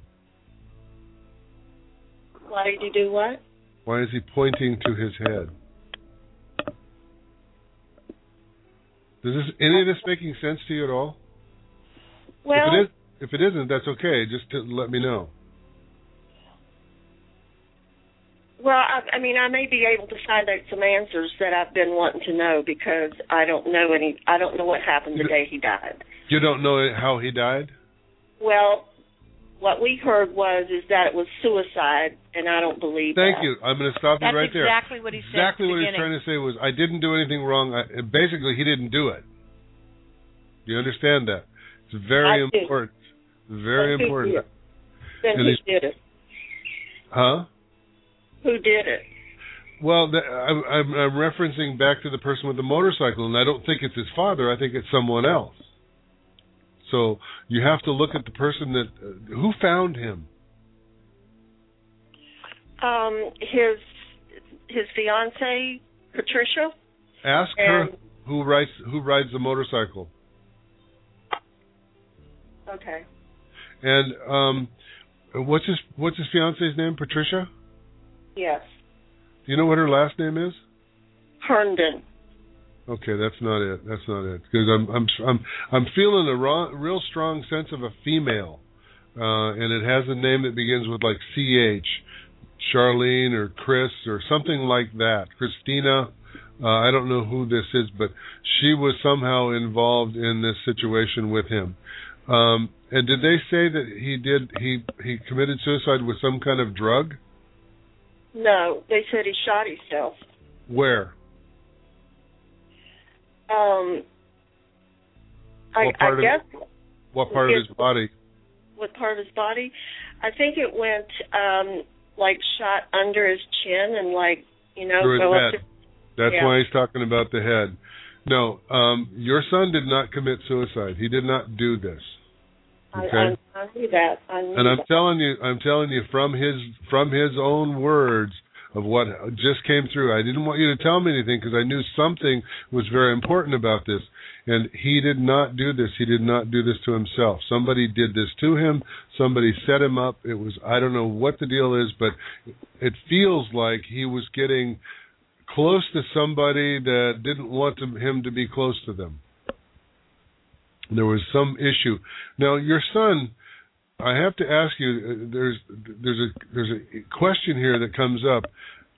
Why did you do what? Why is he pointing to his head? Does this any of this making sense to you at all? Well, if it is, if it isn't, that's okay. Just let me know. well, I, I mean, I may be able to find out some answers that I've been wanting to know because I don't know any. I don't know what happened the day he died. You don't know how he died? Well, what we heard was is that it was suicide, and I don't believe Thank that. you. I'm going to stop you That's right there. exactly what he said Exactly the what he's beginning. trying to say was, I didn't do anything wrong. I, basically, he didn't do it. Do you understand that? It's very I do. important. Very But who important. did? Then And who did it? Huh? Who did it? Well, th- I'm, I'm, I'm referencing back to the person with the motorcycle, and I don't think it's his father. I think it's someone else. So you have to look at the person that uh, who found him. Um, his his fiance Patricia. Ask her who rides who rides the motorcycle. Okay. And um, what's his what's his fiance's name? Patricia. Yes. Do you know what her last name is? Herndon. Okay, that's not it. That's not it. Because I'm I'm I'm I'm feeling a raw, real strong sense of a female, uh, and it has a name that begins with like C H, Charlene or Chris or something like that. Christina. Uh, I don't know who this is, but she was somehow involved in this situation with him. Um, and did they say that he did he he committed suicide with some kind of drug? No, they said he shot himself. Where? Um, I, What part I of- guess What part of his body? what part of his body? I think it went um like shot under his chin and like you know Through his head. to That's Yeah. why he's talking about the head. No, um, your son did not commit suicide. He did not do this. I, Okay. I, I knew that. I knew And I'm that. telling you, I'm telling you from his from his own words of what just came through. I didn't want you to tell me anything because I knew something was very important about this. And he did not do this. He did not do this to himself. Somebody did this to him. Somebody set him up. It was I don't know what the deal is, but it feels like he was getting close to somebody that didn't want him to be close to them. There was some issue. Now, your son, I have to ask you. uh, There's there's a there's a question here that comes up.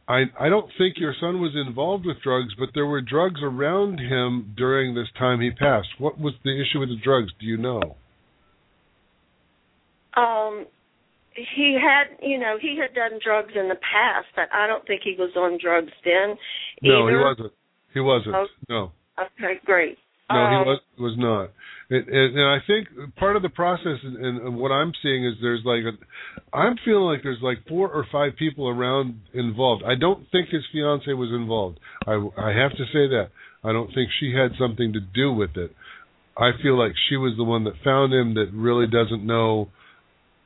I I don't think your son was involved with drugs, but there were drugs around him during this time he passed. What was the issue with the drugs? Do you know? Um, he had, you know, he had done drugs in the past, but I don't think he was on drugs then. No, he wasn't. He wasn't. Oh. No. Okay, great. No, um, he was was not. And, and, and I think part of the process, and, and what I'm seeing is there's like, a, I'm feeling like there's like four or five people around involved. I don't think his fiance was involved. I I have to say that. I don't think she had something to do with it. I feel like she was the one that found him that really doesn't know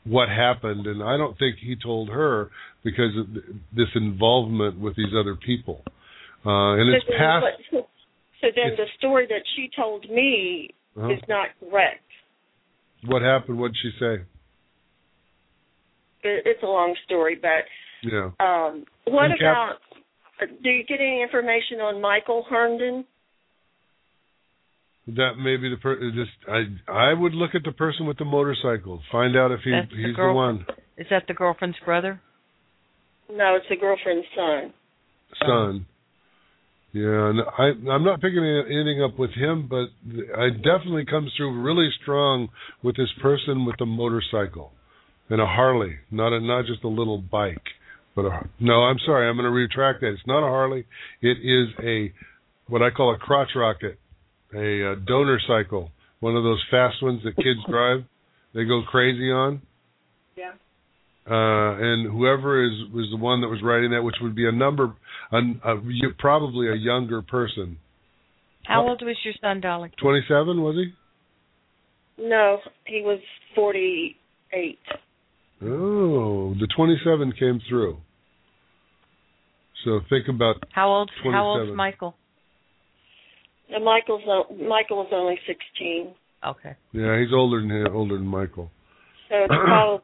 what happened, and I don't think he told her because of this involvement with these other people. Uh, and it's past. What- so then the story that she told me Uh-huh. is not correct. What happened? What did she say? It, it's a long story, but Yeah. um, what And Cap- about? uh, Do you get any information on Michael Herndon? That may be the person. Just I I would look at the person with the motorcycle, find out if he That's the he's the girl- one Is that the girlfriend's brother? No, it's the girlfriend's son. son. Yeah, and I I'm not picking any- anything up with him, but I definitely comes through really strong with this person with the motorcycle and a Harley, not a not just a little bike, but a no. I'm sorry, I'm going to retract that. It's not a Harley. It is a what I call a crotch rocket, a, uh donor cycle, one of those fast ones that kids drive. They go crazy on. Yeah. Uh, and whoever is was the one that was writing that, which would be a number, a, a, probably a younger person. How old was your son, Dolly? Twenty-seven was he? No, he was 48. Oh, the twenty-seven came through. So think about How old? How 27. old's Michael? And Michael's Michael was only 16. Okay. yeah, he's older than him, older than Michael. So it's probably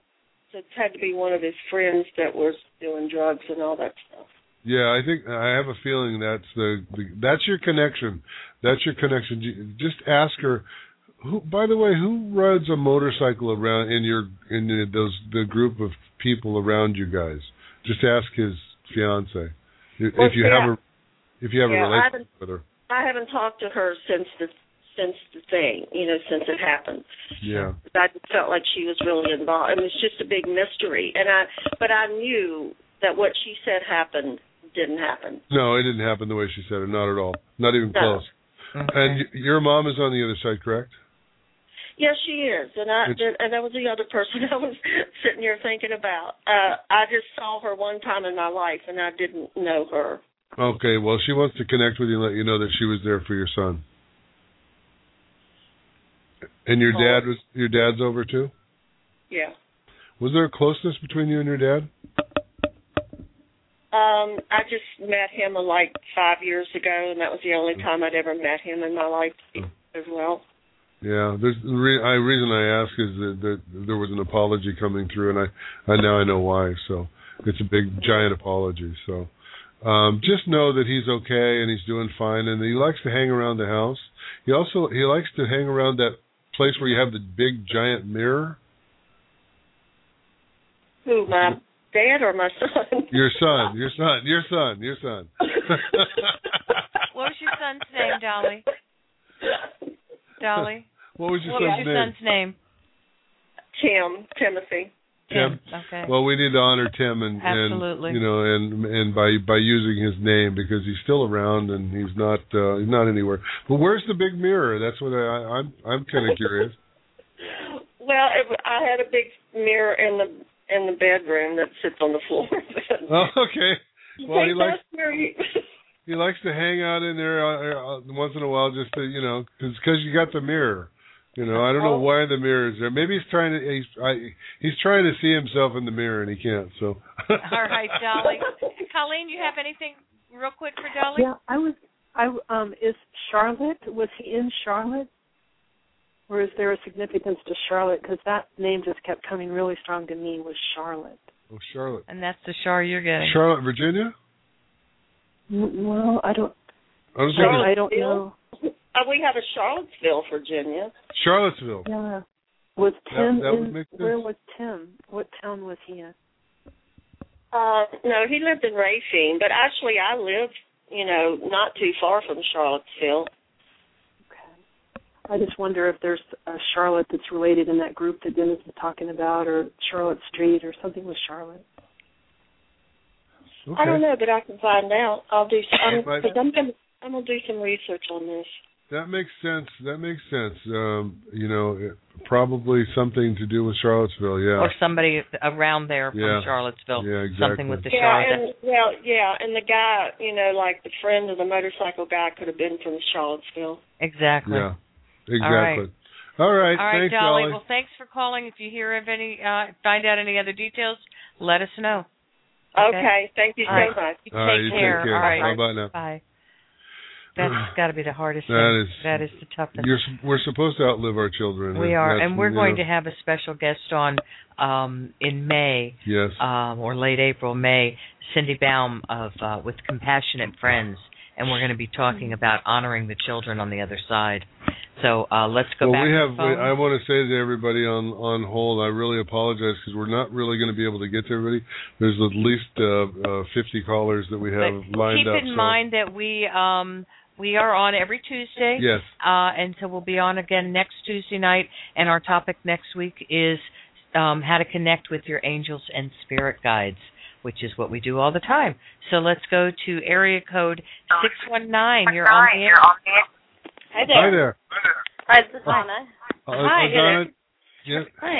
it had to be one of his friends that was doing drugs and all that stuff. Yeah, I think I have a feeling that's the, the that's your connection. That's your connection. Just ask her. Who, by the way, who rides a motorcycle around in your in the, those the group of people around you guys? Just ask his fiance if Well, you see, have a if you have yeah, a relationship with her. I haven't talked to her since the since the thing, you know, since it happened. Yeah. I felt like she was really involved. It was just a big mystery, and I but I knew that what she said happened didn't happen. No, it didn't happen the way she said it. Not at all. Not even No. close. And your mom is on the other side, correct? Yes, she is, and I It's- and that was the other person I was sitting here thinking about. Uh I just saw her one time in my life, and I didn't know her. Okay. Well, she wants to connect with you and let you know that she was there for your son. And your Oh. dad was your dad's over too. Yeah. Was there a closeness between you and your dad? Um, I just met him like five years ago, and that was the only time I'd ever met him in my life as well. Yeah, there's the re- I, reason I ask is that, that there was an apology coming through, and I, I now I know why. So it's a big giant apology. So um, just know that he's okay and he's doing fine, and he likes to hang around the house. He also he likes to hang around that place where you have the big giant mirror. Who, my dad or my son? Your son, your son, your son, your son. What was your son's name, Dolly? Dolly. what was your what son's was your name? son's name? Tim, Timothy. Tim. Okay. Well, we need to honor Tim and, Absolutely. and you know and and by by using his name because he's still around and he's not uh, he's not anywhere. But where's the big mirror? That's what I, I'm I'm kind of curious. Well, it, I had a big mirror in the in the bedroom that sits on the floor. Oh, okay. Well, he likes he likes to hang out in there uh, uh, once in a while just to you know because because you got the mirror. You know, I don't know why the mirror is there. Maybe he's trying to he's I, he's trying to see himself in the mirror and he can't. So. All right, Dolly. Colleen, you have anything real quick for Dolly? Yeah, I was. I um is Charlotte? Was he in Charlotte? Or is there a significance to Charlotte? Because that name just kept coming really strong to me. Was Charlotte? Oh, Charlotte. And that's the Char you're getting. Charlotte, Virginia. Well, I don't. I was I, I don't know. Uh, we have a Charlottesville, Virginia. Charlottesville. Yeah. Was Tim that would in? make sense. Where was Tim? What town was he in? Uh, no, he lived in Racine, but actually I live, you know, not too far from Charlottesville. Okay. I just wonder if there's a Charlotte that's related in that group that Dennis is talking about, or Charlotte Street, or something with Charlotte. Okay. I don't know, but I can find out. I'll do. I'm, I'm gonna. I'm gonna do some research on this. That makes sense. That makes sense. Um, you know, it, probably something to do with Charlottesville. Yeah. Or somebody around there from Yeah. Charlottesville. Yeah, Something with the yeah, Charlotte. and well, yeah, and the guy, you know, like the friend of the motorcycle guy, could have been from Charlottesville. Exactly. Yeah. Exactly. All right. All right, Thanks, Dolly. Dolly. Well, thanks for calling. If you hear of any, uh, find out any other details, let us know. Okay, thank you All right. so much. You All right, take you take care. care. All right. Bye-bye now. Bye. That's got to be the hardest That thing. is- that is the toughest. You're, we're supposed to outlive our children. We are, and we're going know, to have a special guest on um, in May, Yes. um, or late April, May. Cindy Baum of uh, with Compassionate Friends, and we're going to be talking about honoring the children on the other side. So uh, let's go well, back we to have. We, I want to say to everybody on on hold, I really apologize because we're not really going to be able to get to everybody. There's at least uh, uh, 50 callers that we have But lined keep up. in so. mind that we um we are on every Tuesday. Yes. Uh and so we'll be on again next Tuesday night and our topic next week is um how to connect with your angels and spirit guides, which is what we do all the time. So let's go to area code 619. You're on the air. Hi there. Hi there. Hi, this is Donna. Uh, Hi. uh, Donna, Yeah. Hi.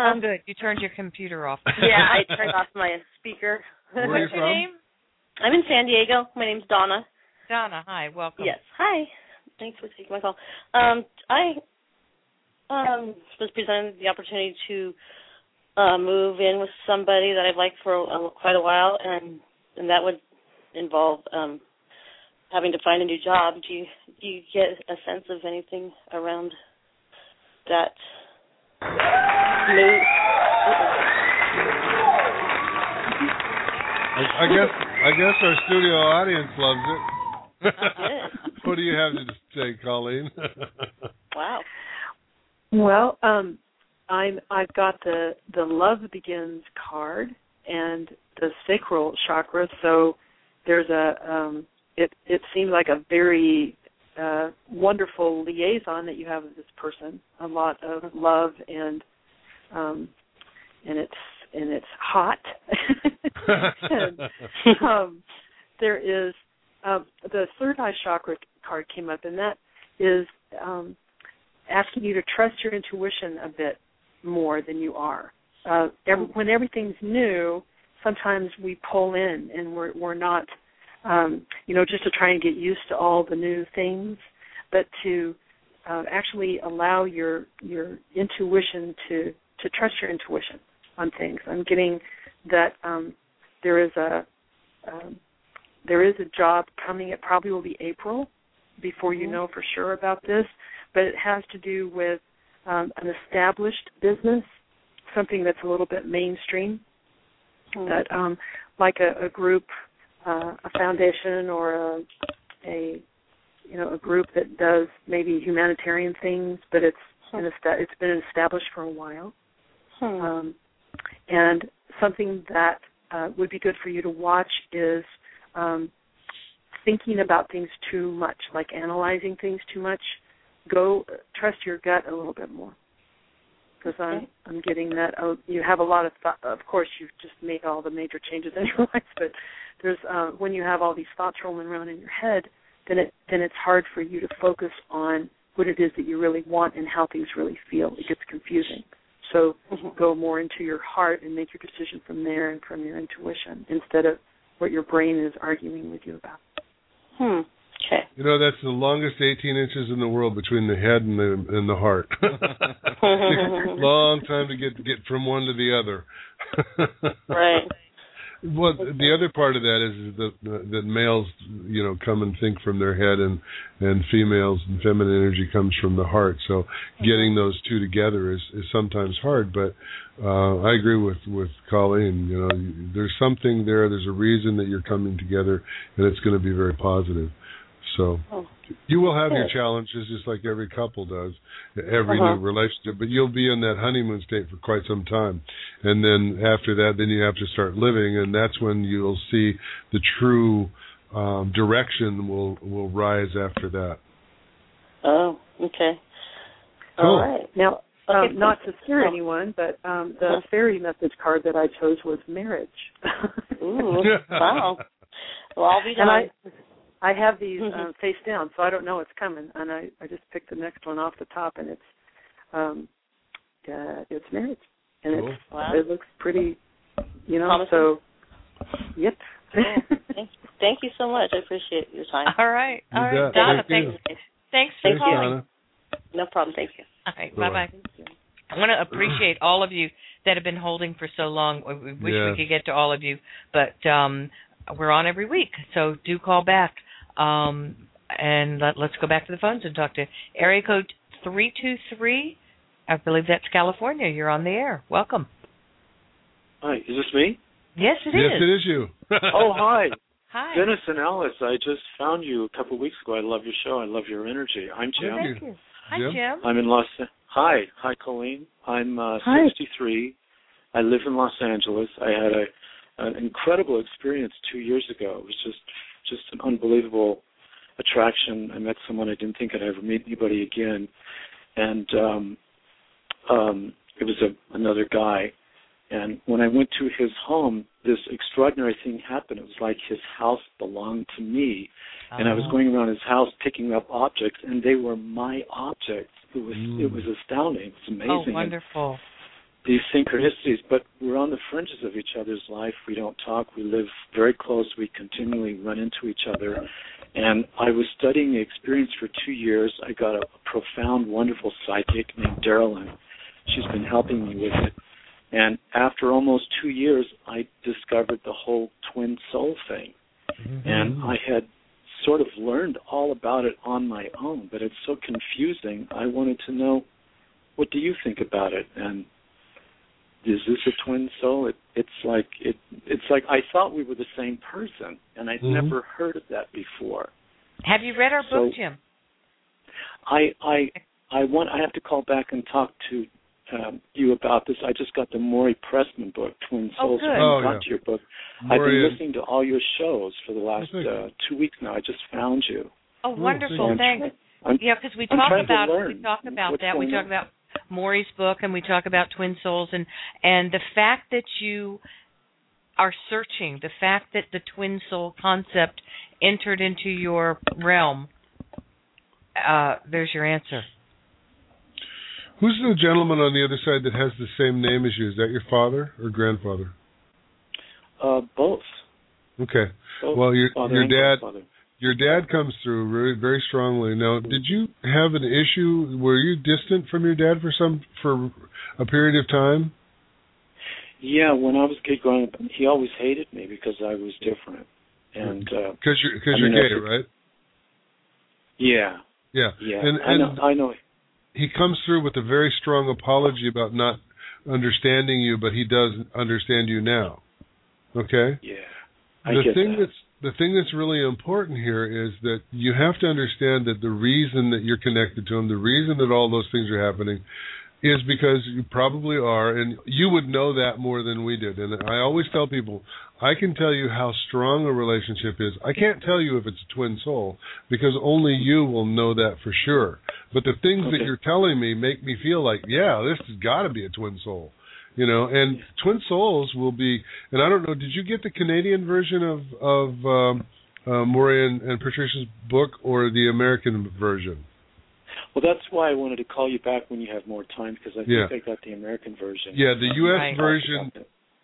I'm good. You turned your computer off. yeah, I turned off my speaker. Where are you What's your from? name? I'm in San Diego. My name's Donna. Donna. Hi. Welcome. Yes. Hi. Thanks for taking my call. Um, I um was presented the opportunity to uh move in with somebody that I've liked for a, quite a while, and and that would involve um having to find a new job. Do you do you get a sense of anything around that move? I, I guess I guess our studio audience loves it. what do you have to say, Colleen? wow. Well, um, I'm I've got the the love begins card and the sacral chakra. So there's a um, it it seems like a very uh, wonderful liaison that you have with this person. A lot of love and um, and it's and it's hot. and, um, there is um, the third eye chakra card came up, and that is um, asking you to trust your intuition a bit more than you are. Uh, every, when everything's new, sometimes we pull in, and we're we're not, um, you know, just to try and get used to all the new things, but to uh, actually allow your your intuition to to trust your intuition on things. I'm getting that um, there is a um, there is a job coming. It probably will be April before you know for sure about this, but it has to do with um, an established business, something that's a little bit mainstream, that um, like a, a group, uh, a foundation, or a, a you know a group that does maybe humanitarian things, but it's an esta- it's been established for a while, um, and something that uh, would be good for you to watch is um, thinking about things too much, like analyzing things too much. Go trust your gut a little bit more, because I'm I'm getting that. Oh, you have a lot of thought. Of course, you've just made all the major changes in your life, but there's uh, when you have all these thoughts rolling around in your head, then it then it's hard for you to focus on what it is that you really want and how things really feel. It gets confusing. So go more into your heart and make your decision from there and from your intuition instead of what your brain is arguing with you about. Hmm. Okay. You know that's the longest 18 inches in the world between the head and the and the heart. Long time to get get from one to the other. right. Well, the other part of that is that that males, you know, come and think from their head, and and females and feminine energy comes from the heart. So getting those two together is is sometimes hard. But uh, I agree with with Colleen. You know, there's something there. There's a reason that you're coming together, and it's going to be very positive. So you will have your challenges, just like every couple does, every Uh-huh. new relationship. But you'll be in that honeymoon state for quite some time, and then after that, then you have to start living, and that's when you'll see the true um, direction will will rise after that. Oh, okay. Cool. All right. Now, um, not to scare Oh. anyone, but um, the fairy message card that I chose was marriage. Ooh, wow. Well, I'll be and I, done. I have these Mhm. um, face down, so I don't know what's coming, and I, I just picked the next one off the top, and it's um, uh, it's marriage, and Cool. it's Wow. it looks pretty, you know. Promising. So, yep. thank, thank you so much. I appreciate your time. All right. You All right. Donna, Thank thanks. you. Thanks for Thank calling. Donna. No problem. Thank you. All right. Bye-bye. Bye bye. I want to appreciate all of you that have been holding for so long. We we wish Yes. we could get to all of you, but um, we're on every week, so do call back. Um, and let, let's go back to the phones and talk to area code three two three. I believe that's California. You're on the air. Welcome. Hi, is this me? Yes, it is. yes, it is you. oh, hi. Hi. Dennis and Alice, I just found you a couple of weeks ago. I love your show. I love your energy. I'm Jim. Thank you. Hi, Jim? Jim. I'm in Los. Hi, hi, Colleen. I'm uh, Hi. 63. I live in Los Angeles. I had a an incredible experience two years ago. It was just just an unbelievable attraction. I met someone I didn't think I'd ever meet anybody again, and um, um, it was a, another guy. And when I went to his home, this extraordinary thing happened. It was like his house belonged to me, and I was Oh. going around his house picking up objects, and they were my objects. It was it was astounding. It was amazing. Oh, wonderful. These synchronicities, but we're on the fringes of each other's life. We don't talk. We live very close. We continually run into each other. And I was studying the experience for two years. I got a profound, wonderful psychic named Darylyn. She's been helping me with it. And after almost two years, I discovered the whole twin soul thing. Mm-hmm. And I had sort of learned all about it on my own, but it's so confusing. I wanted to know what do you think about it? And is this a twin soul? It, it's like it. It's like I thought we were the same person, and I'd Mhm. never heard of that before. Have you read our So- book, Jim? I I I want. I have to call back and talk to um, you about this. I just got the Maurie Pressman book, Twin Oh, Souls. good. I haven't Oh, got yeah. to your book. I've been is- listening to all your shows for the last uh, two weeks now. I just found you. Oh, wonderful. I'm Thanks. I'm- Yeah, because we I'm talk about we learn talk about that. We going talk about Maurie's book, and we talk about twin souls, and and the fact that you are searching, the fact that the twin soul concept entered into your realm. Uh, there's your answer. Who's the gentleman on the other side that has the same name as you? Is that your father or grandfather? Uh, both. Okay. both Well, your father your dad grandfather. Your dad comes through very very strongly. Now, did you have an issue? Were you distant from your dad for some for a period of time? Yeah, when I was a kid growing up, he always hated me because I was different. And uh Because you're because you're mean, gay, right? yeah, Yeah. yeah. And, I know I know he comes through with a very strong apology about not understanding you, but he does understand you now. Okay? yeah. I the get thing that. that's the thing that's really important here is that you have to understand that the reason that you're connected to him, the reason that all those things are happening, is because you probably are, and you would know that more than we did. And I always tell people, I can tell you how strong a relationship is. I can't tell you if it's a twin soul because only you will know that for sure. But the things that you're telling me make me feel like, yeah, this has got to be a twin soul. You know, and twin souls will be. And I don't know. Did you get the Canadian version of of um, uh, Maurie and, and Patricia's book or the American version? Well, that's why I wanted to call you back when you have more time because I think Yeah. I got the American version. Yeah, the U.S. Right. version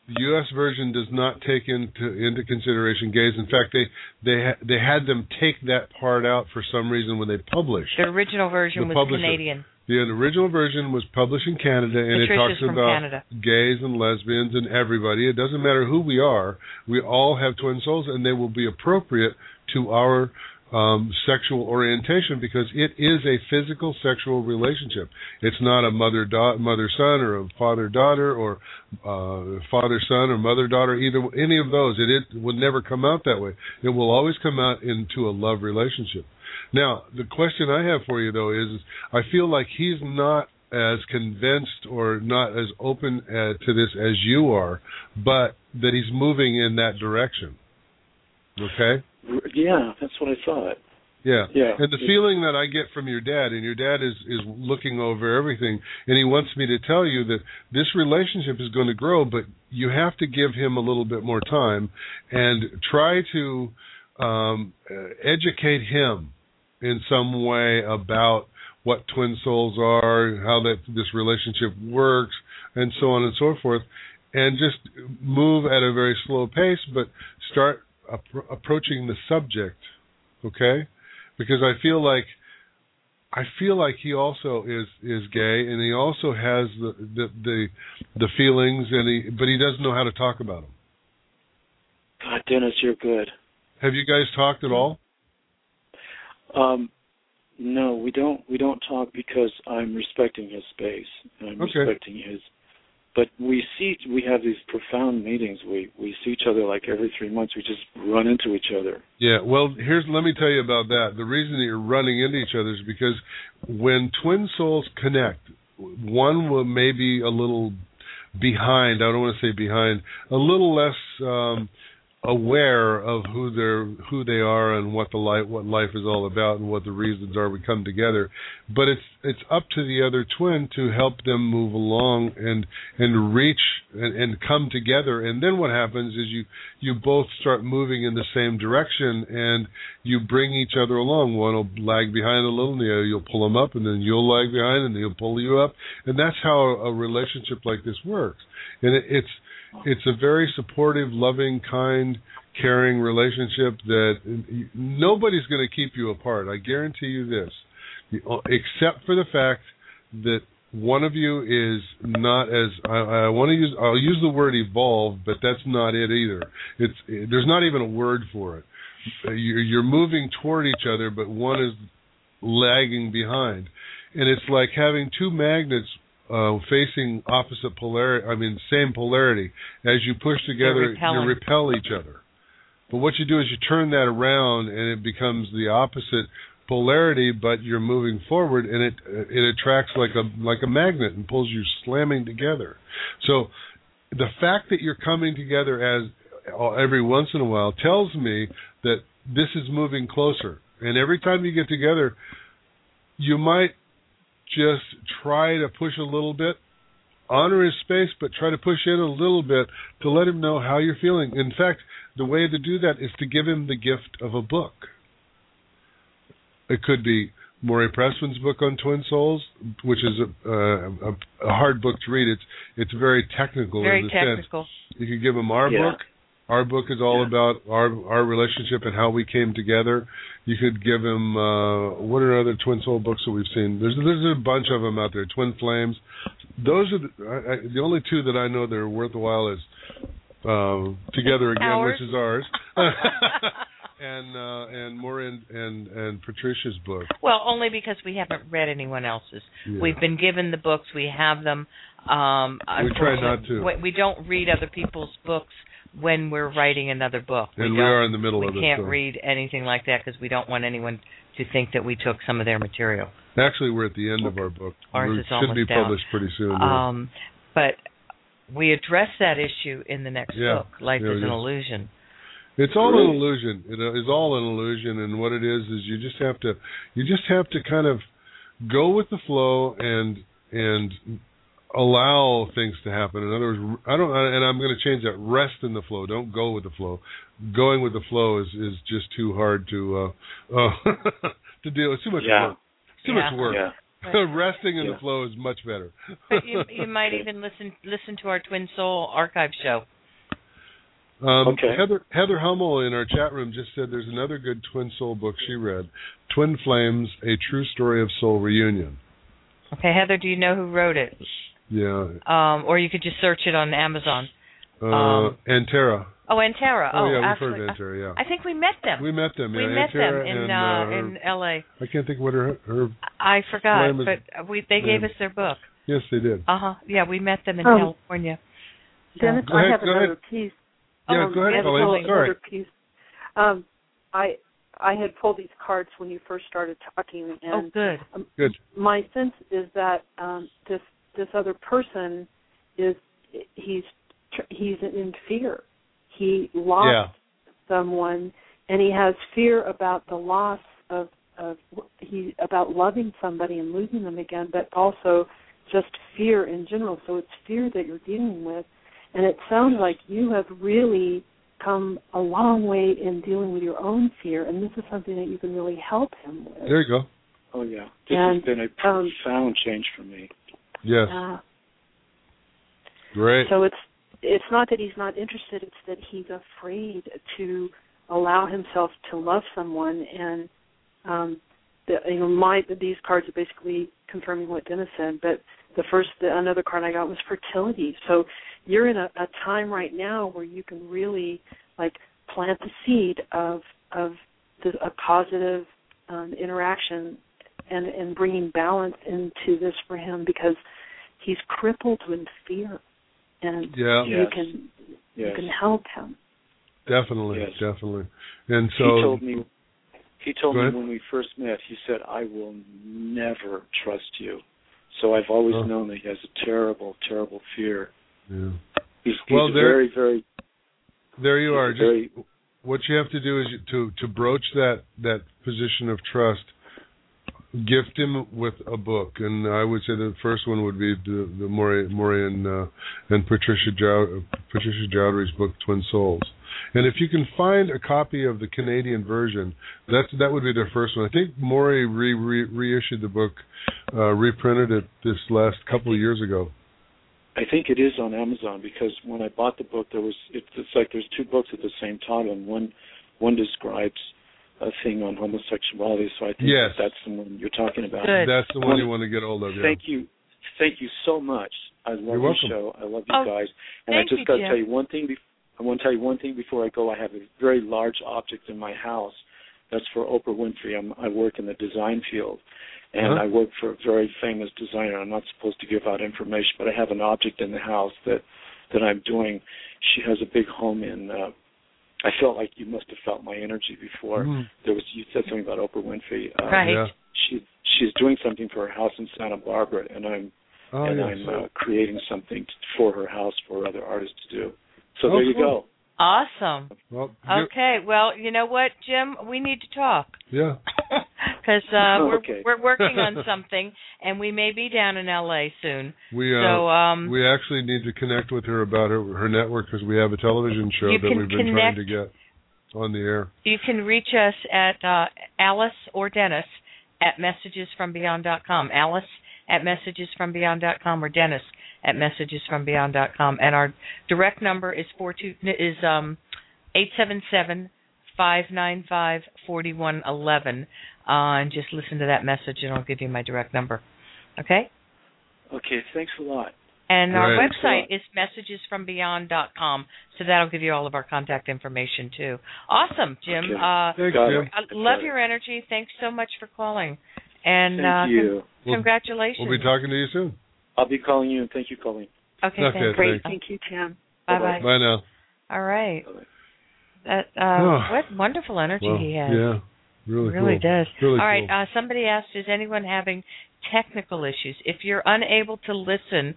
the U.S. version does not take into into consideration gays. In fact, they they ha- they had them take that part out for some reason when they published. The original version The was publisher. Canadian. The original version was published in Canada, and it talks about Canada. gays and lesbians and everybody. It doesn't matter who we are. We all have twin souls, and they will be appropriate to our um, sexual orientation because it is a physical sexual relationship. It's not a mother da- mother son or a father daughter or uh, father son or mother daughter. Either any of those, it, it would never come out that way. It will always come out into a love relationship. Now, the question I have for you though is, I feel like he's not as convinced or not as open uh, to this as you are, but that he's moving in that direction. Okay? Yeah, that's what I thought. Yeah. Yeah. And the feeling that I get from your dad, and your dad is is looking over everything, and he wants me to tell you that this relationship is going to grow, but you have to give him a little bit more time and try to um, uh, educate him in some way about what twin souls are, how that this relationship works, and so on and so forth, and just move at a very slow pace, but start appro- approaching the subject, okay? Because I feel like I feel like he also is is gay, and he also has the the the, the feelings, and he but he doesn't know how to talk about them. God, Dennis, you're good. Have you guys talked at all? Um, no, we don't. We don't talk because I'm respecting his space and I'm Okay. respecting his. But we see, we have these profound meetings. We we see each other like every three months. We just run into each other. Yeah, well, here's let me tell you about that. The reason that you're running into each other is because when twin souls connect, one will maybe a little behind. I don't want to say behind, a little less um, aware of who they're who they are and what the life what life is all about and what the reasons are we come together. But it's it's up to the other twin to help them move along and and reach and, and come together. And then what happens is you you both start moving in the same direction and you bring each other along. One will lag behind a little and you'll pull them up and then you'll lag behind and he'll pull you up. And that's how a relationship like this works. And it, it's it's a very supportive loving kind caring relationship that nobody's going to keep you apart i guarantee you this except for the fact that one of you is not as I, I want to use I'll use the word evolve, but that's not it either. It's there's not even a word for it. You're, you're moving toward each other, but one is lagging behind, and it's like having two magnets uh, facing opposite polarity. I mean, same polarity. As you push together, you repel each other. But what you do is you turn that around, and it becomes the opposite polarity, but you're moving forward, and it it attracts like a like a magnet and pulls you slamming together. So the fact that you're coming together as every once in a while tells me that this is moving closer. And every time you get together, you might just try to push a little bit, honor his space, but try to push in a little bit to let him know how you're feeling. In fact, the way to do that is to give him the gift of a book. It could be Maurie Pressman's book on twin souls, which is a, uh, a, a hard book to read. It's it's very technical. Very in the technical. Sense. You could give him our yeah. book. Our book is all yeah. about our our relationship and how we came together. You could give him uh, what are other twin soul books that we've seen? There's there's a bunch of them out there. Twin Flames. Those are the, I, I, the only two that I know that are worthwhile is uh, Together Again, ours. which is ours. and uh, and more in and and Patricia's book. Well, only because we haven't read anyone else's. Yeah. We've been given the books. We have them. Um, we try not to. We, we don't read other people's books when we're writing another book. And we, we are in the middle we of it. We can't so. read anything like that because we don't want anyone to think that we took some of their material. Actually, we're at the end of our book. Ours is should be down. published pretty soon. Um, but we address that issue in the next yeah. book, Life yeah, is an yeah. Illusion. It's all an illusion. It is all an illusion, and what it is is you just have to, you just have to kind of go with the flow and and allow things to happen. In other words, I don't, and I'm going to change that. Rest in the flow. Don't go with the flow. Going with the flow is is just too hard to uh, uh to deal. It's too much yeah. work. It's too Yeah. much work. Yeah. Resting in Yeah. the flow is much better. But you, you might even listen listen to our Twin Soul archive show. Um, Okay. Heather Heather Hummel in our chat room just said there's another good twin soul book she read, Twin Flames: A True Story of Soul Reunion. Okay, Heather, do you know who wrote it? Yeah. Um, or you could just search it on Amazon. Uh, Um, Antera. Oh, Antera. Oh, yeah, we've heard of Antera, yeah. I think we met them. We met them. We met Antera them in and, uh, uh, her- in L.A. I can't think what her her. I forgot, Name is- but we they gave name. us their book. Yes, they did. Uh huh. Yeah, we met them in Um, California. Dennis, Go I ahead, have go another ahead. piece. Yeah, um, go ahead, I have Colleen. another Sorry. piece. Um, I I had pulled these cards when you first started talking, Oh, and good. um, Good. my sense is that um, this this other person is he's tr- he's in fear. He lost Yeah. someone, and he has fear about the loss of of he about loving somebody and losing them again, but also just fear in general. So it's fear that you're dealing with, and it sounds like you have really come a long way in dealing with your own fear, and this is something that you can really help him with. There you go. Oh yeah. This And, has been a um, profound change for me. Yes. Uh, Great. So it's it's not that he's not interested; it's that he's afraid to allow himself to love someone. And um, the, you know, my these cards are basically confirming what Dennis said. But the first, the, another card I got was fertility. So you're in a, a time right now where you can really like plant the seed of of the, a positive um, interaction and and bringing balance into this for him because he's crippled with fear and Yeah. you Yes. can you can help him. Definitely. Yes. Definitely. And so. he told me he told me when we first met, he said, I will never trust you. So I've always Oh. known that he has a terrible, terrible fear. Yeah. He's, he's Well, there- very, very There you are. a Just what you have to do is to to broach that that position of trust gift him with a book, and I would say the first one would be the the Maurie, Maurie and uh, and Patricia Jow, Patricia Joudry's book Twin Souls. And if you can find a copy of the Canadian version, that that would be the first one. I think Maurie re, re, reissued the book, uh, reprinted it this last couple of years ago. I think it is on Amazon because when I bought the book, there was it's, like there's two books at the same title, and one one describes a thing on homosexuality. So I think yes. that that's the one you're talking about. Good. That's the one you want to get hold of. Yeah. Thank you, thank you so much. I love You're your welcome. show. I love you Oh, guys. And I just got to tell you one thing. Be- I want to tell you one thing before I go. I have a very large object in my house. That's for Oprah Winfrey. I'm, I work in the design field, and Uh-huh. I work for a very famous designer. I'm not supposed to give out information, but I have an object in the house that that I'm doing. She has a big home in. Uh, I felt like you must have felt my energy before. Mm. There was you said something about Oprah Winfrey. Uh, Right. Yeah. She she's doing something for her house in Santa Barbara, and I'm Oh, and yes. I'm uh, creating something t- for her house for other artists to do. So Oh, there you go. Awesome. Well, Okay. Well, you know what, Jim? We need to talk yeah. because uh, we're Okay. we're working on something, and we may be down in L.A. soon. We uh, so um, we actually need to connect with her about her her network because we have a television show that we've been trying to get on the air. You can reach us at uh, Alice or Dennis at messagesfrombeyond.com. Alice at messagesfrombeyond.com or Dennis at messagesfrombeyond.com. And our direct number is four two is um eight seven seven five nine five forty one eleven. Uh, and just listen to that message, and I'll give you my direct number. Okay. Okay, thanks a lot. And our Right. website is messagesfrombeyond.com, so that'll give you all of our contact information too. Awesome, Jim. Okay. Uh, Thanks, Got Jim. I love your energy. Thanks so much for calling. And Thank uh, you. Well, congratulations. We'll be talking to you soon. I'll be calling you, and thank you, Colleen. Okay, Okay, thanks. Great. Thank you, Tim. Bye bye. Bye now. All right. Bye-bye. That uh, Oh. what wonderful energy Well, he has. yeah, really, really cool. does. Really All right. cool. Uh, somebody asked, is anyone having technical issues? If you're unable to listen,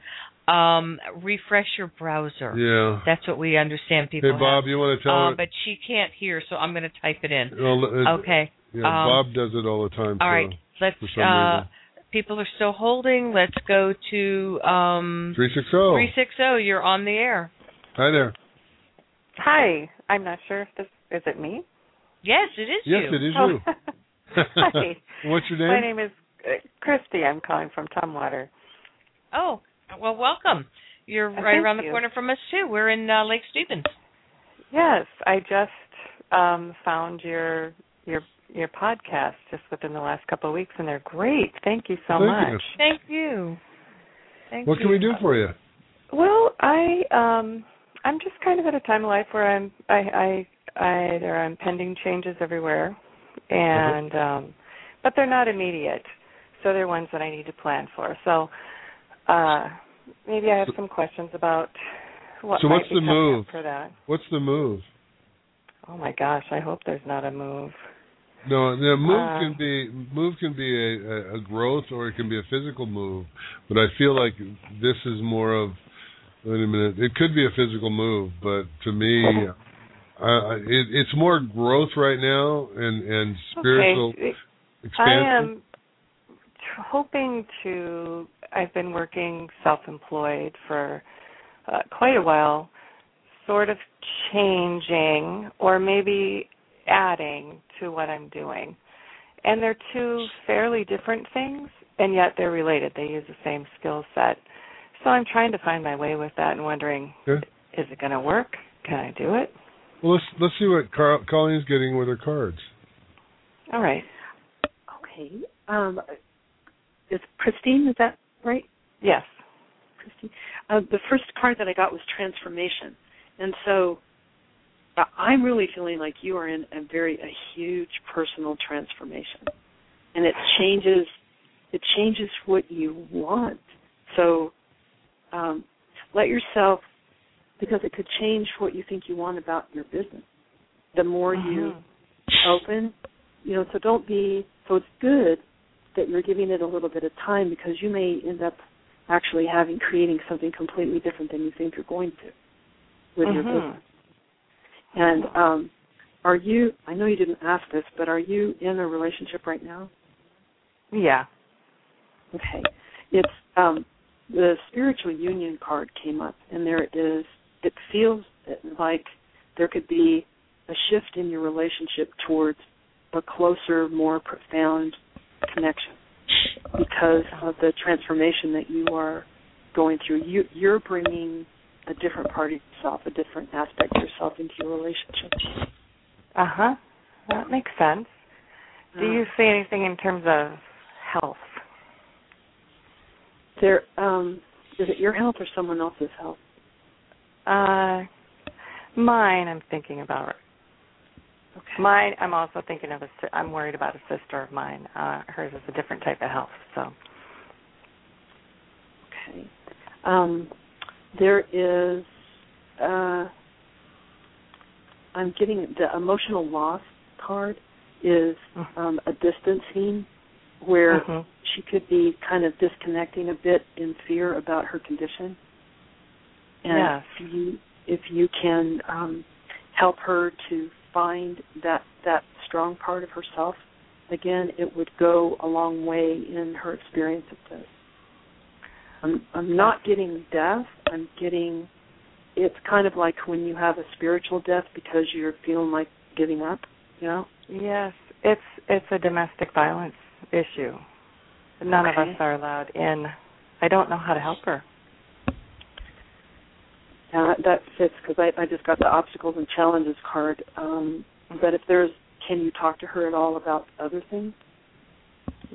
um, refresh your browser. yeah. That's what we understand people Hey, Bob, you want to tell. Uh, her? but she can't hear, so I'm going to type it in. Well, it- Okay. Yeah, um, Bob does it all the time. All so, right. Let's. Uh, people are still holding. Let's go to um, Three six zero. three six zero. You're on the air. Hi there. Hi. I'm not sure if this is it me. Yes, it is Yes, you. it is Oh. you. Hi. What's your name? My name is uh, Christy. I'm calling from Tumwater. Oh, well, welcome. You're Uh, right around the you. corner from us too. We're in uh, Lake Stevens. Yes, I just um found your your your podcast just within the last couple of weeks, and they're great. Thank you so Thank much. you. Thank you. Thank What you. can we do for you? Well, I um I'm just kind of at a time of life where I'm I I, I there are impending changes everywhere and um but they're not immediate. So they're ones that I need to plan for. So uh maybe I have some questions about what So might what's be the move? for that. What's the move? Oh my gosh, I hope there's not a move. No, the move Uh, can be move can be a, a, a growth or it can be a physical move. But I feel like this is more of wait a minute. It could be a physical move, but to me, I, I- it, it's more growth right now and and spiritual Okay. expansion. I am hoping to. I've been working self-employed for uh, quite a while, sort of changing or maybe adding to what I'm doing. And they're two fairly different things, and yet they're related. They use the same skill set. So I'm trying to find my way with that and wondering, Okay. is it going to work? Can I do it? Well, let's let's see what Car- Colleen's getting with her cards. All right. Okay. Um, is Christine? Is that right? Yes. Christine. Uh, the first card that I got was transformation, and so uh, I'm really feeling like you are in a very a huge personal transformation, and it changes it changes what you want. So um, let yourself because it could change what you think you want about your business. The more you open, you know, so don't be so it's good that you're giving it a little bit of time because you may end up actually having creating something completely different than you think you're going to with your Mhm. business. And um are you I know you didn't ask this, but are you in a relationship right now? Yeah. Okay. It's um the spiritual union card came up and there it is it feels like there could be a shift in your relationship towards a closer, more profound connection because of the transformation that you are going through. You, you're bringing a different part of yourself, a different aspect of yourself into your relationship. Uh huh. That makes sense. Do you see anything in terms of health? There, um, is it your health or someone else's health? Uh, mine. I'm thinking about. Okay. Mine. I'm also thinking of a. I'm worried about a sister of mine. Uh, hers is a different type of health. So. Okay. Um, there is. Uh, I'm getting the emotional loss card is um, a distancing where Mhm. she could be kind of disconnecting a bit in fear about her condition. And Yes. if you if you can um, help her to find that that strong part of herself, again, it would go a long way in her experience of this. I'm I'm not getting death. I'm getting it's kind of like when you have a spiritual death because you're feeling like giving up, you know? Yes, it's it's a domestic violence issue. None of us are allowed in. I don't know how to help her. Yeah, that, that fits because I, I just got the obstacles and challenges card. Um, but if there's, can you talk to her at all about other things?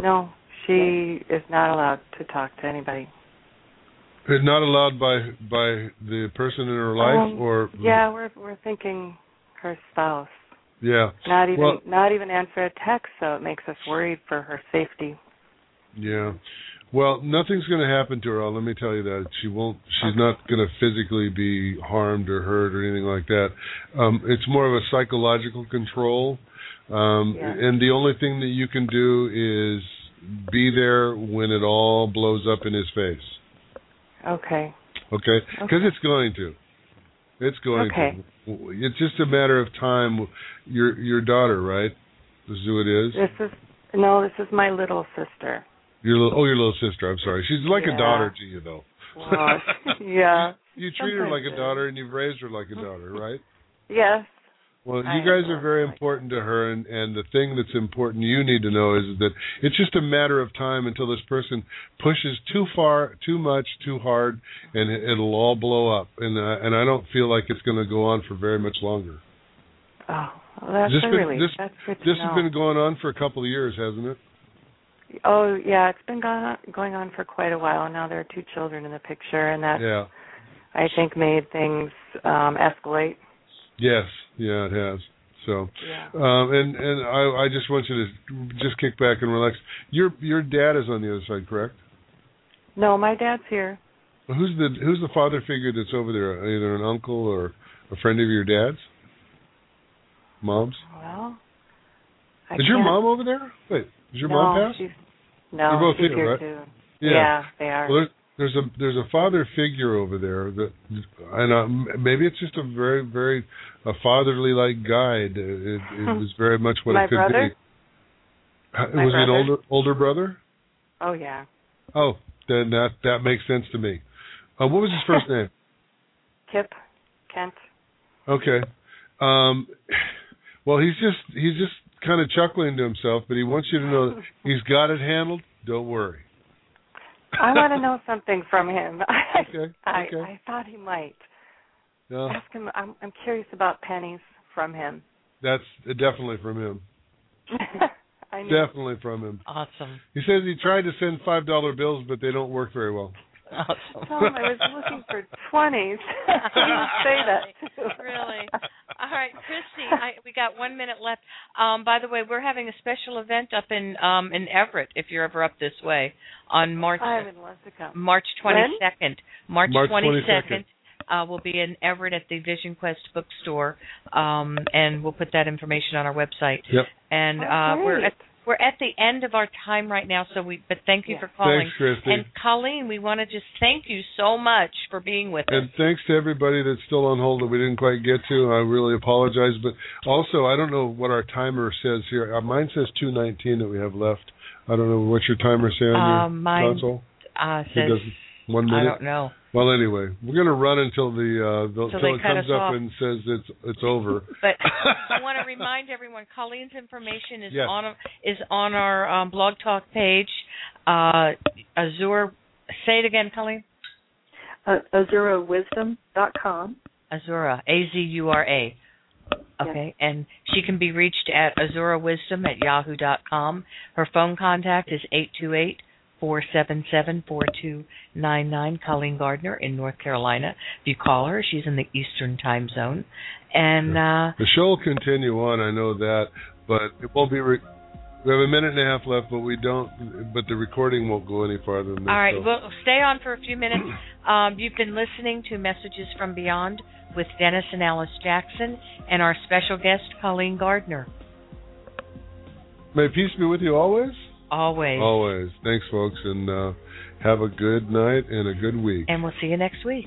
No, she is not allowed to talk to anybody. It's not allowed by by the person in her life, Um, or yeah, we're we're thinking her spouse. Yeah, Not even Well- not even answer a text, so it makes us worried for her safety. yeah. Well, nothing's going to happen to her. Let me tell you that she won't. She's not going to physically be harmed or hurt or anything like that. Um, it's more of a psychological control, um, Yeah. and the only thing that you can do is be there when it all blows up in his face. Okay. Okay, because Okay. it's going to. It's going Okay. to. It's just a matter of time. Your your daughter, right? This is who it is. This is no, this is my little sister. Your little, oh, your little sister. I'm sorry. She's like a daughter to you, though. Well, yeah. You treat her like a daughter, and you've raised her like a daughter, right? Yes. Well, I you guys are very important to her, and and the thing that's important you need to know is that it's just a matter of time until this person pushes too far, too much, too hard, and it, it'll all blow up. And uh, and I don't feel like it's going to go on for very much longer. Oh, well, that's This a been- relief. this- that's good to This know. has been going on for a couple of years, hasn't it? Oh yeah, it's been going on, going on for quite a while now. There are two children in the picture, and that Yeah. I think made things um escalate. Yes. Yeah, it has. So, Yeah. um, and and I I just want you to just kick back and relax. Your your dad is on the other side, correct? No, my dad's here. Who's the who's the father figure that's over there? Either an uncle or a friend of your dad's? Mom's? Well, I is your can't- mom over there? Wait, is your no, mom passed? She's, no, They're both she's here, here right? too. Yeah. they are. Well, there's, a there's a father figure over there that, and uh, maybe it's just a very very a fatherly like guide. It, it, it was very much what My it could brother? be. Uh, My was he an older older brother? oh yeah, Oh, then that that makes sense to me. Uh, what was his first name? Kip, Kent. Okay. Um, well, he's just he's just kind of chuckling to himself, but he wants you to know that he's got it handled. Don't worry. I want to know something from him. Okay. I okay. I thought he might. No, Ask him. I'm I'm curious about pennies from him. that's uh, definitely from him. I. Definitely from him. Awesome. He says he tried to send five dollar bills, but they don't work very well. Awesome. Tell him I was looking for twenties. he would say that too. really. All right, Christy, I, we got one minute left. Um, by the way, we're having a special event up in um, in Everett, if you're ever up this way, on March I would love to come. March 22nd. March, March 22nd. Uh, we'll be in Everett at the Vision Quest bookstore, um, and we'll put that information on our website. Yep. And Oh, uh, we're at we're at the end of our time right now. So we, but thank you for calling. Thanks, Christy. And Colleen, we want to just thank you so much for being with us. And thanks to everybody that's still on hold that we didn't quite get to. I really apologize. But also, I don't know what our timer says here. Uh, mine says 219 that we have left. I don't know what your timer says on Um, your mine console. uh, It says doesn't- one I minute. don't know. Well, anyway, we're going to run until the uh, the, Till until it comes up off. and says it's it's over. But I want to remind everyone, Colleen's information is Yes. on is on our um, blog talk page. Uh, Azure, say it again, Colleen. Uh, AzuraWisdom.com. Azura, A Z U R A. Okay, and she can be reached at azurawisdom at yahoo dot com. Her phone contact is eight two eight four seven seven four two nine nine. Colleen Gardner in North Carolina. If you call her, she's in the Eastern Time Zone, and uh, The show will continue on. I know that, but it won't be. Re- we have a minute and a half left, but we don't. But the recording won't go any farther than this. All right, so- well, stay on for a few minutes. Um, you've been listening to Messages from Beyond with Dennis and Alice Jackson and our special guest, Colleen Gardner. May peace be with you always. Always. Always. Thanks, folks, and uh, have a good night and a good week. And we'll see you next week.